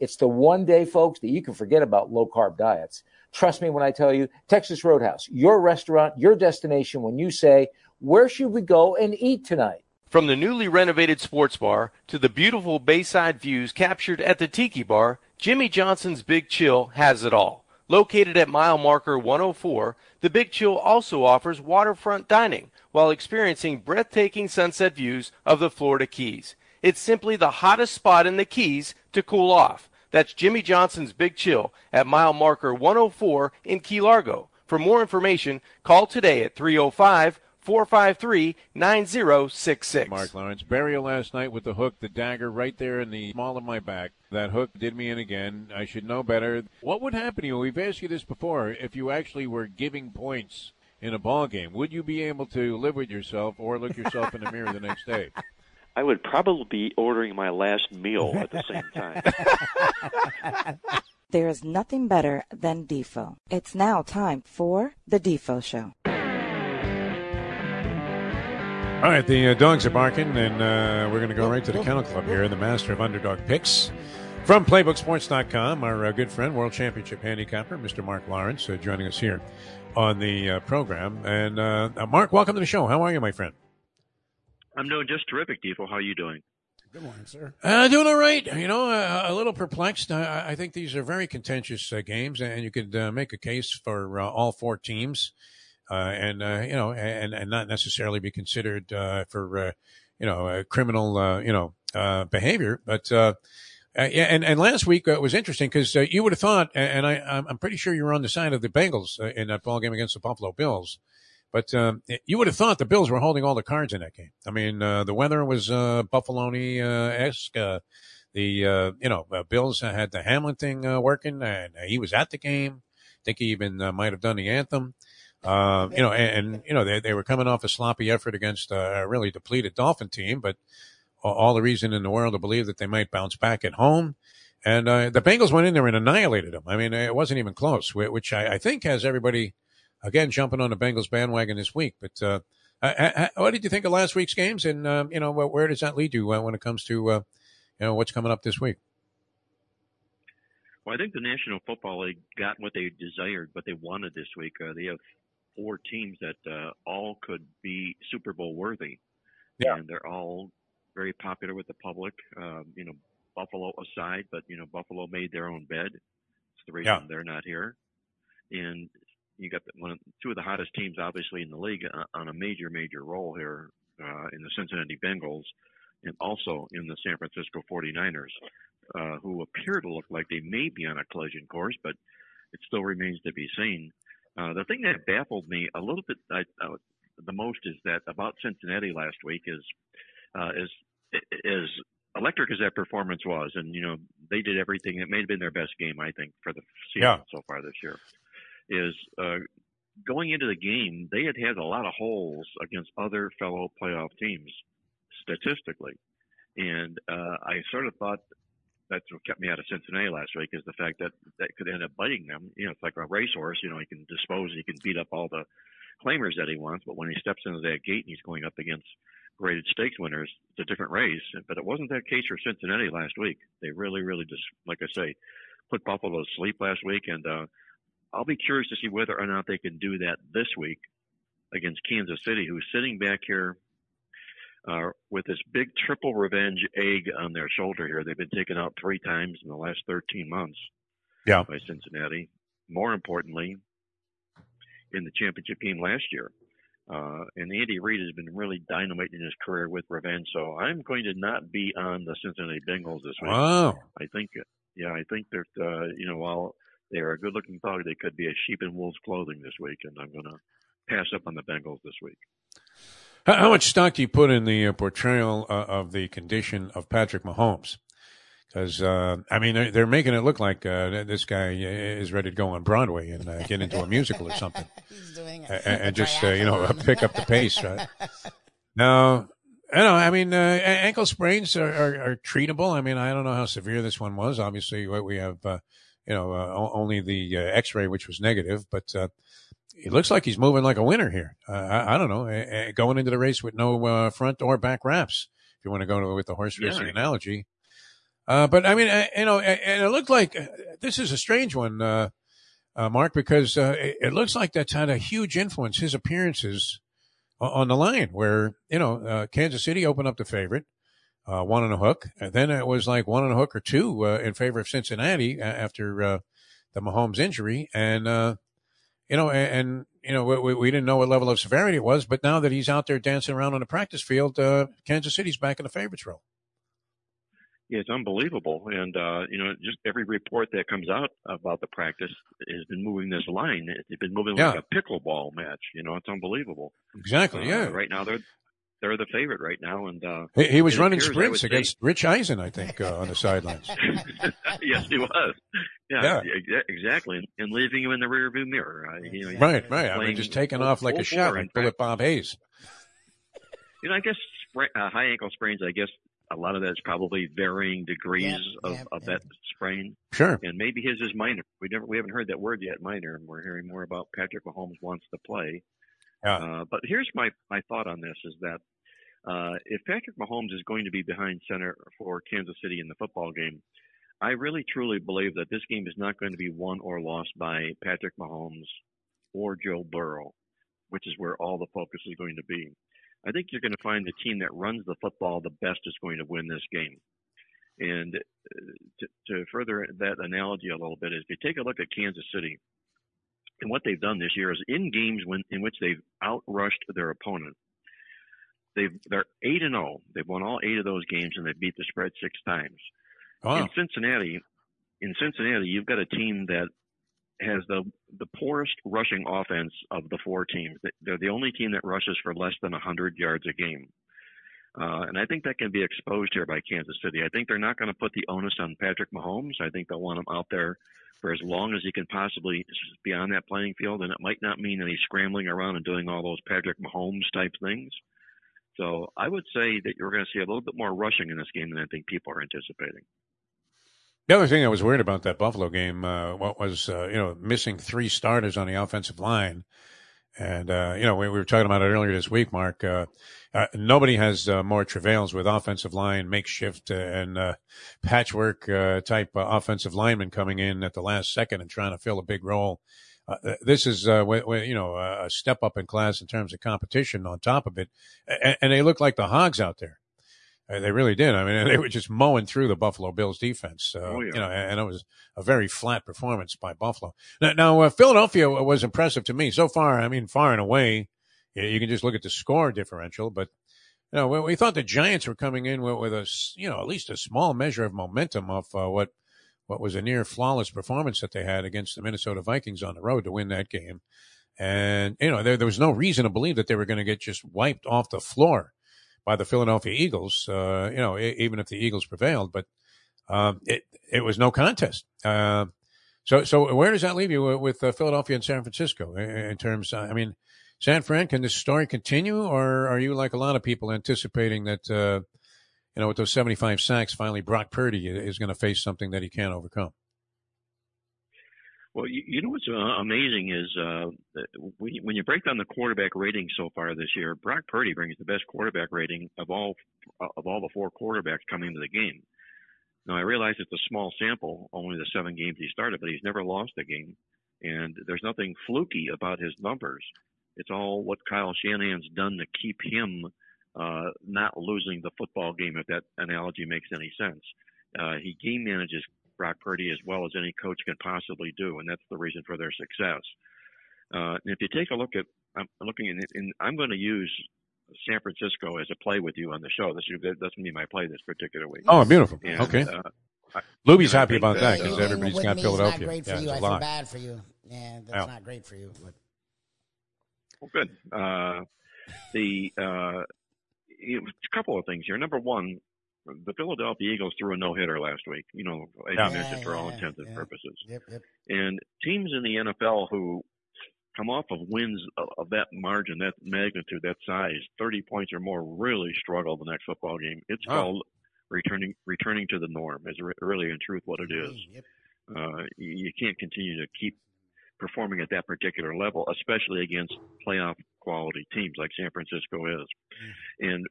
D: It's the one day, folks, that you can forget about low carb diets. Trust me when I tell you, Texas Roadhouse, your restaurant, your destination when you say, Where should we go and eat tonight?
E: From the newly renovated sports bar to the beautiful bayside views captured at the Tiki Bar, Jimmy Johnson's Big Chill has it all. Located at mile marker 104, the Big Chill also offers waterfront dining while experiencing breathtaking sunset views of the Florida Keys. It's simply the hottest spot in the Keys to cool off. That's Jimmy Johnson's Big Chill at mile marker 104 in Key Largo. For more information, call today at 305 453 9066.
A: Mark Lawrence. Burial last night with the hook, the dagger right there in the small of my back. That hook did me in again. I should know better. What would happen to you? We've asked you this before. If you actually were giving points in a ball game, would you be able to live with yourself or look yourself in the mirror the next day? (laughs)
I: I would probably be ordering my last meal at the same time. (laughs)
C: There is nothing better than Defo. It's now time for the Defo Show.
A: All right, the uh, dogs are barking, and uh, we're going to go right to the Kennel Club here, the master of underdog picks. From PlaybookSports.com, our uh, good friend, World Championship handicapper, Mr. Mark Lawrence, uh, joining us here on the uh, program. And uh, uh, Mark, welcome to the show. How are you, my friend?
I: I'm doing just terrific, Defo. How are you doing?
B: Good morning, sir.
A: Uh, doing all right. You know, uh, a little perplexed. I, I think these are very contentious uh, games, and you could uh, make a case for uh, all four teams, uh, and uh, you know, and and not necessarily be considered uh, for uh, you know uh, criminal uh, you know uh, behavior. But uh, and and last week uh, was interesting because uh, you would have thought, and I I'm pretty sure you were on the side of the Bengals uh, in that ball game against the Buffalo Bills. But um, you would have thought the Bills were holding all the cards in that game. I mean, uh, the weather was uh, Buffaloni esque. Uh, the you know Bills had the Hamlin thing working, and he was at the game. I think he even might have done the anthem. You know, and, and you know they they were coming off a sloppy effort against a really depleted Dolphin team, but all the reason in the world to believe that they might bounce back at home. And uh, the Bengals went in there and annihilated them. I mean, it wasn't even close, which I, I think has everybody again jumping on the Bengals bandwagon this week. But uh, I, I, what did you think of last week's games? And uh, you know, where does that lead you uh, when it comes to uh, you know what's coming up this week?
I: Well, I think the National Football League got what they desired, what they wanted this week. Uh, they have four teams that uh, all could be Super Bowl worthy,
A: Yeah.
I: and they're all very popular with the public. Um, you know, Buffalo aside, but you know, Buffalo made their own bed. It's the reason
A: Yeah.
I: they're not here. And you got the, one of, two of the hottest teams, obviously in the league, uh, on a major, major role here uh, in the Cincinnati Bengals, and also in the San Francisco 49ers, uh, who appear to look like they may be on a collision course, but it still remains to be seen. Uh, the thing that baffled me a little bit I, uh, the most is that about Cincinnati last week is uh, is is electric as that performance was, and you know they did everything. It may have been their best game, I think, for the season yeah. so far this year. Is uh, going into the game, they had had a lot of holes against other fellow playoff teams statistically, and uh, I sort of thought that's what kept me out of Cincinnati last week is the fact that that could end up biting them. You know, it's like a racehorse. You know, he can dispose, he can beat up all the claimers that he wants, but when he steps into that gate and he's going up against graded stakes winners, it's a different race. But it wasn't that case for Cincinnati last week. They really, really just, like I say, put Buffalo to sleep last week, and uh, I'll be curious to see whether or not they can do that this week against Kansas City, who's sitting back here uh, with this big triple revenge egg on their shoulder here. They've been taken out three times in the last 13 months
A: yeah.
I: by Cincinnati. More importantly, in the championship game last year. Uh, and Andy Reid has been really dynamiting his career with revenge. So I'm going to not be on the Cincinnati Bengals this week.
A: Wow.
I: I think, yeah, I think that, uh, you know, while they are a good looking dog, they could be a sheep in wolf's clothing this week. And I'm going to pass up on the Bengals this week.
A: How, how much stock do you put in the uh, portrayal uh, of the condition of Patrick Mahomes? Because uh, I mean, they're, they're, making it look like uh, this guy is ready to go on Broadway and uh, get into a musical or something, (laughs) and, and just uh, you know pick up the pace, right? Now, I know. I mean, ankle sprains are, are, are, treatable. I mean, I don't know how severe this one was. Obviously, we have you know only the X-ray, which was negative, but it looks like he's moving like a winner here. Uh, I, I, don't know, uh, going into the race with no uh, front or back wraps. If you want to go to, with the horse racing yeah. analogy, uh, but I mean, uh, you know, and it looked like uh, this is a strange one, Mark, because it, it, looks like that's had a huge influence. His appearances on the line, where you know Kansas City opened up the favorite. one on a hook, and then it was like one on a hook or two in favor of Cincinnati after the Mahomes injury, and you know, and, and you know, we, we, didn't know what level of severity it was, but now that he's out there dancing around on the practice field, uh, Kansas City's back in the favorites role.
I: It's unbelievable, and uh, you know, just every report that comes out about the practice has been moving this line. It's been moving yeah. like a pickleball match. You know, it's unbelievable.
A: Exactly. Uh, yeah.
I: Right now, they're they're the favorite right now, and uh,
A: he, he was running appears, sprints against say, Rich Eisen, I think, uh, on the sidelines. (laughs)
I: yes, he was. Yeah, yeah. exactly, and leaving him in the rearview mirror. Uh, you
A: know, right, right. I mean, just taking off like a shot, like Bullet Bob Hayes.
I: You know, I guess uh, high ankle sprains. I guess a lot of that's probably varying degrees of, of that sprain.
A: Sure.
I: And maybe his is minor. We never we haven't heard that word yet, minor, and we're hearing more about Patrick Mahomes wants to play.
A: Yeah.
I: Uh, but here's my, my thought on this is that uh, if Patrick Mahomes is going to be behind center for Kansas City in the football game, I really truly believe that this game is not going to be won or lost by Patrick Mahomes or Joe Burrow, which is where all the focus is going to be. I think you're going to find the team that runs the football the best is going to win this game. And uh, to, to further that analogy a little bit is if you take a look at Kansas City, and what they've done this year is in games when, in which they've outrushed their opponent. They've they're eight and zero. Oh. They've won all eight of those games, and they beat the spread six times. In Cincinnati, in Cincinnati, you've got a team that has the the poorest rushing offense of the four teams. They're the only team that rushes for less than 100 yards a game. Uh, and I think that can be exposed here by Kansas City. I think they're not going to put the onus on Patrick Mahomes. I think they'll want him out there for as long as he can possibly be on that playing field. And it might not mean he's scrambling around and doing all those Patrick Mahomes type things. So I would say that you're going to see a little bit more rushing in this game than I think people are anticipating.
A: The other thing I was worried about that Buffalo game, uh, what was uh, you know missing three starters on the offensive line, and uh, you know we, we, were talking about it earlier this week, Mark. Uh, uh, nobody has uh, more travails with offensive line makeshift and patchwork type offensive linemen coming in at the last second and trying to fill a big role. this is you know a step up in class in terms of competition. On top of it, and they look like the hogs out there. Uh, they really did. I mean, (laughs) they were just mowing through the Buffalo Bills defense. Uh, oh, yeah. You know, and it was a very flat performance by Buffalo. Now, now uh, Philadelphia was impressive to me so far. I mean, far and away. You can just look at the score differential, but you know, we, we thought the Giants were coming in with, with, a, you know, at least a small measure of momentum off uh, what what was a near flawless performance that they had against the Minnesota Vikings on the road to win that game. And you know, there there was no reason to believe that they were going to get just wiped off the floor by the Philadelphia Eagles. Uh, you know, even if the Eagles prevailed, but um, it it was no contest. Uh, so so where does that leave you with uh, Philadelphia and San Francisco in, in terms? I mean, San Fran, can this story continue, or are you like a lot of people anticipating that? Uh, you know, with those 75 sacks, finally Brock Purdy is going to face something that he can't overcome.
I: Well, you, you know what's uh, amazing is uh, when, you, when you break down the quarterback rating so far this year, Brock Purdy brings the best quarterback rating of all of all the four quarterbacks coming into the game. Now I realize it's a small sample, only the seven games he started, but he's never lost a game, and there's nothing fluky about his numbers. It's all what Kyle Shanahan's done to keep him uh, not losing the football game, if that analogy makes any sense. Uh, he game manages Brock Purdy as well as any coach can possibly do, and that's the reason for their success. Uh, and if you take a look at, I'm looking in, in I'm going to use San Francisco as a play with you on the show. This is that's going to be my play this particular week.
A: Oh, beautiful.
I: And,
A: okay.
I: Uh,
A: Lubie's happy about that because
B: uh,
A: everybody's
B: with
A: got
B: me,
A: Philadelphia.
B: It's not great for
A: yeah,
B: you.
A: it's
B: I
A: a
B: feel
A: lot.
B: bad for you. Yeah, that's
A: Yeah.
B: not great for you. But
I: Well, good. Uh, the uh, you know, a couple of things here. Number one, the Philadelphia Eagles threw a no hitter last week. You know, as
A: Yeah.
I: you mentioned,
B: Yeah,
I: for all
B: yeah,
I: intents and
B: yeah.
I: purposes.
B: yep, yep.
I: And teams in the NFL who come off of wins of, of that margin, that magnitude, that size, 30 points or more, really struggle the next football game. It's
A: Oh.
I: called returning returning to the norm. Is re- really in truth what it is.
B: Yep.
I: Uh, you you can't continue to keep performing at that particular level, especially against playoff quality teams like San Francisco is. And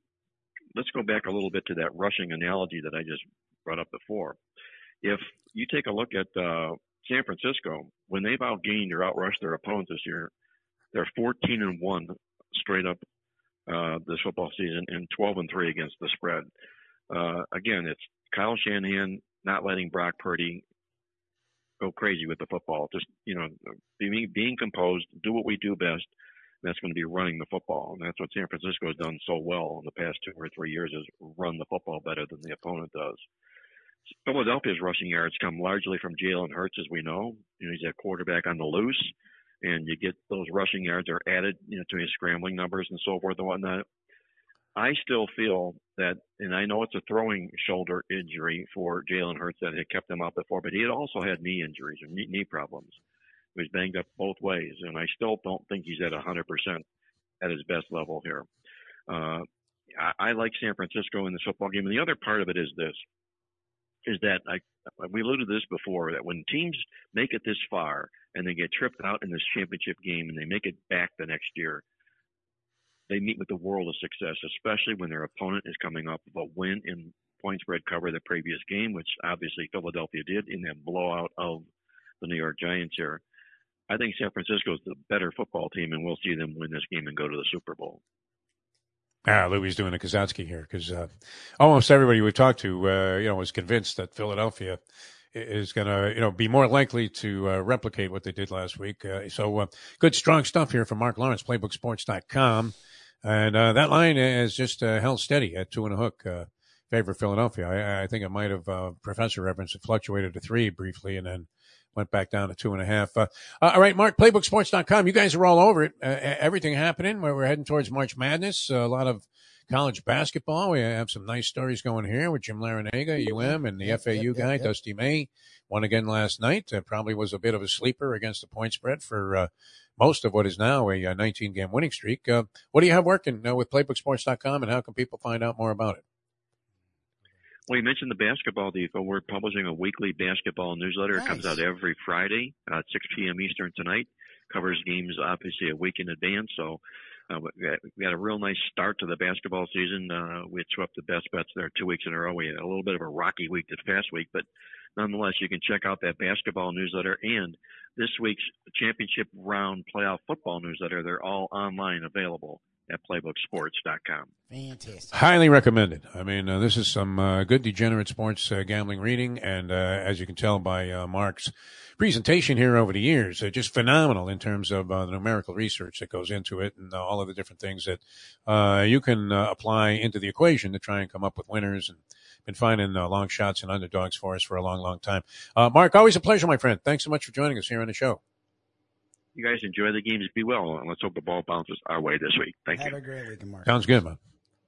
I: let's go back a little bit to that rushing analogy that I just brought up before. If you take a look at uh, San Francisco, when they've outgained or outrushed their opponents this year, they're 14 and one straight up uh, this football season and 12 and three against the spread. Uh, again, it's Kyle Shanahan not letting Brock Purdy go crazy with the football. Just you know, being being composed, do what we do best. That's going to be running the football, and that's what San Francisco has done so well in the past two or three years is run the football better than the opponent does. Philadelphia's rushing yards come largely from Jalen Hurts, as we know. You know, he's a quarterback on the loose, and you get those rushing yards are added, you know, to his scrambling numbers and so forth and whatnot. I still feel that, and I know it's a throwing shoulder injury for Jalen Hurts that had kept him out before, but he had also had knee injuries or knee, knee problems. He was banged up both ways, and I still don't think he's at 100% at his best level here. Uh, I, I like San Francisco in this football game, and the other part of it is this: is that I we alluded to this before that when teams make it this far and they get tripped out in this championship game and they make it back the next year, they meet with the world of success, especially when their opponent is coming off of a win in point spread cover the previous game, which obviously Philadelphia did in that blowout of the New York Giants here. I think San Francisco is the better football team, and we'll see them win this game and go to the Super Bowl.
A: Ah, Lubie doing a Kazatsky here because uh, almost everybody we talked to, uh, you know, was convinced that Philadelphia is going to, you know, be more likely to uh, replicate what they did last week. Uh, so uh, good, strong stuff here from Mark Lawrence, PlaybookSports.com, and uh, that line is just held steady at two and a hook. Uh, favor Philadelphia. I, I think it might have Professor reference it fluctuated to three briefly and then went back down to two and a half. Uh, uh, all right, Mark, playbooksports.com. You guys are all over it. Uh, everything happening where we're heading towards March Madness. a lot of college basketball. We have some nice stories going here with Jim Larrañaga, UM, and the
B: Yep,
A: FAU
B: yep,
A: guy,
B: yep.
A: Dusty May. Won again last night. Uh, probably was a bit of a sleeper against the point spread for uh, most of what is now a 19 game winning streak. Uh, what do you have working uh, with playbooksports.com and how can people find out more about it?
I: Well, you mentioned the basketball depot. We're publishing a weekly basketball newsletter. It comes out every Friday at 6 p.m. Eastern tonight. Covers games obviously a week in advance. So uh, we, got, we got a real nice start to the basketball season. Uh, we had swept the best bets there two weeks in a row. We had a little bit of a rocky week this past week, but nonetheless, you can check out that basketball newsletter and this week's championship round playoff football newsletter. They're all online available at playbooksports.com.
B: Fantastic.
A: Highly recommended. I mean, uh, this is some uh, good degenerate sports uh, gambling reading, and uh, as you can tell by uh, Mark's presentation here over the years, uh, just phenomenal in terms of uh, the numerical research that goes into it and uh, all of the different things that uh, you can uh, apply into the equation to try and come up with winners. And been finding uh, long shots and underdogs for us for a long, long time. Uh, Mark, always a pleasure, my friend. Thanks so much for joining us here on the show.
I: You guys enjoy the games. Be well, and let's hope the ball bounces our way this week. Thank
B: Have
I: you.
B: a great weekend, Mark.
A: Sounds good, man.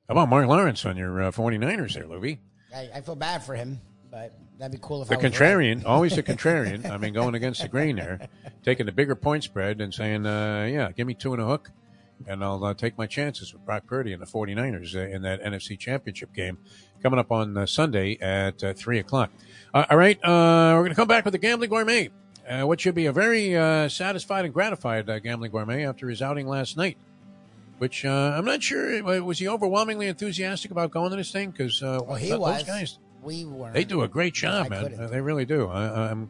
A: How about Mark Lawrence on your uh, 49ers there, Lubie?
B: I, I feel bad for him, but that'd be cool if
A: The
B: I was
A: contrarian, always the (laughs) contrarian. I mean, going against the grain there, taking the bigger point spread and saying, uh, yeah, give me two and a hook, and I'll uh, take my chances with Brock Purdy and the 49ers uh, in that NFC Championship game coming up on uh, Sunday at uh, 3 o'clock. Uh, all right, uh, we're going to come back with the Gambling Gourmet, uh, what should be a very uh, satisfied and gratified uh, Gambling Gourmet after his outing last night. Which uh, I'm not sure. uh, Was he overwhelmingly enthusiastic about going to this thing? Because uh,
B: Well, he
A: those
B: was.
A: guys,
B: We were.
A: they do a great job,
B: I
A: man. They really do. I, I'm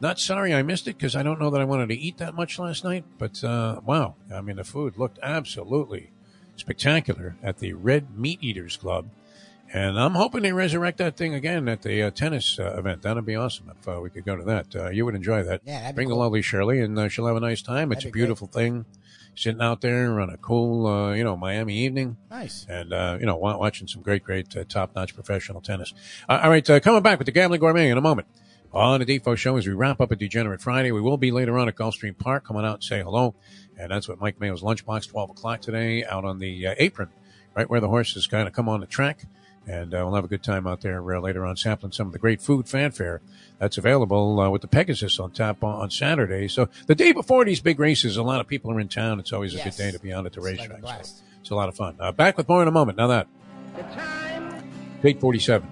A: not sorry I missed it because I don't know that I wanted to eat that much last night. But uh, wow, I mean, the food looked absolutely spectacular at the Red Meat Eaters Club. And I'm hoping they resurrect that thing again at the uh, tennis uh, event. That'd be awesome if uh, we could go to that. Uh, you would enjoy that.
B: Yeah,
A: Bring
B: cool.
A: the lovely Shirley, and uh, she'll have a nice time. It's
B: That'd
A: a
B: be great.
A: beautiful thing, sitting out there on a cool, uh, you know, Miami evening
B: Nice.
A: and uh, you know watching some great, great uh, top-notch professional tennis. Uh, all right, uh, coming back with the Gambling Gourmet in a moment on the Defo Show as we wrap up a Degenerate Friday. We will be later on at Gulfstream Park. Come on out and say hello, and that's what Mike Mayo's lunchbox, twelve o'clock today, out on the uh, apron, right where the horses kind of come on the track. And uh, we'll have a good time out there uh, later on, sampling some of the great food fanfare that's available uh, with the Pegasus on tap on, on Saturday. So the day before these big races, a lot of people are in town. It's always a
B: Yes.
A: good day to be out at the
B: It's like
A: racetrack. so it's a lot of fun. Uh, back with more in a moment. Now that. 847.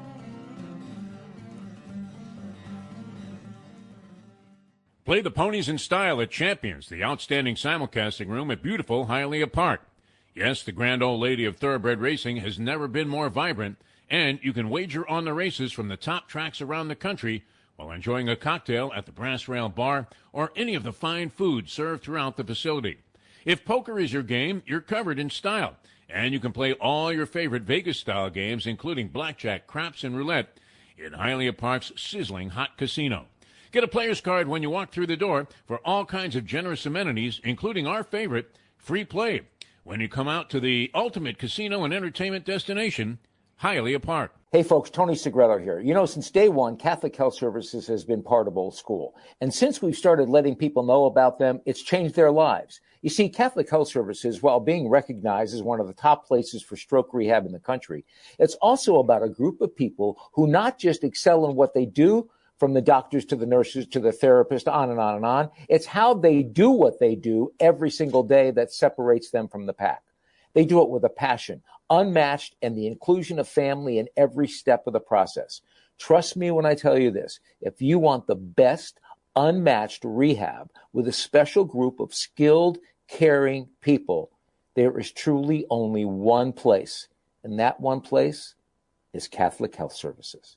A: Play the ponies in style at Champions, the outstanding simulcasting room at beautiful Hialeah Park. Yes, the grand old lady of thoroughbred racing has never been more vibrant, and you can wager on the races from the top tracks around the country while enjoying a cocktail at the Brass Rail Bar or any of the fine food served throughout the facility. If poker is your game, you're covered in style, and you can play all your favorite Vegas style games, including blackjack, craps, and roulette, in Hialeah Park's sizzling hot casino. Get a player's card when you walk through the door for all kinds of generous amenities, including our favorite, free play, when you come out to the ultimate casino and entertainment destination, Hialeah Park.
D: Hey folks, Tony Segreto here. You know, since day one, Catholic Health Services has been part of Old School. And since we've started letting people know about them, it's changed their lives. You see, Catholic Health Services, while being recognized as one of the top places for stroke rehab in the country, it's also about a group of people who not just excel in what they do, from the doctors to the nurses to the therapist, on and on and on. It's how they do what they do every single day that separates them from the pack. They do it with a passion, unmatched, and the inclusion of family in every step of the process. Trust me when I tell you this. If you want the best, unmatched rehab with a special group of skilled, caring people, there is truly only one place. And that one place is Catholic Health Services.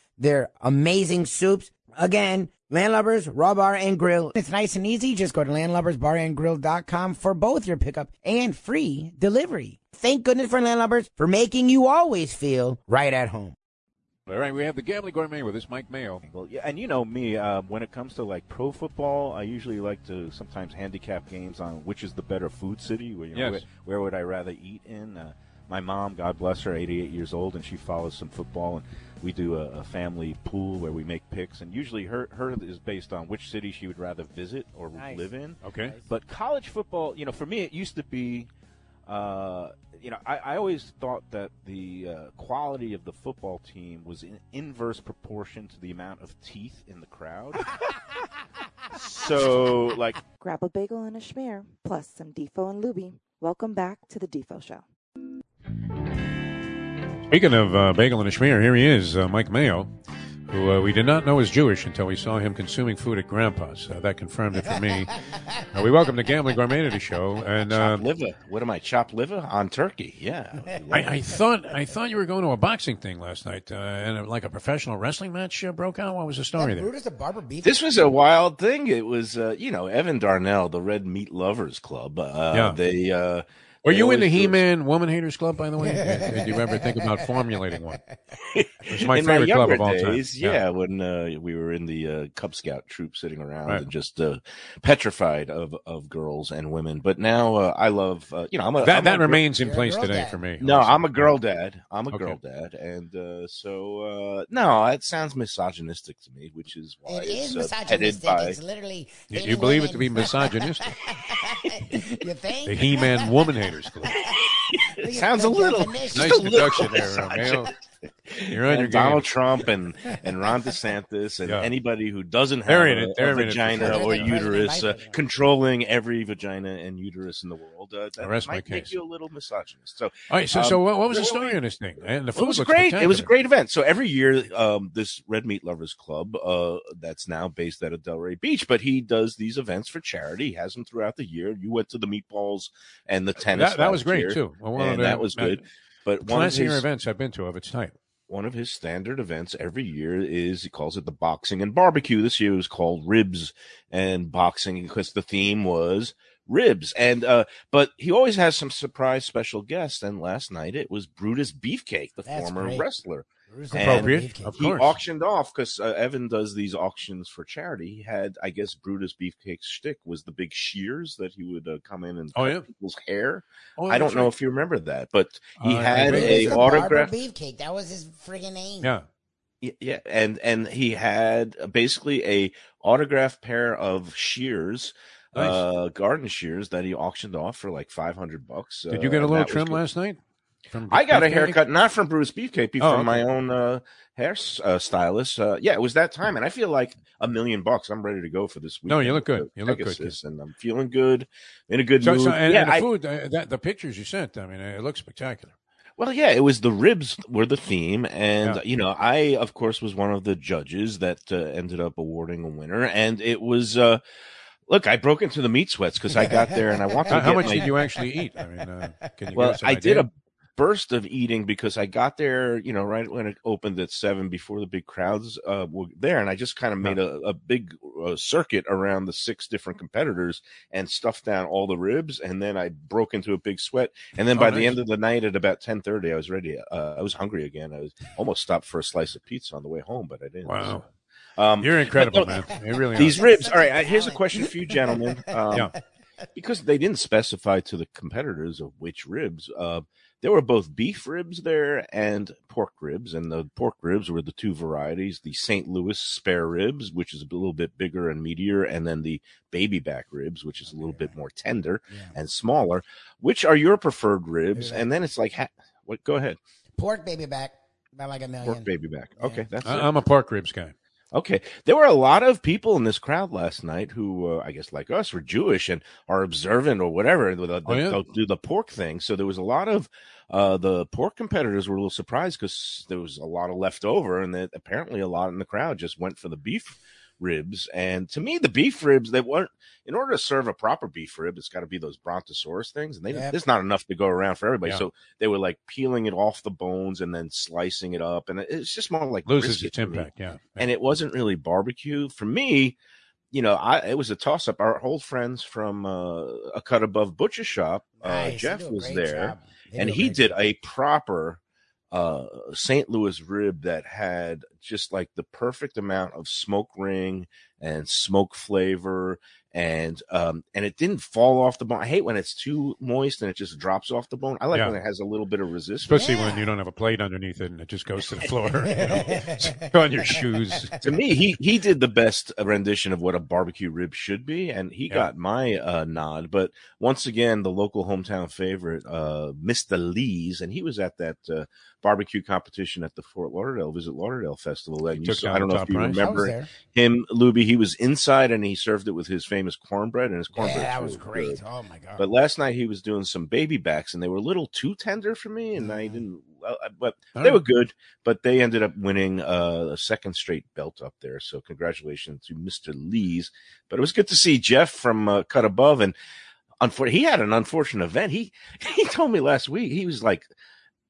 B: their amazing soups. Again, Landlubbers, Raw Bar and Grill. It's nice and easy. Just go to landlubbersbarandgrill.com for both your pickup and free delivery. Thank goodness for Landlubbers for making you always feel right at home.
A: All right, we have the Gambling Gourmet with us, Mike Mayo.
J: Well, yeah, and you know me, uh, when it comes to like pro football, I usually like to sometimes handicap games on which is the better food city. Where, you know,
A: Yes.
J: where, where would I rather eat in? Uh, my mom, God bless her, 88 years old, and she follows some football, and we do a, a family pool where we make picks, and usually her her is based on which city she would rather visit or
B: Nice.
J: live in.
A: Okay.
J: But college football, you know, for me, it used to be, uh, you know, I, I always thought that the uh, quality of the football team was in inverse proportion to the amount of teeth in the crowd. (laughs) so, like,
C: Grab a bagel and a schmear, plus some Defo and Lubie. Welcome back to the Defo Show.
A: Speaking of uh, Bagel and a Schmear, here he is, uh, Mike Mayo, who uh, we did not know was Jewish until we saw him consuming food at Grandpa's. Uh, that confirmed it for me. (laughs) uh, we welcome the Gambling Gourmet to the show, and uh,
F: Chopped liver. What am I? Chopped liver on turkey? Yeah.
A: I, I thought I thought you were going to a boxing thing last night, uh, and uh, like a professional wrestling match uh, broke out. What was the story there?
B: Brutus the Barber beef.
F: This was a wild thing. It was, uh, you know, Evan Darnell, the Red Meat Lovers Club. Uh,
A: Yeah.
F: They uh,
A: Were you in the
J: always do it.
A: He-Man Woman Haters Club, by the way? (laughs) Did did you ever think about formulating one? It's my
J: in
A: favorite
J: my
A: club of all time.
J: days, yeah, when uh, we were in the uh, Cub Scout troop, sitting around
A: Right.
J: and just uh, petrified of of girls and women. But now uh, I love, uh, you know, I'm a
A: That
J: I'm
A: that
J: a gr-
A: remains in place today
B: dad.
A: for me.
J: No,
A: also.
J: I'm a girl dad. I'm a
A: Okay.
J: girl dad, and uh, so uh, no, it sounds misogynistic to me, which is why
B: It
J: it's
B: is
J: uh,
B: misogynistic.
J: by.
B: It's literally.
A: You-
B: hating
A: you believe it to be misogynistic? (laughs)
B: you think?
A: The He-Man Woman Haters (laughs) (laughs) Club.
B: Look
J: sounds a little-
A: Nice
J: a little
A: introduction there, (laughs) Romeo. (laughs) You're on
J: and
A: your
J: Donald
A: game.
J: Trump and, and Ron DeSantis and
A: Yeah.
J: anybody who doesn't have a,
A: it.
J: A
A: in it
J: vagina or
B: They're the president
J: uterus uh, controlling every vagina and uterus in the world. Uh, that
A: rest my
J: might make
A: case.
J: you a little misogynist. So
A: All right, so
J: Um,
A: so what, what was the story on this thing? And the food
J: it was great. It was a great event. So every year, um, this Red Meat Lovers Club, uh, that's now based out of Delray Beach, but he does these events for charity. He has them throughout the year. You went to the meatballs and the tennis.
A: That, that was great
J: year,
A: too. Well, one of
J: and that was
A: uh,
J: good. But one of
A: Classier
J: his
A: events I've been to of its type.
J: one of his standard events every year is he calls it the boxing and barbecue. This year it was called ribs and boxing because the theme was ribs. And uh but he always has some surprise special guests. And last night it was Brutus Beefcake, the
B: That's
J: former
B: great.
J: wrestler.
B: Bruce
J: And
A: Appropriate,
B: Beefcake.
A: of
J: He
A: course.
J: auctioned off because uh, Evan does these auctions for charity. He had, I guess, Brutus Beefcake's shtick was the big shears that he would uh, come in and
A: Oh,
J: cut
A: yeah.
J: people's hair.
A: Oh,
J: I don't
A: that's
J: know
A: right.
J: if you remember that, but he
A: Uh,
J: had
A: do.
J: A autograph.
B: Beefcake. That was his friggin' name.
A: Yeah.
J: Yeah, and and he had basically a autographed pair of shears,
A: Nice.
J: uh, garden shears that he auctioned off for like five hundred bucks.
A: Did
J: uh,
A: you get a little trim last night? From
J: I got a haircut not from Bruce Beefcake, but
A: Oh,
J: from
A: okay.
J: my own uh, hair uh, stylist. Uh, yeah, it was that time, and I feel like a million bucks. I'm ready to go for this week.
A: No, you look good. You look good, kid.
J: and I'm feeling good, in a good
A: So,
J: mood.
A: so and,
J: yeah,
A: and the
J: I-
A: food, uh, that the pictures you sent, I mean, it looks spectacular.
J: Well, yeah, it was the ribs were the theme, and
A: Yeah.
J: you know, I of course was one of the judges that uh, ended up awarding a winner, and it was. uh Look, I broke into the meat sweats because I got there and I wanted
A: How,
J: to
A: how
J: get
A: much
J: my-
A: did you actually eat? I mean, uh, can you
J: well,
A: give us an
J: I did a burst of eating because I got there, you know, right when it opened at seven before the big crowds uh, were there, and I just kind of made a, a big uh, circuit around the six different competitors and stuffed down all the ribs, and then I broke into a big sweat, and then
A: Oh,
J: by the end of the night at about ten thirty, I was ready. Uh, I was hungry again. I was almost stopped for a slice of pizza on the way home, but I didn't.
A: Wow.
J: Um,
A: You're incredible,
J: but
A: man. You (laughs) really
J: these
A: are.
J: ribs.
B: All right.
J: All
B: a
J: right, I- here's a question for you, gentlemen. (laughs) Um,
A: Yeah.
J: Because they didn't specify to the competitors of which ribs. Uh, there were both beef ribs there and pork ribs, and the pork ribs were the two varieties: the St. Louis spare ribs, which is a little bit bigger and meatier, and then the baby back ribs, which is a little bit more tender
B: Yeah.
J: and smaller. Which are your preferred ribs?
B: Yeah.
J: And then it's like, ha- what? Go ahead,
B: Pork baby back by like a million.
J: pork baby back. Okay, that's.
A: I, I'm a pork ribs guy.
J: Okay. There were a lot of people in this crowd last night who, uh, I guess, like us, were Jewish and are observant or whatever. They'll,
A: Oh, yeah.
J: they'll do the pork thing. So there was a lot of uh, the pork competitors were a little surprised because there was a lot of left over, and that apparently a lot in the crowd just went for the beef ribs. And to me, the beef ribs, they weren't, in order to serve a proper beef rib, it's got to be those brontosaurus things. And they,
B: Yep.
J: there's not enough to go around for everybody.
A: Yeah.
J: So they were like peeling it off the bones and then slicing it up. And it's just more like
A: Loses its impact. Yeah.
J: and it wasn't really barbecue for me. You know, I it was a toss up. Our old friends from uh, a cut above butcher shop, uh,
B: Nice.
J: Jeff was there, and he did
B: job.
J: a proper uh, St. Louis rib that had just like the perfect amount of smoke ring and smoke flavor, and um, and it didn't fall off the bone. I hate when it's too moist and it just drops off the bone. I like
A: Yeah.
J: when it has a little bit of resistance.
A: Especially
B: Yeah.
A: when you don't have a plate underneath it and it just goes to the floor. (laughs) you know. On your shoes.
J: to me, he he did the best rendition of what a barbecue rib should be, and he
A: Yeah.
J: got my uh, nod. But once again, the local hometown favorite, uh, Mr. Lee's, and he was at that uh, barbecue competition at the Fort Lauderdale Visit Lauderdale Festival. And you saw, I don't know if you
A: prize?
B: I was
J: remember him, Lubie. He was inside and he served it with his famous cornbread, and his cornbread
B: Yeah, that was great. Oh my god.
J: but last night he was doing some baby backs, and they were a little too tender for me, and I didn't. Well, I- but
A: All
J: they
A: right.
J: were good. But they ended up winning uh, a second straight belt up there. So congratulations to Mister Lees. But it was good to see Jeff from uh, Cut Above, and unfor- he had an unfortunate event. He (laughs) he told me last week he was like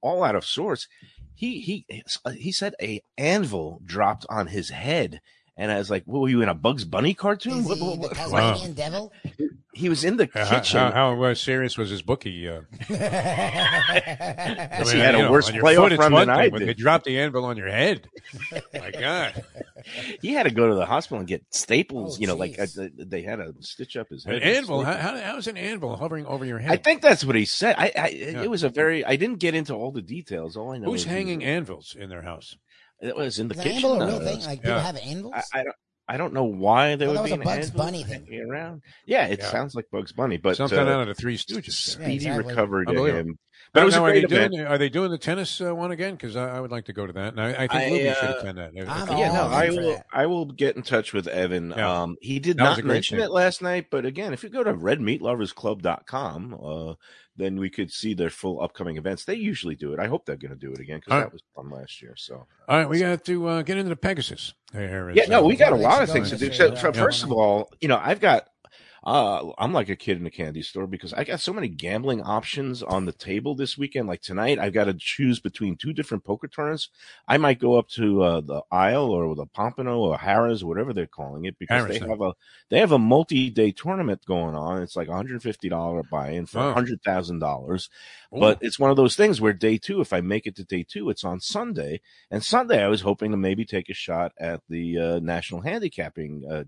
J: all out of sorts. He he he said a anvil dropped on his head And I was like, "What were you in a Bugs Bunny cartoon?"
B: Is
J: What-
B: he
J: what-
B: the
J: what-
B: Tasmanian devil?
J: He was in the
A: Uh, how,
J: kitchen.
A: how, how uh, serious was his bookie? Uh,
J: Yes, (laughs)
A: I
J: he had a
A: you know,
J: worse
A: on your
J: playoff
A: foot, it's
J: run
A: one
J: than I
A: thing, but
J: did.
A: They dropped the anvil on your head. (laughs) My God,
J: he had to go to the hospital and get staples.
B: Oh,
J: you know, like uh,
B: jeez.
J: they had to stitch up his head. with
A: anvil? How, how, how is an anvil hovering over your head?
J: I think that's what he said. I, I
A: Yeah.
J: it was a very. I didn't get into all the details. All I know
A: Who's
J: is he
A: hanging anvils in their house?
J: It was in the
B: Is an
J: kitchen.
B: anvil a real thing? Like people
A: yeah.
B: have anvils?
J: I, I don't. I don't know why there
B: Oh,
J: would
B: that was
J: be
B: a
J: an
B: Bugs
J: anvil
B: Bunny thing.
J: around. Yeah, it
A: Yeah.
J: sounds like Bugs Bunny, but
A: Something
J: uh,
A: out of the Three Stooges. there.
J: speedy
B: exactly.
J: recovery to
A: Unbelievable.
J: him. But it was
A: now,
J: a
A: are
J: great
A: they
J: event.
A: doing? Are they doing the tennis uh, one again? Because I, I would like to go to that. And I, I think
J: I,
A: Lubie should
J: uh,
A: attend that.
B: I'm
J: yeah, no, I will.
B: that.
J: I will get in touch with Evan.
A: Yeah.
J: Um, he did
A: That
J: not
A: a
J: mention
A: name.
J: it last night, but again, if you go to redmeatloversclub.com, uh, then we could see their full upcoming events. They usually do it. I hope they're going to do it again because that
A: right.
J: was fun last year. So
A: All right, we got to uh, get into the Pegasus. There is,
J: yeah, no,
A: uh,
J: we got a lot of things to do. So, so
B: Yeah.
J: first of all, you know, I've got. Uh, I'm like a kid in a candy store because I got so many gambling options on the table this weekend. Like tonight, I've got to choose between two different poker tournaments. I might go up to uh, the Isle or the Pompano or Harrah's, whatever they're calling it, because they have a they have a multi-day tournament going on. It's like 150 dollar buy-in for
A: Wow.
J: hundred thousand dollars. But it's one of those things where day two, if I make it to day two, it's on Sunday. And Sunday, I was hoping to maybe take a shot at the uh, national handicapping uh,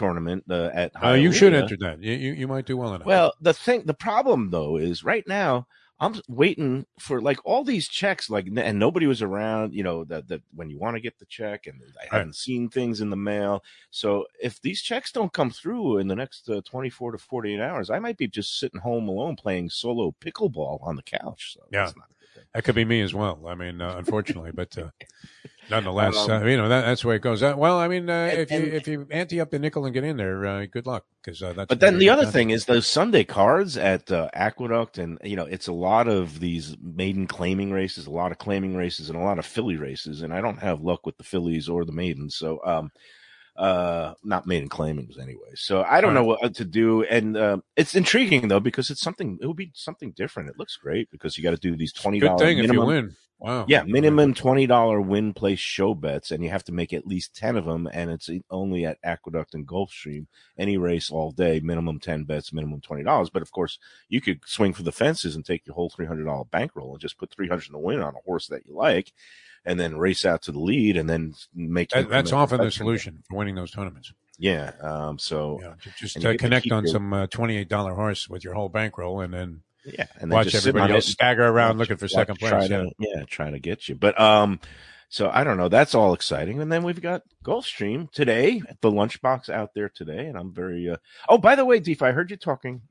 J: tournament uh, at.
A: Uh, you should enter that. You, you, you might do well enough.
J: Well, the thing, the problem though is right now I'm waiting for like all these checks, like, and nobody was around. You know that that when you want to get the check, and I
A: Right.
J: haven't seen things in the mail. So if these checks don't come through in the next uh, 24 to 48 hours, I might be just sitting home alone playing solo pickleball on the couch. So
A: Yeah.
J: that's not a good thing.
A: that could be me as well. I mean, uh, unfortunately, but uh, (laughs) nonetheless,
J: Um,
A: uh, you know that, that's the way it goes. Uh, well, I mean, uh,
J: And-
A: if you
J: and-
A: if you ante up the nickel and get in there, uh, good luck because uh, that's.
J: But then the other
A: get
J: thing is those Sunday cards at uh, Aqueduct, and you know, it's a lot of these maiden claiming races, a lot of claiming races, and a lot of filly races. And I don't have luck with the fillies or the maidens, so um, uh, not maiden claimings anyway. So I don't know what to do, and uh, it's intriguing though because it's something. It would be something different. It looks great because you got to do these twenty
A: Good
J: dollars
A: thing if you
J: minimum.
A: win. Wow.
J: Yeah, minimum twenty dollar win place show bets, and you have to make at least ten of them, and it's only at Aqueduct and Gulfstream. Any race all day, minimum ten bets, minimum twenty dollars. But of course, you could swing for the fences and take your whole three hundred dollar bankroll and just put three hundred in the win on a horse that you like, and then race out to the lead, and then make.
A: That, that's often the
J: bets from there.
A: solution for winning those tournaments.
J: Yeah. Um. So
A: Yeah, just uh, connect on
J: your-
A: some uh, twenty-eight dollar horse with your whole bankroll, and then
J: yeah, and
A: watch everybody else stagger around
J: Watch-
A: looking for
J: watch
A: second
J: try
A: place.
J: to-
A: Yeah.
J: yeah, trying to get you. But um, so I don't know. That's all exciting. And then we've got Gulfstream today, the lunchbox out there today, and I'm very. Uh, oh, by the way, Deef, I heard you talking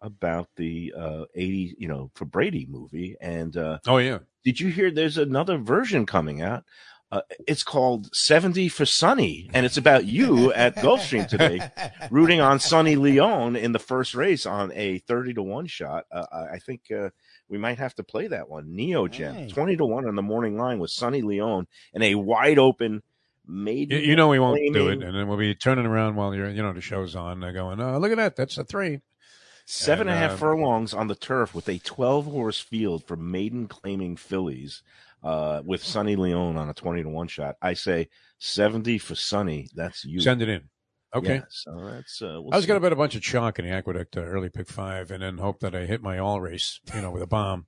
J: about the uh 80, you know, for Brady movie, and uh
A: Oh yeah.
J: did you hear? There's another version coming out. Uh, it's called 70 for Sonny, and it's about you (laughs) at Gulfstream today, rooting on Sonny Leon in the first race on a 30 to 1 shot. Uh, I I think uh, we might have to play that one. Neo Gem,
B: Hey.
J: 20 to 1 on the morning line with Sonny Leon in a wide open maiden.
A: You, you know we won't do it, and then we'll be turning around while you're, you know, the show's on, uh, going, "Oh, look at that! That's a three.
J: Seven and a half
A: uh,
J: furlongs on the turf with a 12 horse field for maiden claiming fillies uh, with Sonny Leon on a 20 to 1 shot. I say 70 for Sonny. That's you.
A: Send it in." Okay.
J: Yeah, so that's, uh, we'll
A: I was going to bet a bunch of chalk in the aqueduct uh, early pick five, and then hope that I hit my all race, you know, with a bomb,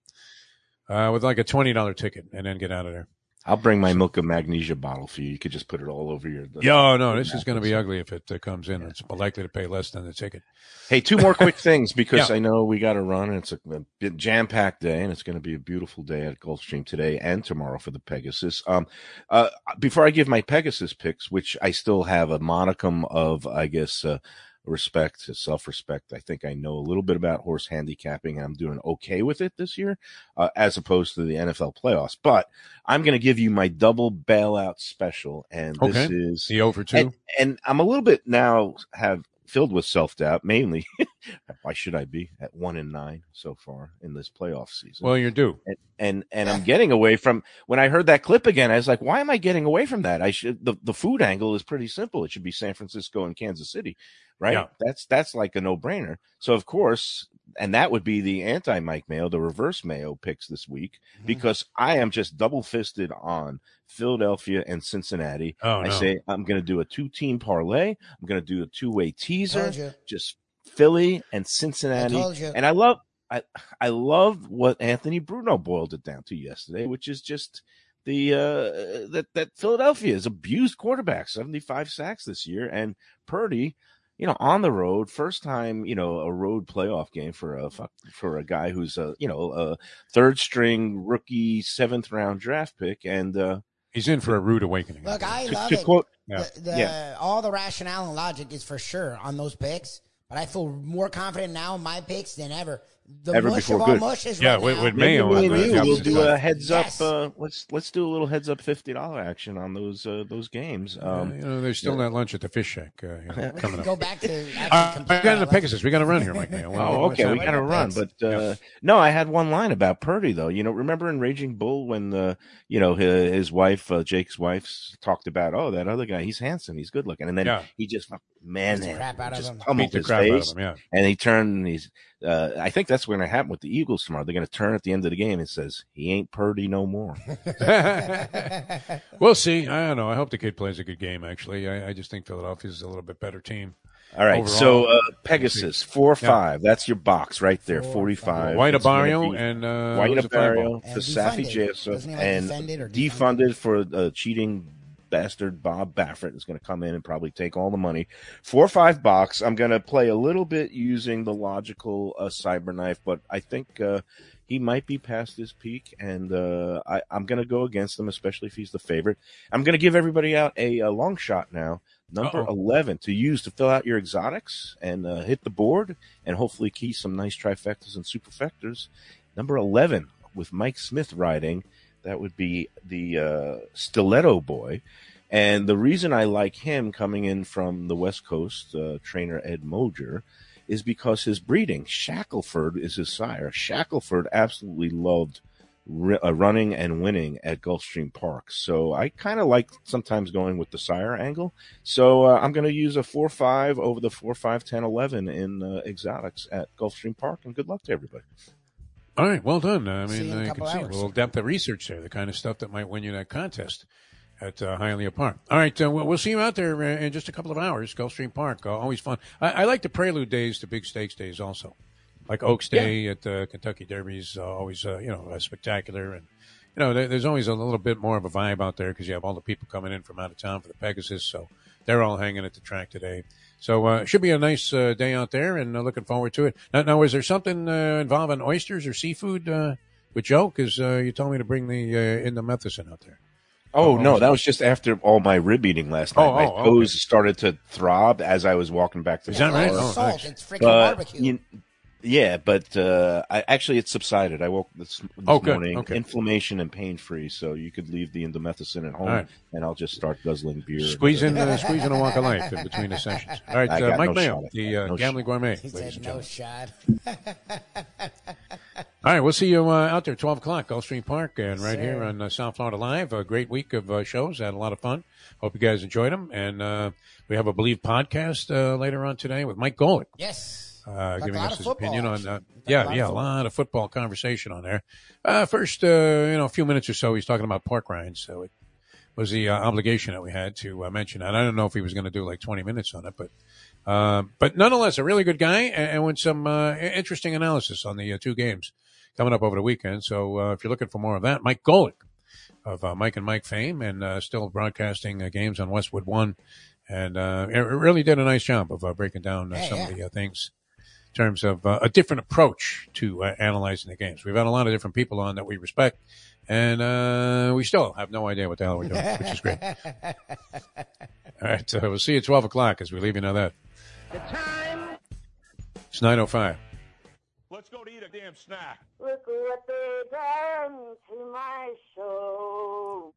A: uh, with like a twenty dollar ticket, and then get out of there.
J: I'll bring my milk of magnesia bottle for you. You could just put it all over your.
A: Yo, no, this is going to be ugly if it uh, comes in. It's likely to pay less than the ticket.
J: Hey, two more quick (laughs) things because
A: Yeah.
J: I know we got to run. And it's a, a jam packed day, and it's going to be a beautiful day at Gulfstream today and tomorrow for the Pegasus. Um, uh, before I give my Pegasus picks, which I still have a modicum of, I guess, uh, respect, self respect. I think I know a little bit about horse handicapping, and I'm doing okay with it this year, uh, as opposed to the NFL playoffs. But I'm going to give you my double bailout special, and this is
A: The over two.
J: and, and I'm a little bit now have filled with self doubt, mainly. (laughs) Why should I be at one and nine so far in this playoff season?
A: well, you're due.
J: and, and and I'm getting away from when I heard that clip again. I was like, why am I getting away from that? I should the the food angle is pretty simple. It should be San Francisco and Kansas City. right?
A: Yeah.
J: That's that's like a no brainer. So of course, and that would be the anti Mike Mayo, the reverse Mayo picks this week
A: Mm-hmm.
J: because I am just double fisted on Philadelphia and Cincinnati.
A: Oh,
J: I say I'm going to do a two team parlay. I'm going to do a two way teaser. Just Philly and Cincinnati.
B: I.
J: And I love I I love what Anthony Bruno boiled it down to yesterday, which is just the uh that that Philadelphia is abused quarterback, 75 sacks this year and Purdy, you know, on the road, first time, you know, a road playoff game for a for a guy who's a, you know, a third string rookie 7th round draft pick and uh
A: He's in for a rude awakening.
B: Look, I
J: to,
B: love
J: to
B: it.
J: quote
A: Yeah.
B: The, the,
J: Yeah.
B: All the rationale and logic is for sure on those picks, but I feel more confident now in my picks than ever. The
J: Ever
B: mush
J: before
B: of all
J: good.
B: mushes
A: Yeah,
B: right
A: with-
B: now.
A: with
J: Maybe
A: Mayo
J: me
A: on
J: and
A: the
J: you will do a heads
B: Yes.
J: up. Uh, let's let's do a little heads up fifty dollar action on those uh, those games. Um,
A: you know, there's still that lunch at the fish shack uh, you know,
B: We (laughs)
A: coming up.
B: go back to (laughs) actually
A: Uh, we got
B: on
A: the
B: that.
A: Pegasus. We got to run here, Mike. Mayo. (laughs) Well,
J: Oh, okay, we got to run. But uh, no, I had one line about Purdy though. You know, remember in Raging Bull when the you know his, his wife, uh, Jake's wife, talked about oh that other guy, he's handsome, he's good looking, and then
A: Yeah.
J: he just man
B: Beat the crap out of
J: just
B: him.
J: pummeled his face,
A: him. Yeah.
J: and he turned. And he's. Uh, I think that's what's going to happen with the Eagles tomorrow. They're going to turn at the end of the game and says he ain't Purdy no more. (laughs) (laughs)
A: we'll see. I don't know. I hope the kid plays a good game. Actually, I, I just think Philadelphia's a little bit better team.
J: All right,
A: Overall,
J: so uh, Pegasus four
A: Yeah.
J: five. That's your box right there,
B: Four,
J: forty five.
A: White Abarrio and uh,
J: White
A: who's the
B: Abarrio
J: for Saffie
B: defunded.
J: Joseph
B: Wasn't he, like,
J: and
B: defended or
J: defunded for uh, cheating bastard Bob Baffert is going to come in and probably take all the money. Four or five bucks. I'm going to play a little bit using the logical uh, cyberknife, but I think uh, he might be past his peak, and uh, I, I'm going to go against him, especially if he's the favorite. I'm going to give everybody out a, a long shot now. Number
A: Uh-oh.
J: 11 to use to fill out your exotics and uh, hit the board and hopefully key some nice trifectas and superfectas. Number 11 with Mike Smith riding, that would be the uh, Stilleto Boy. And the reason I like him coming in from the West Coast, uh, trainer Ed Moger, is because his breeding. Shackleford is his sire. Shackleford absolutely loved ri- uh, running and winning at Gulfstream Park. So I kind of like sometimes going with the sire angle. So uh, I'm going to use a 4 5 over the 4 5 10 11 in uh, exotics at Gulfstream Park. And good luck to everybody.
A: All right, well done. I
B: See
A: mean,
B: you a
A: uh, you can see a little depth of research there, the kind of stuff that might win you that contest at uh, Hialeah Park. All right, uh, we'll, we'll see you out there uh, in just a couple of hours. Gulfstream Park, uh, always fun. I, I like the prelude days to big stakes days also, like Oaks Day at the Kentucky Derby's uh, always uh, you know uh, spectacular, and you know there, there's always a little bit more of a vibe out there because you have all the people coming in from out of town for the Pegasus, so they're all hanging at the track today. So uh, it should be a nice uh, day out there, and uh, looking forward to it. Now, now is there something uh, involving oysters or seafood uh, with Joe? Because uh, you told me to bring the uh, indomethacin out there.
J: Oh,
A: Oh,
J: no,
A: oh.
J: that was just after all my rib eating last night.
A: Oh,
J: my
A: oh, okay.
J: toes started to throb as I was walking back to
A: Is
J: the
A: that right?
B: It's.
A: Oh,
B: salt.
A: nice.
B: It's freaking
J: But
B: barbecue.
J: you- yeah, but uh, I actually it subsided. I woke this, this
A: Oh, good.
J: morning,
A: Okay.
J: inflammation and pain free. So you could leave the indomethacin at home,
A: All right.
J: and I'll just start guzzling beer.
A: Squeeze in, uh, squeeze in a walk of life in between the sessions. All right, uh, Mike
J: no
A: Mayo, the uh,
J: No
A: gambling gourmet.
B: he
A: ladies
B: said no shot. (laughs)
A: All right, we'll see you uh, out there, 12 o'clock, Gulfstream Park, and right
B: Sir.
A: here on uh, South Florida Live. A great week of uh, shows. Had a lot of fun. Hope you guys enjoyed them. And uh, we have a Bleav podcast uh, later on today with Mike Golic.
B: Yes.
A: Uh, giving us his opinion on
B: actually.
A: uh, yeah, yeah, a lot of football conversation on there. Uh, first, uh, you know, a few minutes or so, he's talking about pork rinds, so it was the uh, obligation that we had to uh, mention that. I don't know if he was going to do like 20 minutes on it, but uh, but nonetheless, a really good guy and, and with some uh, interesting analysis on the uh, two games coming up over the weekend. So uh, if you're looking for more of that, Mike Golic of uh, Mike and Mike fame and uh, still broadcasting uh, games on Westwood One, and uh, it really did a nice job of uh, breaking down uh,
B: Yeah,
A: some
B: yeah.
A: of the uh, things in terms of uh, a different approach to uh, analyzing the games. We've had a lot of different people on that we respect, and uh, we still have no idea what the hell we're doing, which is great. (laughs) All right, so we'll see you at 12 o'clock as we leave you know that.
K: The time.
A: It's 9.05.
K: Let's go to eat a damn snack.
L: Look what they done to my soul.